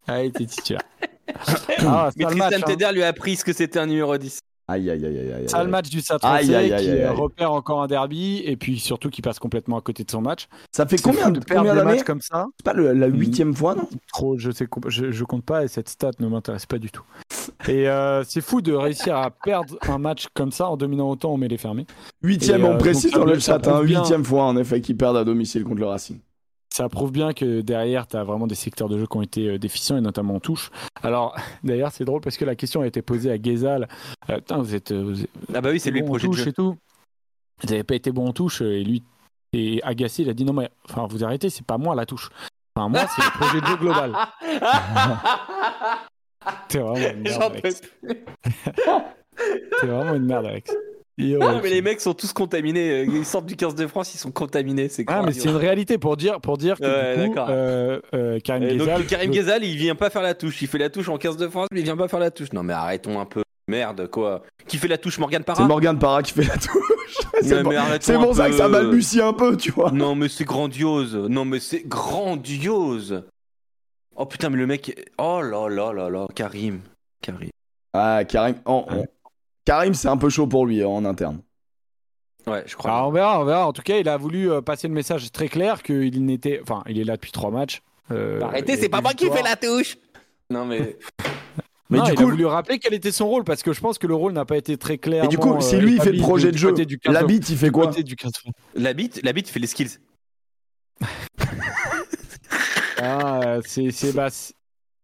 Ah, il était titulaire. (laughs) ah, Mais sale match, Tristan hein. Teder lui a appris ce que c'était un numéro 10. Aïe, aïe, aïe, aïe. Sale match du Stade français qui repère encore un derby et puis surtout qui passe complètement à côté de son match. Ça fait combien de perdre des matchs comme ça C'est pas le- la huitième fois, non Trop, je sais, comp- je, je compte pas et cette stat ne m'intéresse pas du tout. Et euh, c'est fou de réussir à perdre un match comme ça en dominant autant en mêlée fermée. Huitième, Et, on euh, précise dans le chat, hein, huitième fois en effet qu'ils perdent à domicile contre le Racing. Ça prouve bien que derrière, tu as vraiment des secteurs de jeu qui ont été euh, déficients et notamment en touche. Alors, (laughs) d'ailleurs, c'est drôle parce que la question a été posée à Gezal. Euh, Putain, vous êtes, euh, vous êtes Ah bah oui, c'est lui le bon projet de touche jeu. et tout. Vous n'avez pas été bon en touche et lui est agacé. Il a dit non, mais enfin, vous arrêtez, c'est pas moi la touche. Enfin, moi, c'est le projet de jeu global. (laughs) (laughs) T'es vraiment une merde, Alex. T'es vraiment une merde, Alex. Yo, Ah, mais les mecs sont tous contaminés. Ils sortent du 15 de France, ils sont contaminés. C'est Ah, mais c'est une réalité pour dire, pour dire que Ouais, du coup, d'accord. euh, euh, Karim Et donc Ghezal- Karim Ghezal, il vient pas faire la touche. Il fait la touche en 15 de France, mais il vient pas faire la touche. Non mais arrêtons un peu. Merde quoi. Qui fait la touche Morgan C'est Parra Morgan Parra qui fait la touche. (laughs) c'est Non, pour, c'est ça que ça balbutie un peu, tu vois. Non mais c'est grandiose. Non mais c'est grandiose. Oh putain mais le mec. Oh là là là là. Karim. Karim. Ah, Karim, en- Karim, c'est un peu chaud pour lui hein, en interne. Ouais, je crois. Alors, on verra, on verra. En tout cas, il a voulu euh, passer le message très clair qu'il n'était. Enfin, il est là depuis trois matchs. Euh, Arrêtez, et c'est pas moi qui fais la touche. Non mais. (laughs) Mais Non, du il coup- a voulu rappeler quel était son rôle parce que je pense que le rôle n'a pas été très clair. Et du coup, si lui il fait le projet de jeu, la bite il fait quoi du 15 La bite, la bite fait les skills. Ah, euh, c'est, c'est, bah, c'est-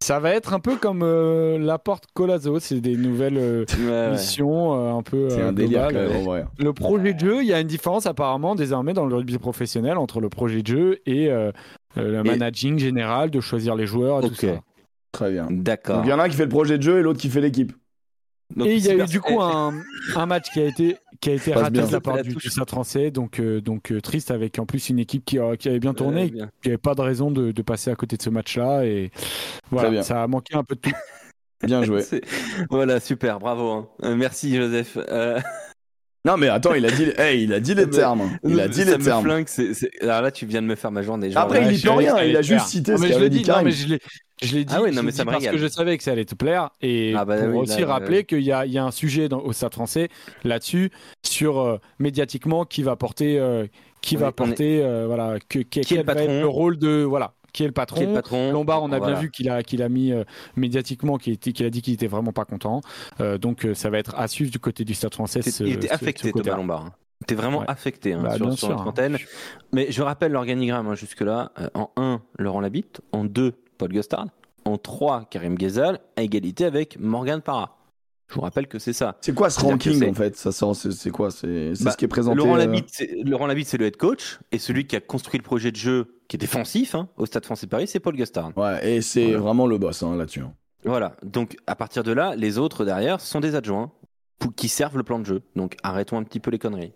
ça va être un peu comme euh, Laporte Colazo, c'est des nouvelles euh, Ouais, ouais. missions euh, un peu. C'est euh, un délire quand même, en vrai. Le projet de jeu, il y a une différence apparemment désormais dans le rugby professionnel entre le projet de jeu et le Et- managing général, de choisir les joueurs et Ok. tout ça. Très bien. D'accord. Donc il y en a un qui fait le projet de jeu et l'autre qui fait l'équipe. Donc, et il y a eu du coup un, un match qui a été, qui a été raté de la part du, du français, donc, euh, donc euh, triste avec en plus une équipe qui, qui avait bien tourné, Euh, bien. qui n'avait pas de raison de, de passer à côté de ce match-là. Et Très voilà, bien. ça a manqué un peu de tout. Bien joué. (laughs) Voilà, super, bravo. hein. Euh, merci Joseph. (laughs) Non mais attends, il a dit, hey, il a dit les Mais- termes. Il a dit ça les me termes. flingue. Alors là, tu viens de me faire ma journée. Genre, Après, là, il savais rien, il a te juste cité Ah, ce mais je qu'avait l'ai dit dit, non, Karim. mais je l'ai, je l'ai dit, Ah oui, non, mais ça dit me parce que je savais que ça allait te plaire et Ah bah pour oui, aussi là, rappeler qu'il y a, il y a un sujet dans- au Stade Français là-dessus sur euh, médiatiquement qui va porter, euh, qui Oui, va est- porter, euh, voilà, que, que- Qui est quel le va être le rôle de, voilà, qui est le patron. qui est le patron Lombard, on a Voilà. bien vu qu'il a, qu'il a mis euh, médiatiquement, qu'il, était- qu'il a dit qu'il était vraiment pas content. Euh, donc euh, ça va être à suivre du côté du Stade français. Ce- il était ce- affecté, ce. Thomas Lombard. hein. T'es vraiment Ouais. affecté hein, Bah, sur, sur sûr, notre hein. Mais je rappelle l'organigramme hein, jusque-là. En 1, Laurent Labitte. En 2, Paul Gostard. En 3, Karim Ghezal. À égalité avec Morgan Parra. Je vous rappelle que c'est ça. C'est quoi ce ranking en fait? Ça sort, c'est quoi? C'est Bah, ce qui est présenté. Laurent euh, Labitte, c'est- Laurent Labitte, c'est le head coach. Et celui qui a construit le projet de jeu qui est défensif hein, au Stade français de Paris, c'est Paul Gostard. Ouais, et c'est Voilà. vraiment le boss hein, là-dessus. hein. Voilà. Donc à partir de là, les autres derrière sont des adjoints pour- qui servent le plan de jeu. Donc arrêtons un petit peu les conneries.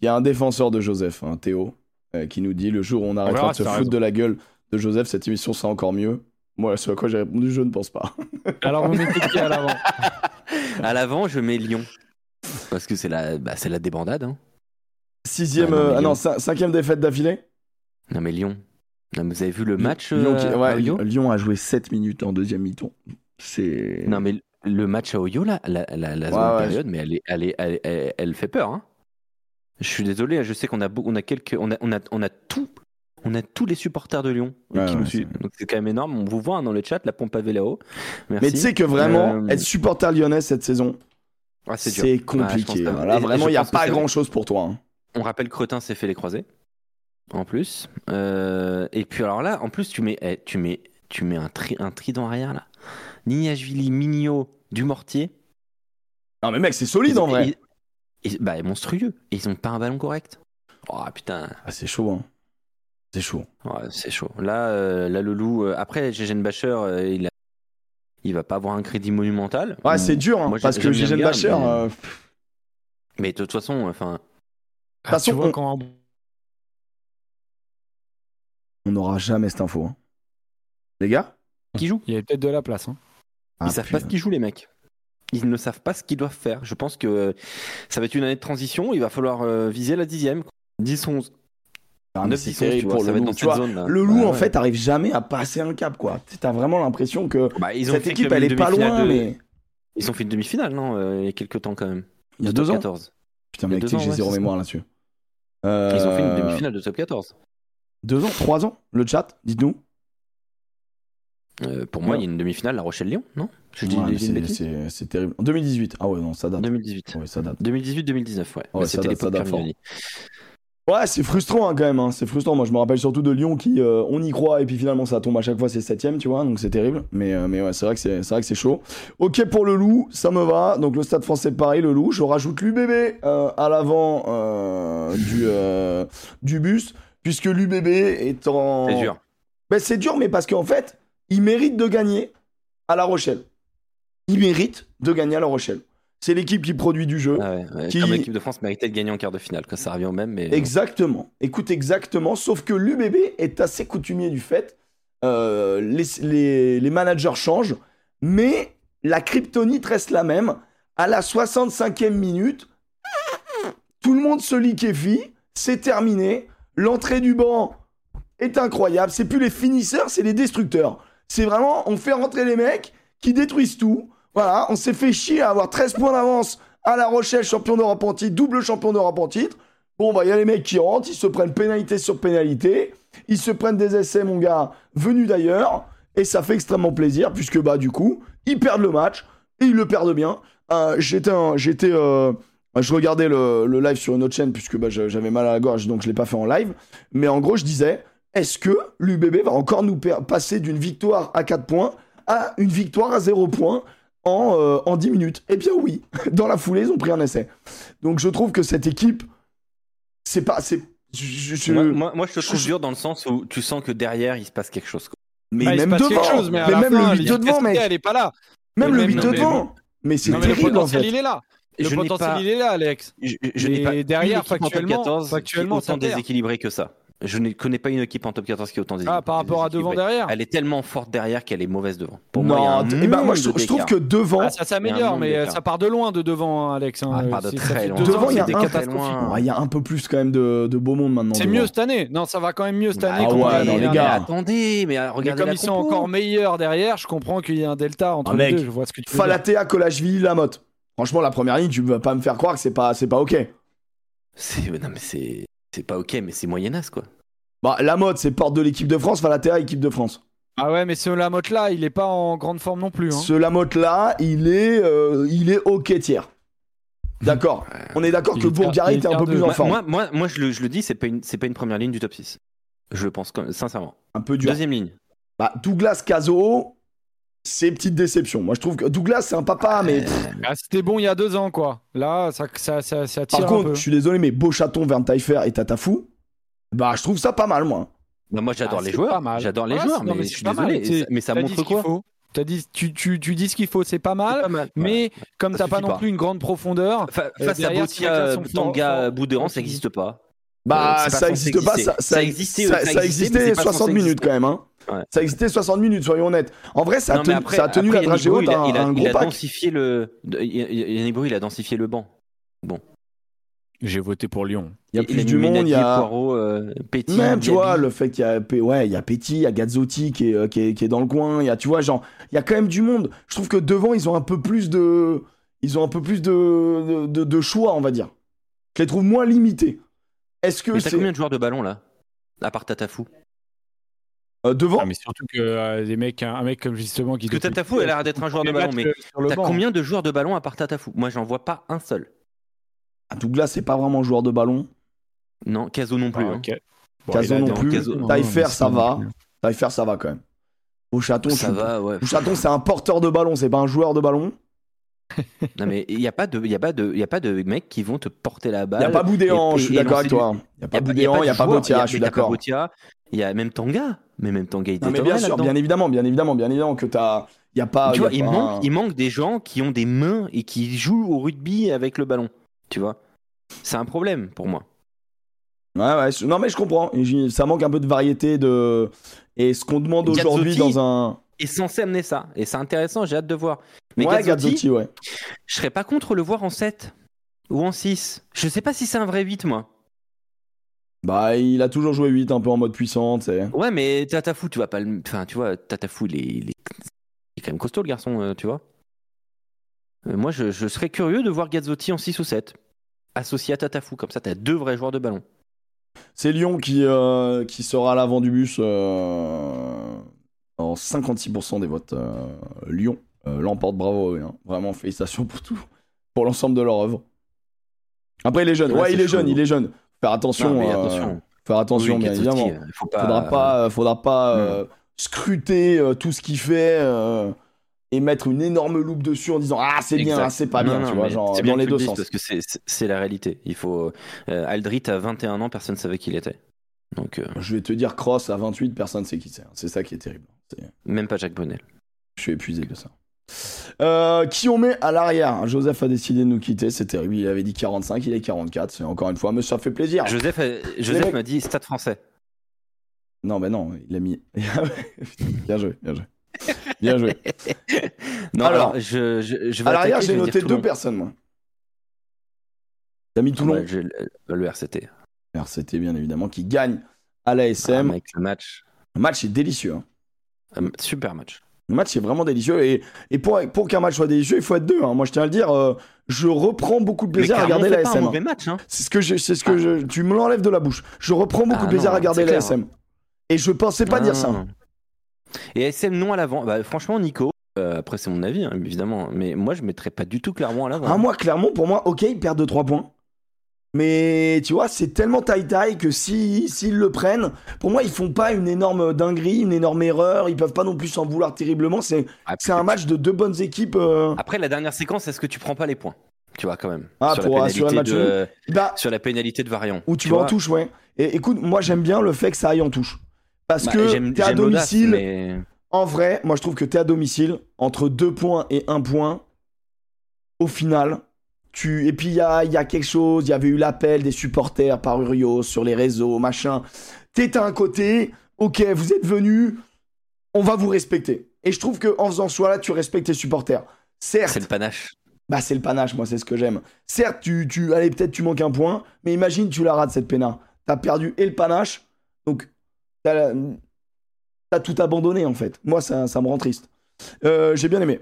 Il y a un défenseur de Joseph, hein, Théo, euh, qui nous dit le jour où on arrêtera verra de se foutre raison. de la gueule de Joseph, cette émission sera encore mieux. Moi, ce à quoi j'ai répondu, je ne pense pas. (laughs) Alors vous mettez qui à l'avant (laughs) À l'avant, je mets Lyon. Parce que c'est la, bah, c'est la débandade. Hein. Sixième, Ah, non, euh, ah non, Lyon. cin- cinquième défaite d'affilée. Non mais Lyon. Non, mais vous avez vu le match Lyon, qui- euh, ouais, à Oyo? Lyon a joué 7 minutes en deuxième mi-temps. C'est. Non mais le match à Oyo là, la, la, la Ouais, seconde ouais, période, mais elle, est, elle, est, elle, elle- elle fait peur. Hein. Je suis désolé, je sais qu'on a, beau- on a quelques, on a, on a, on a tout, on a tous les supporters de Lyon qui ouais, nous suivent. Donc c'est quand même énorme. On vous voit hein, dans le chat, la pompe à. Merci. Mais tu sais que vraiment, Euh, être supporter lyonnais cette saison, ah, c'est Ah, compliqué. et vraiment, il n'y a pas c'est- grand-chose pour toi. hein. On rappelle Cretin s'est fait les croisés. En plus. Euh, et puis alors là, en plus, tu mets, eh, tu mets, tu mets un, tri, un trident arrière là. Nignashvili, Mignot, Dumortier. Non, mais mec, c'est solide en vrai. Et- bah, monstrueux. Et ils ont pas un ballon correct. Oh putain, Ah, c'est chaud, hein. C'est chaud. Ouais, c'est chaud. Là, euh, là le loup. Euh, après, Gégène Bacher, euh, il, va pas avoir un crédit monumental. Ouais, c'est dur, hein, parce que Gégène Bacher. Mais... de toute façon, enfin. Ah, tu vois, on... quand. N'aura jamais cette info. Hein. Les gars Qui joue? Il y a peut-être de la place. Hein. Ah, ils savent pas ce qu'ils jouent, les mecs ils ne savent pas ce qu'ils doivent faire. Je pense que ça va être une année de transition. Il va falloir viser la dixième. 10, 11 le loup, en fait arrive jamais à passer un cap quoi. T'as vraiment l'impression que bah, cette équipe elle est pas loin mais ils ont fait une demi-finale non euh, il y a quelques temps quand même. Il y a deux ans. 14. putain mais j'ai zéro mémoire là-dessus. Euh, ils ont fait une demi-finale de top 14 deux ans trois ans le chat dites-nous. Euh, pour moi, il y a une demi-finale, La Rochelle-Lyon, non? C'est terrible. En 2018, ah ouais, non, ça date. 2018. Ouais, ça date. 2018-2019, ouais. ouais bah, C'était l'époque Ouais, c'est frustrant hein, quand même. hein. C'est frustrant. Moi, je me rappelle surtout de Lyon qui, euh, on y croit et puis finalement ça tombe à chaque fois, c'est septième, tu vois. Donc c'est terrible. Mais, euh, mais ouais, c'est vrai que c'est, c'est vrai que c'est chaud. Ok pour le Loup, ça me va. Donc le Stade Français Paris, le Loup. Je rajoute l'UBB euh, à l'avant du du bus, puisque l'UBB est en. C'est dur. Ben, c'est dur, mais parce qu'en fait, il mérite de gagner à La Rochelle. Il mérite de gagner à La Rochelle. C'est l'équipe qui produit du jeu. Ah ouais, ouais. Qui- Comme l'équipe de France méritait de gagner en quart de finale, quand ça revient au même. Mais... Exactement. Écoute, exactement. Sauf que l'UBB est assez coutumier du fait. euh, les, les- les managers changent, mais la kryptonite reste la même. À la 65e minute, tout le monde se liquéfie. C'est terminé. L'entrée du banc est incroyable. C'est plus les finisseurs, c'est les destructeurs. C'est vraiment, on fait rentrer les mecs qui détruisent tout. Voilà, on s'est fait chier à avoir 13 points d'avance à La Rochelle, champion d'Europe en titre, double champion d'Europe en titre. Bon, bah, il y a les mecs qui rentrent, ils se prennent pénalité sur pénalité, ils se prennent des essais, mon gars, venus d'ailleurs, et ça fait extrêmement plaisir, puisque, bah, du coup, ils perdent le match, et ils le perdent bien. Euh, j'étais, j'étais, euh, je regardais le, live sur une autre chaîne, puisque bah, j'avais mal à la gorge, donc je l'ai pas fait en live, mais en gros, je disais, est-ce que l'UBB va encore nous passer d'une victoire à 4 points à une victoire à 0 points en, euh, en 10 minutes Eh bien oui, (laughs) dans la foulée, ils ont pris un essai. Donc je trouve que cette équipe, c'est pas... c'est je- je- Moi, moi, moi, je te trouve je- dur dans le sens où tu sens que derrière, il se passe quelque chose. quoi. Mais Ah, il se même passe devant, quelque chose, mais, à mais la même fin, le 8 de devant, mec. Elle est pas là. Même le même- 8 de non, mais devant. Mais c'est le terrible en potentiel, fait. il est là. Le Je potentiel, pas- il est là, Alex. Je, je Mais n'ai pas derrière, factuellement- 14 qui est factuellement, autant perd. déséquilibrée que ça. Je ne connais pas une équipe en top 14 qui est autant dés- Ah, par rapport à devant derrière. Elle est tellement forte derrière qu'elle est mauvaise devant. Pour moi, il y a non, un t- eh ben, moi je, je trouve que devant, Ah, ça s'améliore, mais euh, ça part de loin de devant, Alex. hein. Ah, part de très loin. devant il y a un catastrophique. Ouais, il y a un peu plus quand même de, de beau monde maintenant. C'est mieux cette année. Non, ça va quand même mieux cette année. Ah ouais, non, les gars. attendez, mais euh, Mais regardez comme la ils sont encore meilleurs derrière, je comprends qu'il y a un delta entre les deux. Je vois ce que tu. Falatea, Colachvili, Lamotte. Franchement, la première ligne, tu vas pas me faire croire que c'est pas, c'est pas ok. C'est non mais c'est c'est pas ok, mais c'est moyenasse quoi. Bah, Lamotte, c'est porte de l'équipe de France, Falatea, équipe de France. Ah ouais, mais ce Lamotte là, il est pas en grande forme non plus. Hein. Ce Lamotte là, il est, euh, il est ok tiers. D'accord. (laughs) On est d'accord que Bourgarit est un peu plus en forme. moi, moi, moi, je le, je le dis, c'est pas une c'est pas une première ligne du top 6. Je le pense comme- sincèrement. Un peu dur. Deuxième ligne. Bah, Douglas Caso, c'est petite déception. Moi, je trouve que Douglas, c'est un papa, mais. Ah, C'était bon il y a deux ans, quoi. Là, ça, ça, ça, ça tire Par un contre, peu. je suis désolé, mais Beauchaton, Verntaillefer et Tatafou, bah, je trouve ça pas mal, moi. Bah, moi j'adore Ah, les joueurs. mal. J'adore les Ouais, joueurs, non, mais, mais je suis pas mal. désolé. C'est- Mais ça montre quoi? T'as dit, tu, tu, tu dis ce qu'il faut, c'est pas mal. Pas mal. Mais comme Ça t'as pas non pas. plus une grande profondeur, Fa- Euh, face à derrière, Botia, Tanga, Boudéran, ça n'existe pas. Bah, Euh, ça censé existe pas, ça, existait, ça, ça ça existait, mais existait c'est pas 60 censé minutes quand même, hein. Ouais. Ça existait 60 minutes, soyons honnêtes. En vrai, ça a Non, tenu, après- ça a tenu après, la dragée haute il a, il a- un il gros a pack. densifié le. Yannick Brou, il a densifié le banc. j'ai voté pour Lyon. Il y a plus du monde, il y a. Poirot, euh, Petit, Même, tu vois, le fait qu'il y a, ouais, il y a Petit, il y a Gazzotti qui est, euh, qui est, qui est dans le coin, il y a, tu vois, genre, il y a quand même du monde. Je trouve que devant, ils ont un peu plus de, ils ont un peu plus de, de, de- de choix, on va dire. Je les trouve moins limités. Est-ce que Mais t'as c'est combien de joueurs de ballon là? À part Tatafou. Euh, devant Ah, mais surtout que euh, des mecs, un, un mec comme justement qui. Parce que Tatafou a l'air d'être un joueur de ballon, mais euh, t'as combien de joueurs de ballon à part Tatafou Moi, j'en vois pas un seul. Ah, Douglas, c'est pas vraiment joueur de ballon. Non, Caso non plus. Ah, hein. ok. Caso il a non plus. Caso- Taillefer, ça va. Taillefer, ça va quand même. Bouchaton, Ça va, ouais. Bouchaton, c'est un porteur de ballon, c'est pas un joueur de ballon. (laughs) Non, mais il n'y a, pas de- il y a, pas de- il y a pas de mecs qui vont te porter la Il balle. y a pas Boudéan, je suis d'accord avec toi. Il y a Il pas Boudéan, il y a pas Botia, il je suis d'accord. Il y a même Tanga. Mais même Tanga, il Non, mais bien sûr, bien évidemment, bien évidemment, bien évidemment que t'as. Il y a pas. Tu vois, il pas manque, un- il manque des gens qui ont des mains et qui jouent au rugby avec le ballon. Tu vois C'est un problème pour moi. Ouais, ouais. Non, mais je comprends. Ça manque un peu de variété de. Et ce qu'on demande aujourd'hui dans un. est censé amener ça. Et c'est intéressant, j'ai hâte de voir. Mais ouais, Gazzotti, ouais. je serais pas contre le voir en 7 ou en 6. Je sais pas si c'est un vrai 8, moi. Bah, il a toujours joué 8 un peu en mode puissant, tu sais. Ouais, mais Tatafou, tu vas pas le. Enfin, tu vois, Tatafou, il est, il est... quand même costaud, le garçon, euh, tu vois. Euh, moi, je, je serais curieux de voir Gazzotti en 6 ou 7. Associé à Tatafou, comme ça, t'as deux vrais joueurs de ballon. C'est Lyon qui, euh, qui sera à l'avant du bus. en 56% des votes. Lyon l'emporte, bravo hein. Vraiment, félicitations pour tout, pour l'ensemble de leur œuvre. Après, il est jeune. Ouais, il est chaud. jeune, il est jeune. Faire attention. Non, mais euh, attention. Faire attention, Oui, bien évidemment. il faut pas. Faudra pas, faudra pas Hmm. euh, scruter euh, tout ce qu'il fait euh, et mettre une énorme loupe dessus en disant ah c'est bien, ah, c'est pas bien, non, tu vois, genre bien dans les deux sens. Parce que c'est- la réalité. Il faut. euh, Aldrit à 21 ans, personne ne savait qui il était. Donc euh, Je vais te dire Cross à 28, personne sait qui c'est. hein. C'est ça qui est terrible. Même pas Jacques Bonnel. Je suis épuisé de ça. Euh, qui on met à l'arrière Joseph a décidé de nous quitter, c'est terrible. Il avait dit 45, il est 44. C'est encore une fois, mais ça fait plaisir. Joseph, mecs- Joseph m'a dit Stade Français. Non, bah non, il a mis. (laughs) Bien joué, bien joué. Bien joué. (laughs) Non, Alors, alors, je, je, je vais À l'arrière, j'ai noté deux personnes, moi. T'as mis Ah, Toulon bah, j'ai le, le RCT. RCT, bien évidemment, qui gagne à la Ah, mec, le match. Le match est délicieux. hein. euh, super match. Le match est vraiment délicieux. Et, et pour, pour qu'un match soit délicieux, il faut être deux. hein. Moi, je tiens à le dire, euh, je reprends beaucoup de plaisir à Clermont regarder la SM. mauvais match. Hein. C'est ce que je, c'est ce que je, tu me l'enlèves de la bouche. Je reprends beaucoup Ah de plaisir non, à regarder la. SM. Et je pensais pas Ah, dire ça. Et SM non à l'avant. Bah, franchement, Nico, euh, après c'est mon avis, hein, évidemment, mais moi je mettrais pas du tout Clermont à l'avant. Ah, moi, clairement, pour moi, ok, ils perdent 2-3 points. Mais tu vois, c'est tellement taille-taille que si- s'ils le prennent, pour moi, ils font pas une énorme dinguerie, une énorme erreur. Ils peuvent pas non plus s'en vouloir terriblement. C'est Ah, c'est un match de deux bonnes équipes. euh. Après la dernière séquence, est-ce que tu prends pas les points? Tu vois quand même. Ah, sur, pour la assurer pénalité le match de, Bah, sur la pénalité de Variant. où tu, vas en vois touche, ouais. Et écoute, moi, j'aime bien le fait que ça aille en touche. Parce Bah, que j'aime- t'es à j'aime l'audace, domicile. mais- En vrai, moi je trouve que t'es à domicile, entre 2 points et 1 point, au final, tu... Et puis il y a, il y a quelque chose, il y avait eu l'appel des supporters par Urios sur les réseaux, machin. T'es à un côté, ok, vous êtes venus, on va vous respecter. Et je trouve que en faisant ce choix-là, tu respectes tes supporters. Certes, C'est le panache. bah c'est le panache, moi c'est ce que j'aime. Certes, tu, tu, allez peut-être tu manques un point, mais imagine tu la rates cette péna. T'as perdu et le panache, donc t'as, la- t'as tout abandonné en fait. Moi ça, ça me rend triste. Euh, j'ai bien aimé.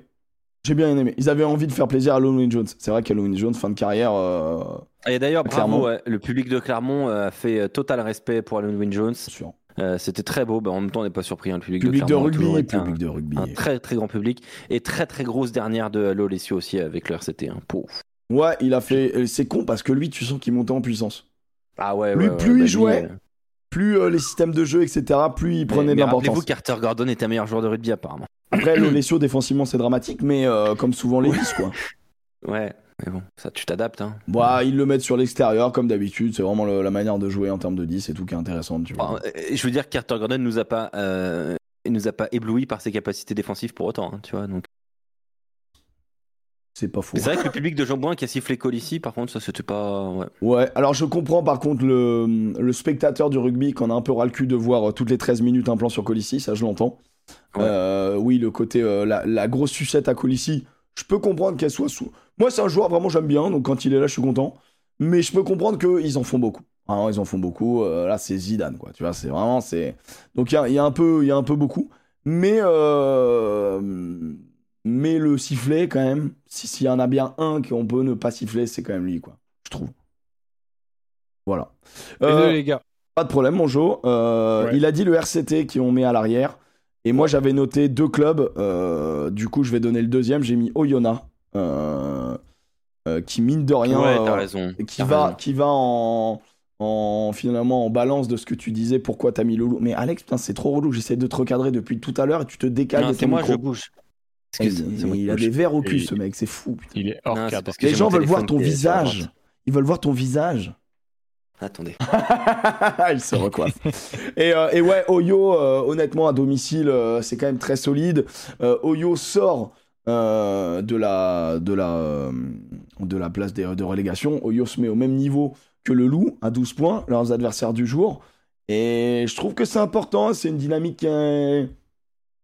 J'ai bien aimé. Ils avaient envie de faire plaisir à Looney Jones. C'est vrai qu'Halloween Jones, fin de carrière. euh, Et d'ailleurs, Clermont. bravo, ouais, le public de Clermont euh, a fait euh, total respect pour Wynne Jones. sûr. Euh, C'était très beau. Bah, en même temps, on n'est pas surpris. hein, le public, Public de Clermont rugby, un- public de rugby. un, très très grand public. Et très très grosse dernière de Allo Alessio aussi avec le RCT. Hein. Pouf. Ouais, il a fait. C'est con parce que lui, tu sens qu'il montait en puissance. Ah ouais, Lui, ouais, plus bah, il lui, jouait, Plus euh, les systèmes de jeu, etc., plus il prenait de mais rappelez-vous l'importance. Carter Gordon était un meilleur joueur de rugby apparemment. Après, l'Olesio, (clears throat) défensivement, c'est dramatique, mais euh, comme souvent les vis, quoi. (laughs) Ouais, mais bon, ça tu t'adaptes. Hein. Bah, ils le mettent sur l'extérieur, comme d'habitude. C'est vraiment le- la manière de jouer en termes de 10 et tout qui est intéressant, tu vois. Je veux dire, Carter Gordon nous a pas, euh, il nous a pas ébloui par ses capacités défensives pour autant, hein, tu vois. Donc, C'est pas faux. C'est vrai que le public de Jean Bouin qui a sifflé Colissi, par contre, ça c'était pas. Ouais. Ouais, alors je comprends par contre le, le spectateur du rugby qu'on a un peu ras le cul de voir euh, toutes les 13 minutes un plan sur Colissi, ça je l'entends. Ouais. Euh, oui, le côté, euh, la, la grosse sucette à Colissi, je peux comprendre qu'elle soit sous. Moi, c'est un joueur vraiment j'aime bien, donc quand il est là, je suis content. Mais je peux comprendre qu'ils en font beaucoup. Ah, ils en font beaucoup. euh, là, c'est Zidane, quoi. Tu vois, c'est vraiment. c'est Donc il y a, il y a un peu- il y a un peu beaucoup. Mais. euh, Mais le sifflet, quand même, si- s'il y en a bien un qu'on peut ne pas siffler, c'est quand même lui, quoi. Je trouve. Voilà. Euh, les gars. pas de problème, mon Jo. Euh, Ouais. Il a dit le RCT qui on met à l'arrière. Et moi, j'avais noté deux clubs. Euh, du coup, je vais donner le deuxième. J'ai mis Oyonnax. euh, euh, qui, mine de rien, ouais, euh, t'as raison. qui va, raison. qui va en, en finalement en balance de ce que tu disais. Pourquoi t'as mis Loulou Mais Alex, putain, c'est trop relou. J'essaie de te recadrer depuis tout à l'heure et tu te décales c'est moi, micro. je bouge. Il, a des verres au cul, Et- ce mec. C'est fou. putain. Il est hors Non, c'est cadre. parce que Les gens veulent voir ton visage. Ils veulent voir ton visage. Attendez. (laughs) il se recoiffe. et, euh, et ouais, Oyo, euh, honnêtement, à domicile, euh, c'est quand même très solide. Euh, Oyo sort euh, de, la, de, la, euh, de la place des- de relégation. Oyo se met au même niveau que le Loup, à 12 points, leurs adversaires du jour. Et je trouve que c'est important, c'est une dynamique qui est-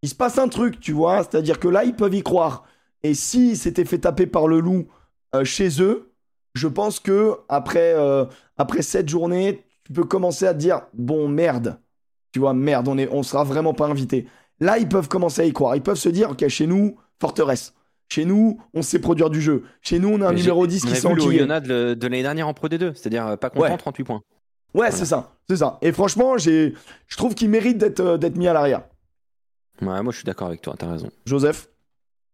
Il se passe un truc, tu vois, c'est-à-dire que là, ils peuvent y croire. Et s'ils s'étaient fait taper par le Loup euh, chez eux, je pense que après, euh, après cette journée, tu peux commencer à te dire bon merde, tu vois merde, on est, on sera vraiment pas invité. Là, ils peuvent commencer à y croire. Ils peuvent se dire ok, chez nous, forteresse. Chez nous, on sait produire du jeu. Chez nous, on a un Mais numéro j'ai- 10 on qui vu le. Oyonnax de, de l'année dernière en Pro D2, c'est-à-dire euh, pas content, Ouais. 38 points. Ouais, Voilà. c'est ça, c'est ça. Et franchement, j'ai, je trouve qu'il mérite d'être, d'être mis à l'arrière. Ouais, moi je suis d'accord avec toi, t'as raison. Joseph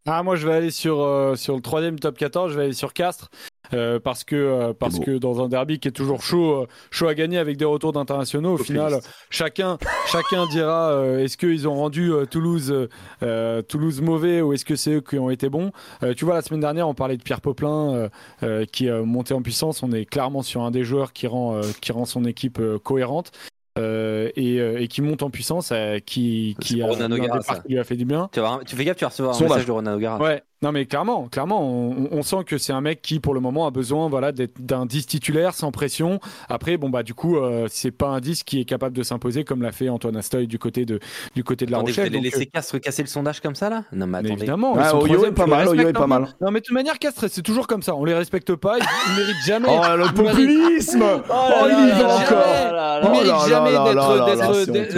Ah, moi, je vais aller sur, euh, sur le troisième top 14, je vais aller sur Castres. euh, parce que, euh, parce que dans un derby qui est toujours chaud, euh, chaud à gagner avec des retours d'internationaux, au final, chacun, chacun dira euh, est-ce qu'ils ont rendu euh, Toulouse, Toulouse mauvais ou est-ce que c'est eux qui ont été bons? Euh, Tu vois, la semaine dernière, on parlait de Pierre Poplin euh, euh, qui est monté en puissance. On est clairement sur un des joueurs qui rend, euh, qui rend son équipe euh, cohérente. Euh, et, euh, et qui monte en puissance, euh, qui, qui a qui lui a fait du bien. Tu, vas avoir- tu fais gaffe, tu vas recevoir un Sondage. message de Ronan O'Gara. Ouais, non mais clairement, clairement, on, on sent que c'est un mec qui pour le moment a besoin voilà d'être d'un 10 titulaire sans pression. Après bon bah du coup euh, c'est pas un 10 qui est capable de s'imposer comme l'a fait Antoine Astoy du côté de du côté de la Attendez, vous Rochelle. allez donc, laisser Castres casser le sondage comme ça là? Non mais euh, évidemment, ils sont Oyo est pas mal, Oyo est pas mal. Non mais de toute manière Castres c'est toujours comme ça, on les respecte pas, ils, ils méritent jamais. Oh, le Ils méritent- populisme Oh, là il y va encore Ils Oh méritent là jamais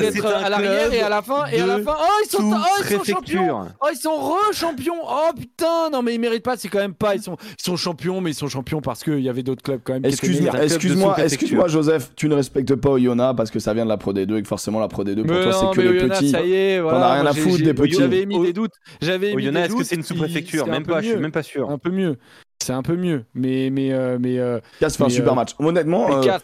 d'être à l'arrière et à la fin et à la fin oh ils sont oh, ils sont champions. Oh, ils sont re-champions Oh putain, non mais ils méritent pas, c'est quand même pas. Ils sont, ils sont champions, mais ils sont champions parce qu'il y avait d'autres clubs quand même. Excuse-moi, excuse-moi, excuse-moi, Joseph, tu ne respectes pas Oyonnax parce que ça vient de la Pro D2 et que forcément la Pro D2 pour Mais toi c'est que les Oyonnax, petits. Ça y est, voilà. as rien à foutre des petits. J'avais mis des doutes. J'avais émis Oyonnax, des est-ce que c'est une sous-préfecture? Même pas, je suis même pas sûr. Un peu mieux. C'est un peu mieux. Mais, mais, euh, mais, euh, Castres fait un super euh, match. Honnêtement, euh,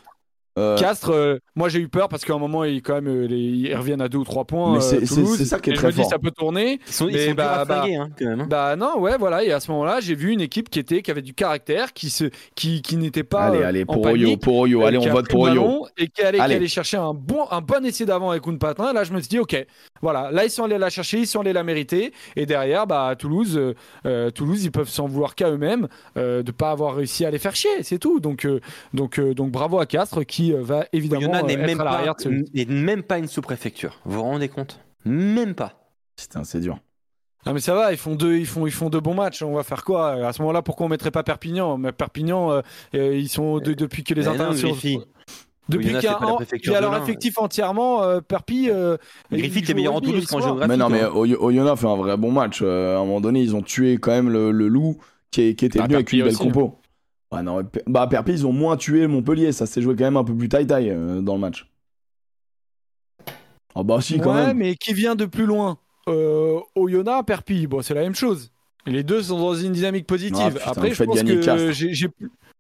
euh, Castres, euh, moi j'ai eu peur parce qu'à un moment ils quand même euh, les- ils reviennent à deux ou trois points. Mais euh, c'est- c'est- Toulouse, c'est ça qui est et très je me dis ça peut tourner. Ils sont, ils bah, bah, hein, quand même. hein. Bah non, ouais, voilà. Et à ce moment-là, j'ai vu une équipe qui était, qui avait du caractère, qui se, qui, qui n'était pas. allez, allez, pour Oyo, pour Oyo, allez, on a vote pour Oyo. Et qui allait, qui Allez. allait chercher un bon, un bon essai d'avant avec une patin. Là, je me suis dit, ok, voilà. Là, ils sont allés la chercher, ils sont allés la mériter. Et derrière, bah, à Toulouse, Toulouse, ils peuvent s'en vouloir qu'à eux-mêmes euh, de pas avoir réussi à les faire chier. C'est tout. Donc, euh, donc, euh, donc, bravo à Castres qui euh, va évidemment Oyonnax euh, n'est être même, à pas, l'arrière de ce. n'est même pas une sous-préfecture. Vous vous rendez compte? Même pas. Putain, c'est dur. Ah mais ça va, ils font deux, ils font, ils font deux bons matchs. On va faire quoi? À ce moment-là, pourquoi on mettrait pas Perpignan? Mais Perpignan, euh, ils sont de- depuis que les non, internationaux. Depuis Oyonnax, qu'il y a c'est pas la un- préfecture il y a de leur l'Ain. effectif entièrement, euh, Perpi. Euh, Griffith est meilleur en Toulouse qu'en géographie. Mais non, mais hein. Oy- Oyonnax fait un vrai bon match. Euh, à un moment donné, ils ont tué quand même le, le loup qui, est- qui était Ah, venu avec une belle aussi, compo. Ouais, non, bah, Perpi, ils ont moins tué Montpellier. Ça s'est joué quand même un peu plus taille-taille euh, dans le match. Ah bah si, quand Ouais, même. mais qui vient de plus loin? Euh, Oyonnax, Perpi, bon, c'est la même chose. Les deux sont dans une dynamique positive. Ah, putain, Après, vous je faites pense gagner que j'ai j'ai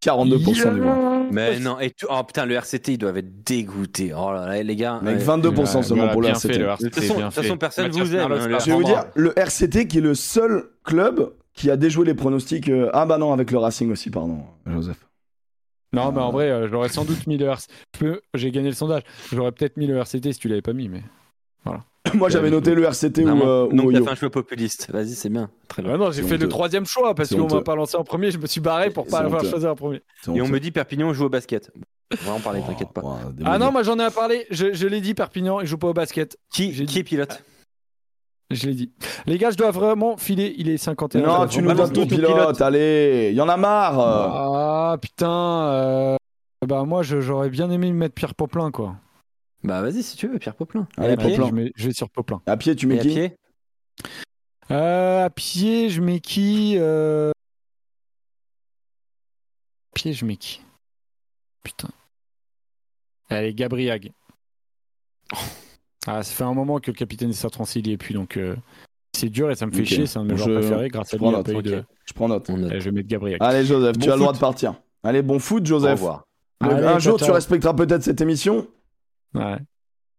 42% du vent. Mais non, et tu- oh putain, le RCT, ils doivent être dégoûtés. Oh là là, les gars. Mec, ouais. 22% seulement Voilà, pour le fait, RCT. le De RCT, toute façon, bien de toute façon, fait. personne Mathias vous aime. Hein, Je vais vous dire, le RCT qui est le seul club qui a déjoué les pronostics. euh, Ah bah non, avec le Racing aussi, pardon, Joseph. Non, mais en vrai, euh, j'aurais sans doute mis le RCT. J'ai gagné le sondage. J'aurais peut-être mis le RCT si tu l'avais pas mis, mais. (coughs) Moi, j'avais noté le RCT ou, Non, euh, ou Donc t'as fait un choix populiste. Vas-y, c'est bien. Très bien. Ah non, j'ai fait le troisième choix parce qu'on m'a pas lancé en premier. Je me suis barré pour pas avoir choisi en premier. Et on me dit Perpignan joue au basket. On va en parler, t'inquiète pas. Oh, Ah non, moi j'en ai à parler. Je, je l'ai dit, Perpignan, il joue pas au basket. Qui, qui est pilote? Je l'ai dit. Les gars, je dois vraiment filer. Il est 51. Non, tu nous donnes ton pilote, allez, y en a marre. Ah putain. euh, Bah moi, j'aurais bien aimé mettre Pierre Poplin, quoi. Bah vas-y, si tu veux, Pierre Poplin. Allez, à pied Poplin. Je, mets- je vais sur Poplin. À pied, tu Et mets à qui pied Euh, à pied, je mets qui euh... À pied, je mets qui? Putain. Allez, Gabriag. Ah, ça fait un moment que le capitaine des Sartrancy il y est plus, donc euh, c'est dur et ça me fait chier. C'est un de mes Je- joueurs préférés. Grâce à je lui, note, pas eu ok. de. Je prends note. Allez, je vais mettre Gabriag. Allez, Joseph, Bon tu as le droit de partir. Allez, bon foot, Au Joseph. revoir. Le- Allez, un jour, tu respecteras peut-être cette émission. Ouais.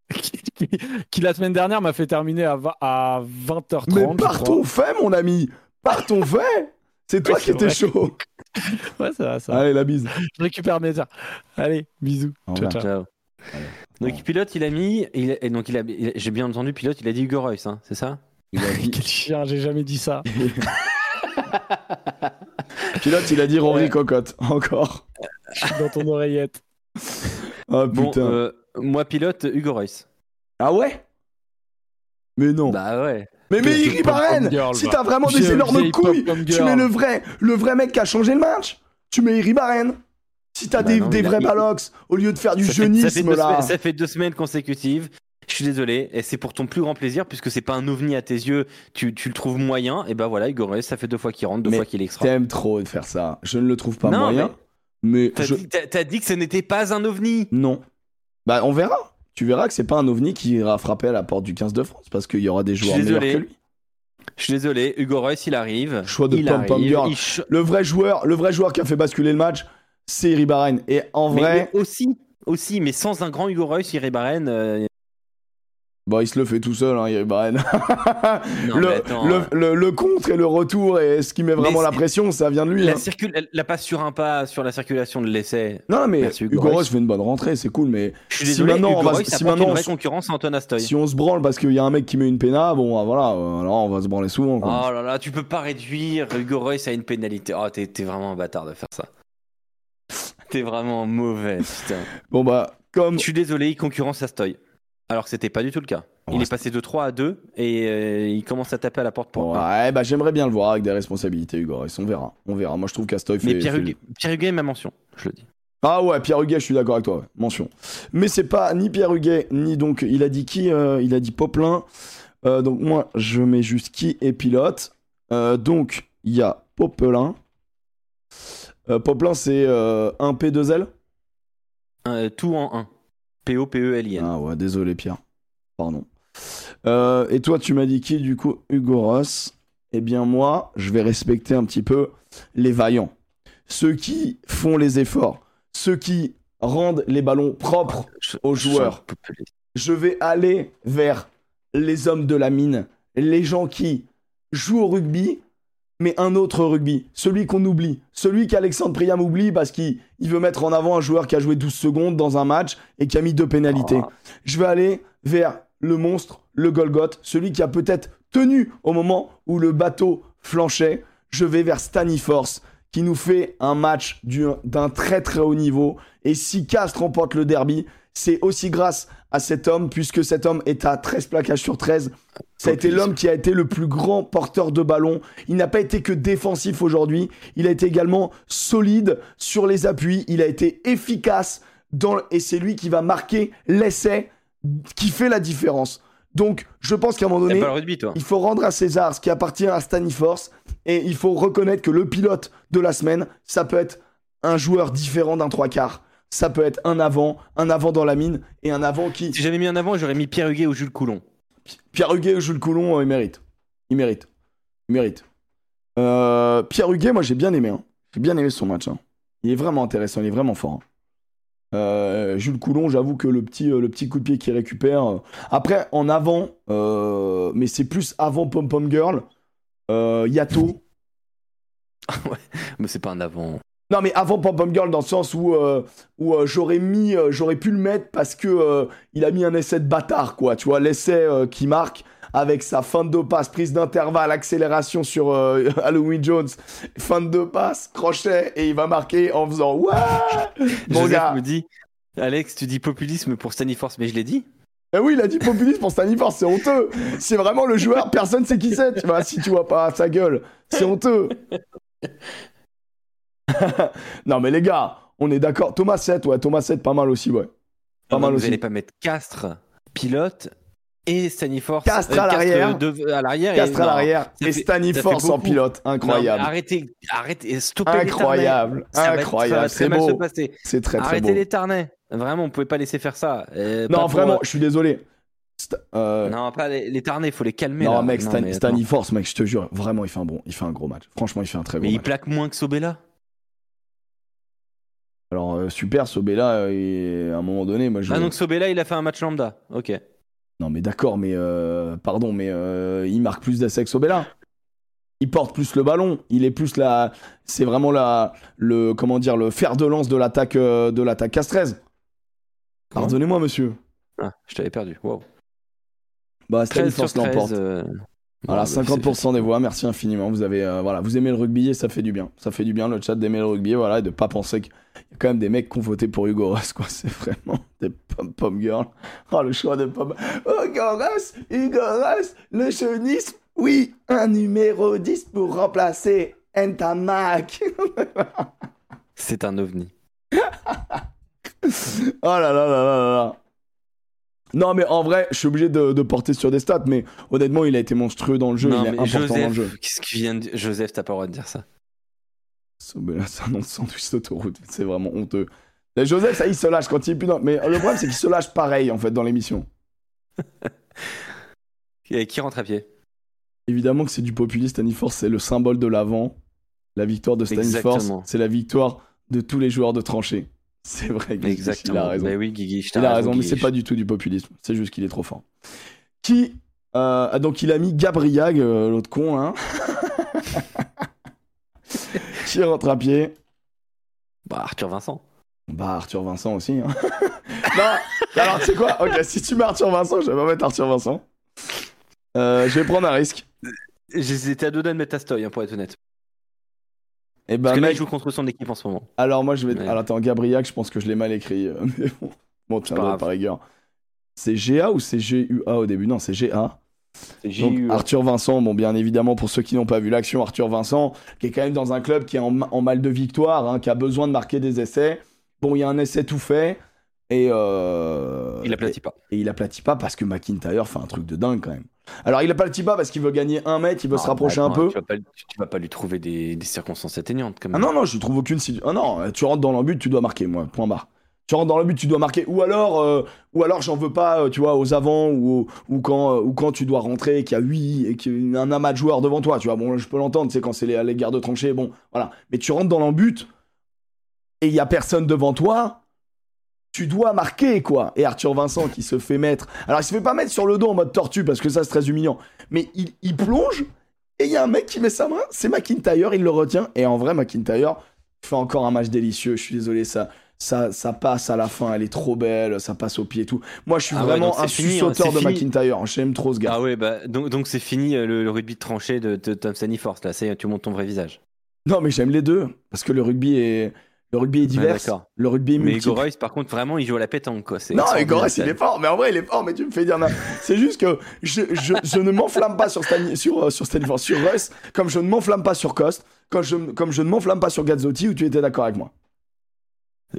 (laughs) qui, la semaine dernière m'a fait terminer à, va- à 20h30. Mais partons fait, mon ami. Partons fait. C'est toi Oui, qui étais chaud. (laughs) Ouais, ça va, ça va. Allez, la bise. Je récupère mes heures. Allez, bisous. Au Ciao, revoir. ciao. Ciao. Donc pilote, il a mis, il a- et donc il a, il a- j'ai bien entendu pilote, il a dit Hugo Reus, hein, c'est ça? Il a (laughs) dit- Quel chien, j'ai jamais dit ça. (laughs) Pilote, il a dit Rory Cocotte. Encore. Je suis dans ton oreillette. Ah Bon, putain. euh, moi pilote, Hugo Reus. Ah ouais? Mais non. Bah ouais. mais mais Iri Barren, si t'as vraiment des énormes couilles, tu mets le vrai, le vrai mec qui a changé le match. Tu mets Iri Barren. Si t'as Bah des, non, vrais balox, au lieu de faire du Ça fait- ça fait, jeunisme là. semaines, ça fait deux semaines consécutives. Je suis désolé, et c'est pour ton plus grand plaisir, puisque c'est pas un ovni à tes yeux, tu, tu le trouves moyen, et bah voilà, Hugo Reus, ça fait deux fois qu'il rentre, deux Mais fois qu'il est extra. T'aimes trop de faire ça. Je ne le trouve pas Non, moyen. Mais, T'as je... dit, t'as- dit que ce n'était pas un ovni Non. Bah, on verra. tu verras que c'est pas un ovni qui ira frapper à la porte du 15 de France parce qu'il y aura des joueurs meilleurs que lui. Je suis désolé, Hugo Reus, il arrive. Choix de il arrive, ch- Le vrai joueur, le vrai joueur qui a fait basculer le match, c'est Ribaren. Et en Mais, vrai, mais aussi, aussi, mais sans un grand Hugo Reus, Iri Barren. euh, bah, il se le fait tout seul, hein. (laughs) Non, le, attends, le, le- le contre et le retour et ce qui met vraiment la pression, ça vient de lui. la, hein. circule, la- la passe sur un pas sur la circulation de l'essai. Non, mais Merci, Hugo Hugo Reus. Fait une bonne rentrée, c'est cool, mais Je suis Si désolé, maintenant, Hugo on va- Reus si maintenant, une vraie concurrence à Antoine Astoy. si on se branle parce qu'il y a un mec qui met une péna, bon, ah, voilà, euh, alors on va se branler souvent. quoi. Oh là là, tu peux pas réduire Hugo Reus à une pénalité. Oh, t'es vraiment un bâtard de faire ça. T'es vraiment mauvais, putain. Bon, bah, comme. Je suis désolé, il concurrence Astoy. Alors que c'était pas du tout le cas. Il est passé de 3 à 2 et euh, il commence à taper à la porte pour. Ouais, bah, j'aimerais bien le voir avec des responsabilités, Hugo. On verra. On verra. Moi, je trouve qu'Astoy fait. Mais Pierre fait- Huguet, Pierre Huguet est ma mention, je le dis. Ah ouais, Pierre Huguet, je suis d'accord avec toi, ouais. mention. Mais c'est pas ni Pierre Huguet, ni donc, il a dit qui euh, Il a dit Poplin. Euh, donc moi, je mets juste qui est pilote. Euh, donc, il y a Popelin. Euh, Poplin, c'est euh, un P2L Euh, tout en 1. P-O-P-E-L-I-N. Ah ouais, désolé Pierre. Pardon. Euh, et toi, tu m'as dit qui du coup? Hugo Ross. Eh bien moi, je vais respecter un petit peu les vaillants. Ceux qui font les efforts. Ceux qui rendent les ballons propres Je- aux joueurs. je vais aller vers les hommes de la mine, les gens qui jouent au rugby, mais un autre rugby, celui qu'on oublie, celui qu'Alexandre Priam oublie parce qu'il il veut mettre en avant un joueur qui a joué 12 secondes dans un match et qui a mis deux pénalités. Ah. Je vais aller vers le monstre, le Golgoth, celui qui a peut-être tenu au moment où le bateau flanchait. Je vais vers Staniforce, qui nous fait un match du- d'un très très haut niveau. Et si Castres remporte le derby, c'est aussi grâce à cet homme, puisque cet homme est à 13 plaquages sur 13. Ça a été l'homme qui a été le plus grand porteur de ballon. Il n'a pas été que défensif aujourd'hui, il a été également solide sur les appuis, il a été efficace dans le- et c'est lui qui va marquer l'essai qui fait la différence. Donc, je pense qu'à un moment T'aimes donné, rugby, toi il faut rendre à César ce qui appartient à Staniforce et il faut reconnaître que le pilote de la semaine, ça peut être un joueur différent d'un trois quarts. Ça peut être un avant, un avant dans la mine et un avant qui. Si j'avais mis un avant, j'aurais mis Pierre Huguet ou Jules Coulon. Pierre Huguet ou Jules Coulon, euh, il mérite. Il mérite. Il mérite. Euh, Pierre Huguet, moi j'ai bien aimé. hein. J'ai bien aimé son match. hein. Il est vraiment intéressant, il est vraiment fort. hein. Euh, Jules Coulon, j'avoue que le petit, euh, le petit coup de pied qu'il récupère. Après, en avant, mais c'est plus avant Pom Pom Girl, Yato. (laughs) Mais c'est pas un avant. Non, mais avant Pom Pom Girl, dans le sens où, euh, où euh, j'aurais mis, euh, j'aurais pu le mettre parce que il a mis un essai de bâtard, quoi. Tu vois, l'essai qui marque avec sa fin de deux passes, prise d'intervalle, accélération sur (laughs) Halloween Jones, fin de deux passes, crochet, et il va marquer en faisant ouais Mon gars. me dit Alex, tu dis populisme pour Staniforce, mais je l'ai dit. Eh oui, il a dit populiste pour Staniforce, c'est honteux. C'est vraiment le joueur, personne sait qui c'est. Tu vois, si tu vois pas sa gueule, c'est honteux. (laughs) non, mais les gars, on est d'accord. Thomas 7, ouais, Thomas 7, pas mal aussi, ouais. Pas mal vous aussi. allez pas mettre Castres, pilote et Staniforce. Castres à l'arrière. de- à l'arrière. et- Castres à l'arrière et Staniforce en pilote. non, mais Incroyable. arrêtez, arrêtez, stoppez les Incroyable. va être- Incroyable. C'est beau. C'est très très Arrêtez beau. les tarnais. Vraiment, on pouvait pas laisser faire ça. Euh, Non, vraiment, euh, je suis désolé. Euh, Non, pas les, les tarnais, faut les calmer. non, là. mec, Stan- mais. Staniforce, mec, je te jure, vraiment, il fait un bon, il fait un gros match. Franchement, il fait un très Mais gros il plaque moins que Sobella. Alors, euh, super, Sobella, euh, et à un moment donné, moi, je. Ah, donc Sobella, il a fait un match lambda. Ok. Non, mais d'accord, mais euh, pardon, mais euh, il marque plus d'essais que Sobella. Il porte plus le ballon. Il est plus la. C'est vraiment la, le comment dire le fer de lance de l'attaque euh, de l'attaque Castrez. Pardonnez-moi, monsieur. Ah, je t'avais perdu. Wow. Bah, 13 sur Staniforce 13. l'emporte. Voilà, bon, bah, 50% des voix, merci infiniment. Vous avez, euh, voilà, vous aimez le rugby et ça fait du bien. Ça fait du bien le chat d'aimer le rugby, voilà, et de pas penser qu'il y a quand même des mecs qui ont voté pour Hugo Ross, quoi. (laughs) C'est vraiment des pom pom girls. Oh, le choix de pom. Hugo Ross, Hugo Ross, le chaunisme, oui, un numéro 10 pour remplacer Ntamak. (laughs) C'est un ovni. oh là là là là là là. Non, mais en vrai, je suis obligé de, de porter sur des stats, mais honnêtement, il a été monstrueux dans le jeu, non, il est important dans le jeu. Joseph, qu'est-ce qu'il vient de dire? Joseph, t'as pas le droit de dire ça. C'est un nom de sandwich d'autoroute. C'est vraiment honteux. Et Joseph, ça, il se lâche quand il est plus dans. Mais le problème, c'est qu'il se lâche pareil, en fait, dans l'émission. (laughs) Et qui rentre à pied? Évidemment que c'est du populiste, Staniforce, c'est le symbole de l'avant. La victoire de Staniforce, c'est la victoire de tous les joueurs de tranchée. (laughs) C'est vrai, Guigui, Exactement. il a raison. Mais oui, Guigui, Il a raison, mais c'est pas du tout du populisme. C'est juste qu'il est trop fort. Qui. euh, ah, donc, il a mis Gabriag, euh, l'autre con, hein. (laughs) Qui rentre à pied? Bah, Arthur Vincent. Bah, Arthur Vincent aussi. Hein. (laughs) non, alors, tu sais quoi? Ok, si tu mets Arthur Vincent, je vais pas mettre Arthur Vincent. Euh, je vais prendre un risque. J'hésitais à deux de mettre Astoy, hein, pour être honnête. Et Parce ben, que là, mec, il joue contre son équipe en ce moment. alors moi, je vais. Ouais. Alors, attends, Gabriag, je pense que je l'ai mal écrit. euh, mais bon, bon tiens, par rigueur. C'est GA ou c'est GUA au début? Non, c'est GA. Donc. Arthur Vincent, bon, bien évidemment, pour ceux qui n'ont pas vu l'action, Arthur Vincent, qui est quand même dans un club qui est en, ma- en mal de victoire, hein, qui a besoin de marquer des essais. Bon, il y a un essai tout fait. Et, euh, Il aplatit pas. et, et il aplatit pas parce que McIntyre fait un truc de dingue quand même. Alors, il aplatit pas parce qu'il veut gagner un mètre, il veut se Ah, rapprocher un peu. Tu vas, pas, tu- vas pas lui trouver des, des circonstances atteignantes, comme Ah non, non, je trouve aucune. Ah non, tu rentres dans le but, tu dois marquer, moi, point barre. Tu rentres dans le but, tu dois marquer. Ou alors, euh, ou alors j'en veux pas, euh, tu vois, aux avants ou, ou, quand, euh, ou quand tu dois rentrer, qu'il y a 8 et qu'il y a un amas de joueurs devant toi, tu vois. Bon, je peux l'entendre, sais, quand c'est les, les guerres de tranchées, bon, voilà. Mais tu rentres dans le but et il y a personne devant toi, tu dois marquer, quoi. Et Arthur Vincent qui se fait mettre. Alors, il se fait pas mettre sur le dos en mode tortue parce que ça, c'est très humiliant. Mais il, il plonge et il y a un mec qui met sa main, c'est McIntyre, il le retient. Et en vrai, McIntyre fait encore un match délicieux. Je suis désolé, ça, ça, ça passe à la fin, elle est trop belle, ça passe au pied et tout. Moi, je suis Ah ouais, vraiment c'est un hein, de c'est fini. McIntyre. J'aime trop ce gars. Ah ouais, bah, donc donc c'est fini euh, le, le rugby de tranchée de, de Tom Force là. C'est tu montes ton vrai visage. Non, mais j'aime les deux parce que le rugby est, le rugby est divers. d'accord. le rugby est Mais multiple. Hugo Royce, par contre, vraiment, il joue à la pétanque quoi. Non, Hugo Royce, il est fort, mais en vrai, il est fort, mais tu me fais dire. (laughs) C'est juste que je, je, je ne m'enflamme pas sur, Stan, sur, euh, sur Stanford, sur Royce, comme je ne m'enflamme pas sur Coste, comme je, comme je ne m'enflamme pas sur Gazzotti, où tu étais d'accord avec moi.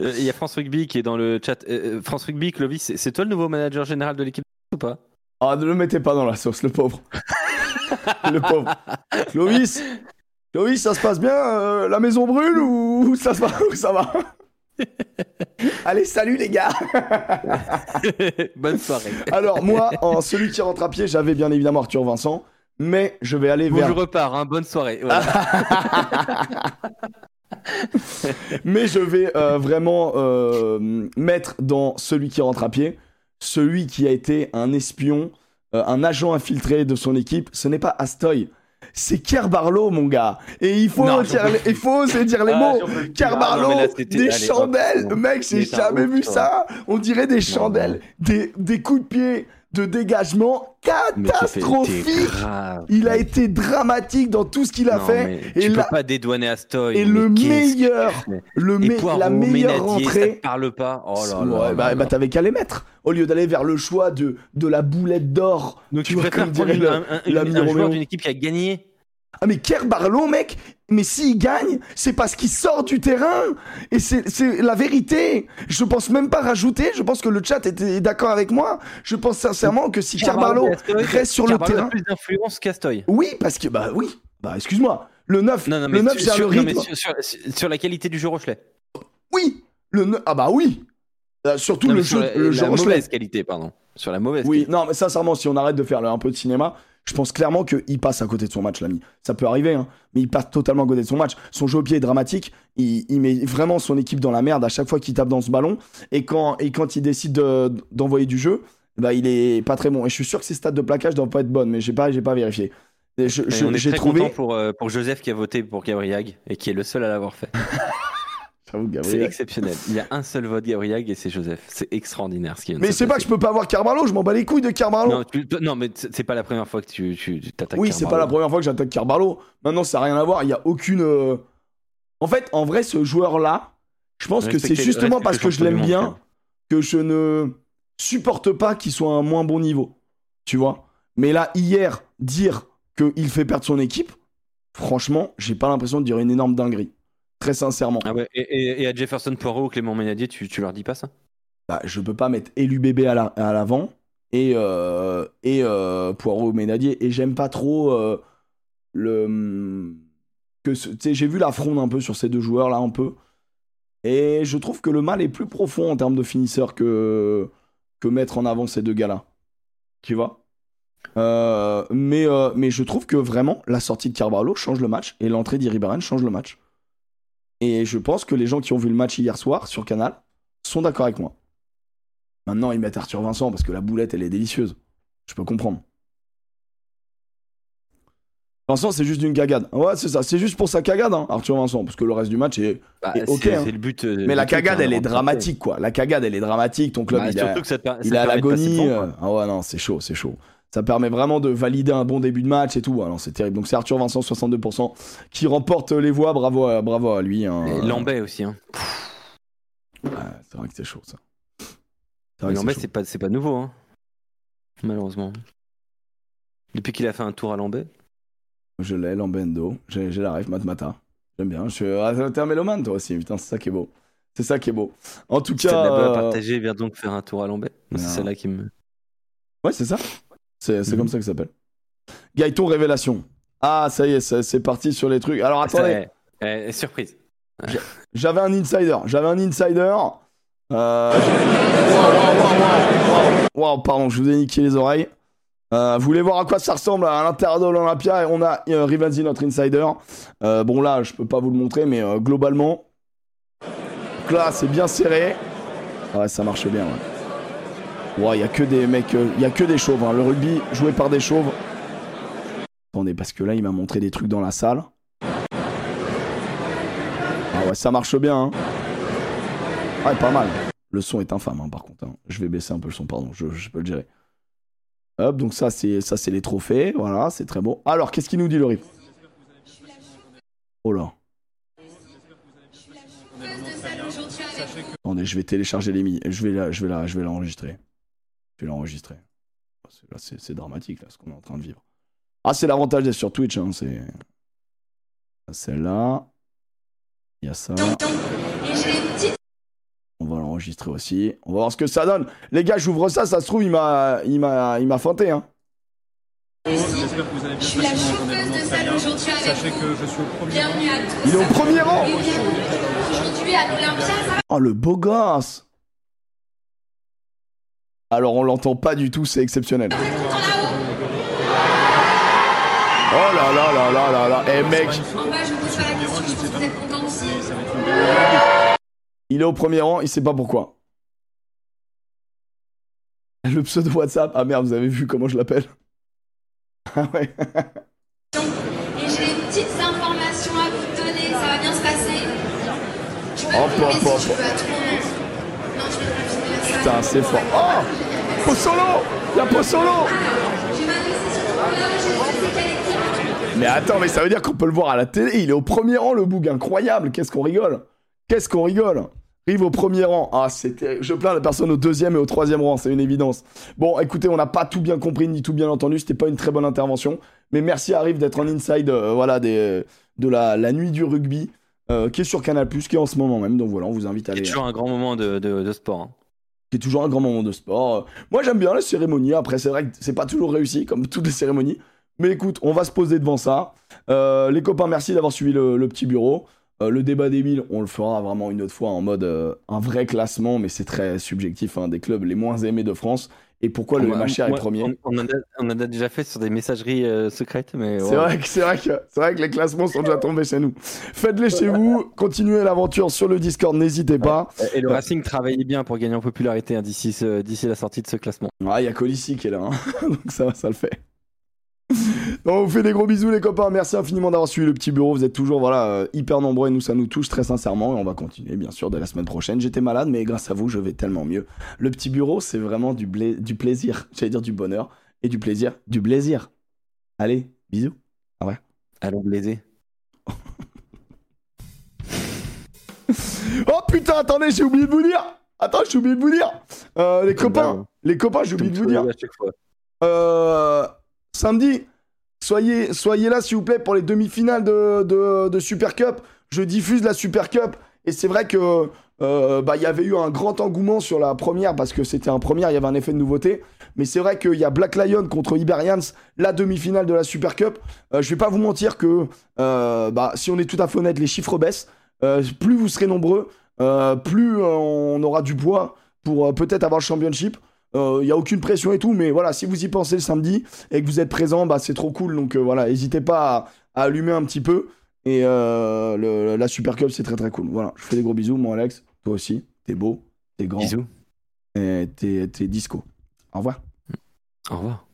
Euh, Il y a France Rugby qui est dans le chat. Euh, France Rugby, Clovis, c'est- c'est toi le nouveau manager général de l'équipe ou pas? Ah, ne le mettez pas dans la sauce, le pauvre. (laughs) le pauvre. Clovis, Clovis, ça se passe bien euh, La maison brûle ou (laughs) ça, se va, ou ça va? (laughs) Allez, salut les gars (laughs) Bonne soirée. Alors, moi, en celui qui rentre à pied, j'avais bien évidemment Arthur Vincent, mais je vais aller Bon, vers. je repars, hein, bonne soirée. Voilà. Mais je vais euh, vraiment euh, mettre dans celui qui rentre à pied, celui qui a été un espion, euh, un agent infiltré de son équipe. Ce n'est pas Astoy, c'est Kerr Barlow, mon gars. Et il faut, Non, dire les- il faut oser dire les Ah, mots. Kerr Ah, non, Barlow, là, des allez, chandelles. Mec, j'ai jamais vu ça. On dirait des Non, chandelles. Des, des coups de pied, de dégagement tu grave. Il a été dramatique dans tout ce qu'il a Non, fait. Et tu peux pas dédouaner Astoy. Et le meilleur, tu le me- Poirot, la meilleure ça rentrée. te parle pas? Oh là Ouais, là bah, bah, t'avais qu'à les mettre. Au lieu d'aller vers le choix de, de la boulette d'or. Donc tu vois, préfères prendre une- un, un- un joueur d'une équipe qui a gagné Ah, mais Kerr Barlow, mec, mais s'il gagne, c'est parce qu'il sort du terrain. Et c'est la vérité. Je pense même pas rajouter. Je pense que le chat était d'accord avec moi. Je pense sincèrement que si Kerr Barlow reste sur le a terrain. plus d'influence qu'Astoy? Oui, parce que, bah oui. Bah, excuse-moi. Le 9, Non, non, mais le 9 sur, c'est le sur- non, rythme. sur, sur- sur la qualité du jeu Rochelet. Oui. Le 9, ah, bah oui. Euh, surtout le jeu, la, le la mauvaise qualité, pardon. Sur la mauvaise Oui, qualité. non, mais sincèrement, si on arrête de faire un peu de cinéma, je pense clairement qu'il passe à côté de son match, l'ami. Ça peut arriver, hein, mais il passe totalement à côté de son match. Son jeu au pied est dramatique. Il, il met vraiment son équipe dans la merde à chaque fois qu'il tape dans ce ballon. Et quand, et quand il décide de- d'envoyer du jeu, bah, il est pas très bon. Et je suis sûr que ses stats de plaquage doivent pas être bonnes, mais j'ai pas, j'ai pas vérifié. J'ai très trouvé. content pour, euh, pour Joseph qui a voté pour Gabriag et qui est le seul à l'avoir fait. (laughs) C'est Gabriel. exceptionnel. Il y a un seul vote Gabriag et c'est Joseph. C'est extraordinaire ce qui Mais c'est pas que je peux pas avoir Carbarlo, je m'en bats les couilles de Carbarlo. Non, tu- toi- non, mais c'est pas la première fois que tu, tu tu t'attaques. Oui, c'est pas la première fois que j'attaque Carbarlo. Maintenant, ça n'a rien à voir. Il y a aucune. euh, En fait, en vrai, ce joueur-là, je pense que c'est justement parce que je l'aime bien monde, que je ne supporte pas qu'il soit à un moins bon niveau. Tu vois? Mais là, hier, dire qu'il fait perdre son équipe, franchement, j'ai pas l'impression de dire une énorme dinguerie. Très sincèrement. Ah ouais, et, à Jefferson Poirot, Clément Ménadier, tu, tu leur dis pas ça? Bah, je peux pas mettre élu bébé à la- à l'avant et, euh, et euh, Poirot Ménadier. Et j'aime pas trop euh, le. Que sais, j'ai vu la fronde un peu sur ces deux joueurs là, un peu. Et je trouve que le mal est plus profond en termes de finisseur que, que mettre en avant ces deux gars-là. Tu vois? Euh, mais, euh, mais je trouve que vraiment, la sortie de Carvalho change le match et l'entrée d'Iribarren change le match. Et je pense que les gens qui ont vu le match hier soir sur Canal sont d'accord avec moi. Maintenant, ils mettent Arthur Vincent parce que la boulette, elle est délicieuse. Je peux comprendre. Vincent, c'est juste d'une cagade. Ouais, c'est ça. C'est juste pour sa cagade, hein, Arthur Vincent. Parce que le reste du match est. Bah, ok, c'est hein. c'est le but. euh, Mais la cagade, elle est dramatique, quoi. La cagade, elle est dramatique. Ton club, Bah, il, est, surtout que ça te per- ça il te passer l'agonie. euh, Ah ouais, non, c'est chaud, c'est chaud. Ça permet vraiment de valider un bon début de match et tout. Ah non, c'est terrible. Donc c'est Arthur Vincent, 62%, qui remporte les voix. Bravo à, bravo à lui. hein. Et Lambert aussi. Hein. Ouais, c'est vrai que c'est chaud, ça. Lambert, c'est pas, c'est pas nouveau. Hein. Malheureusement. Depuis qu'il a fait un tour à Lambert. chaud. Je l'ai, Lambendo. J'ai la ref, Matmata. J'aime bien. Je suis... Ah, t'es un mélomane, toi aussi. Putain, c'est ça qui est beau. C'est ça qui est beau. En tout Stade cas. euh, partagé, viens donc faire un tour à Lambert. Moi, C'est celle-là qui me. Ouais, c'est ça. C'est c'est Mhm. comme ça que ça s'appelle. Gaëton Révélation. Ah, ça y est, c'est parti sur les trucs. Alors attendez, eh, surprise. j'avais un insider. J'avais un insider. Euh... Wow, pardon, je vous ai niqué les oreilles. Euh, vous voulez voir à quoi ça ressemble à l'intérieur de l'Olympia? Et on a euh, Rivanzi, notre insider. Euh, bon là, je peux pas vous le montrer, mais euh, globalement, donc là, c'est bien serré. Ouais, ça marche bien. Ouais, Il y a que des mecs, euh, il y a que des chauves. hein. Le rugby joué par des chauves. Attendez, parce que là, il m'a montré des trucs dans la salle. Ah ouais, ça marche bien. Hein. Ouais, pas mal. Le son est infâme, hein, par contre. hein. Je vais baisser un peu le son, pardon. Je, peux le gérer. Hop, donc ça, c'est ça, c'est les trophées. Voilà, c'est très beau. Alors, qu'est-ce qu'il nous dit le RIP Oh là. Attendez, je vais télécharger les. Je vais je je vais l'enregistrer. Je vais l'enregistrer. C'est dramatique là, ce qu'on est en train de vivre. Ah, c'est l'avantage d'être sur Twitch. Hein, c'est celle-là. Il y a ça. On va l'enregistrer aussi. On va voir ce que ça donne. Les gars, j'ouvre ça. Ça se trouve, il m'a, il m'a, il m'a feinté. Hein. Je suis la chauffeuse de salle aujourd'hui avec Sachez vous. que je suis au premier rang. Bienvenue à tous. Il est au premier rang. Aujourd'hui à l'Olympia. Oh, le beau gosse. Alors, on l'entend pas du tout. C'est exceptionnel. Oh là là là là là là. Eh mec, pas il est au premier rang. Il sait pas pourquoi. Le pseudo WhatsApp. Ah merde, vous avez vu comment je l'appelle (laughs) Ah ouais. Et j'ai des petites informations à vous donner. Ça va bien se passer. Je peux filmer hop, si Putain, c'est fort. Oh Possolo Il y a équipe Mais attends, mais ça veut dire qu'on peut le voir à la télé. Il est au premier rang, le boug. Incroyable. Qu'est-ce qu'on rigole Qu'est-ce qu'on rigole Rive au premier rang. Ah, c'était. Je plains la personne au deuxième et au troisième rang, c'est une évidence. Bon, écoutez, on n'a pas tout bien compris ni tout bien entendu. C'était pas une très bonne intervention. Mais merci à Rive d'être en inside euh, voilà, des, de la, la nuit du rugby, euh, qui est sur Canal, qui est en ce moment même. Donc voilà, on vous invite à C'est aller. toujours un grand moment de, de, de sport. hein. Qui est toujours un grand moment de sport. Euh, Moi, j'aime bien les cérémonies. Après, c'est vrai que c'est pas toujours réussi, comme toutes les cérémonies. Mais écoute, on va se poser devant ça. Euh, les copains, merci d'avoir suivi le, petit bureau. Euh, le débat des 1000, on le fera vraiment une autre fois en mode un vrai classement, mais c'est très subjectif, hein, des clubs les moins aimés de France. Et pourquoi le MHR est premier On, en a, on en a déjà fait sur des messageries euh, secrètes, mais C'est vrai que c'est vrai que c'est vrai que les classements sont déjà tombés chez nous. Faites-les chez vous, continuez l'aventure sur le Discord, n'hésitez pas. Et le Racing travaillait bien pour gagner en popularité hein, d'ici ce- d'ici la sortie de ce classement. Ah, il y a Colissi qui est là, hein. (laughs) donc ça ça le fait. On vous fait des gros bisous les copains, merci infiniment d'avoir suivi le petit bureau, vous êtes toujours voilà euh, hyper nombreux et nous ça nous touche très sincèrement et on va continuer bien sûr dès la semaine prochaine. J'étais malade mais grâce à vous je vais tellement mieux. Le petit bureau c'est vraiment du, bla- du plaisir, (laughs) j'allais dire du bonheur et du plaisir, du plaisir. Allez, bisous. Allons blaiser. (laughs) Oh putain, attendez, j'ai oublié de vous dire. Attends, j'ai oublié de vous dire. Euh, les copains, les copains, j'ai oublié de vous dire. Euh, samedi, soyez, soyez là s'il vous plaît pour les demi-finales de, de, de Super Cup. Je diffuse la Super Cup et c'est vrai que euh, bah, il y avait eu un grand engouement sur la première parce que c'était un première, il y avait un effet de nouveauté. Mais c'est vrai qu'il y a Black Lion contre Iberians, la demi-finale de la Super Cup. Euh, je vais pas vous mentir que euh, bah, si on est tout à fait honnête, les chiffres baissent. Plus vous serez nombreux, plus on aura du poids pour peut-être avoir le championship. Il n'y a aucune pression et tout, mais voilà, si vous y pensez le samedi et que vous êtes présent, bah, c'est trop cool. Donc euh, voilà, n'hésitez pas à, à allumer un petit peu. Et euh, le- la Super Cup, c'est très très cool. Voilà, je fais des gros bisous, mon Alex. Toi aussi, t'es beau, t'es grand Bisous. et t'es t'es disco. Au revoir. Au revoir.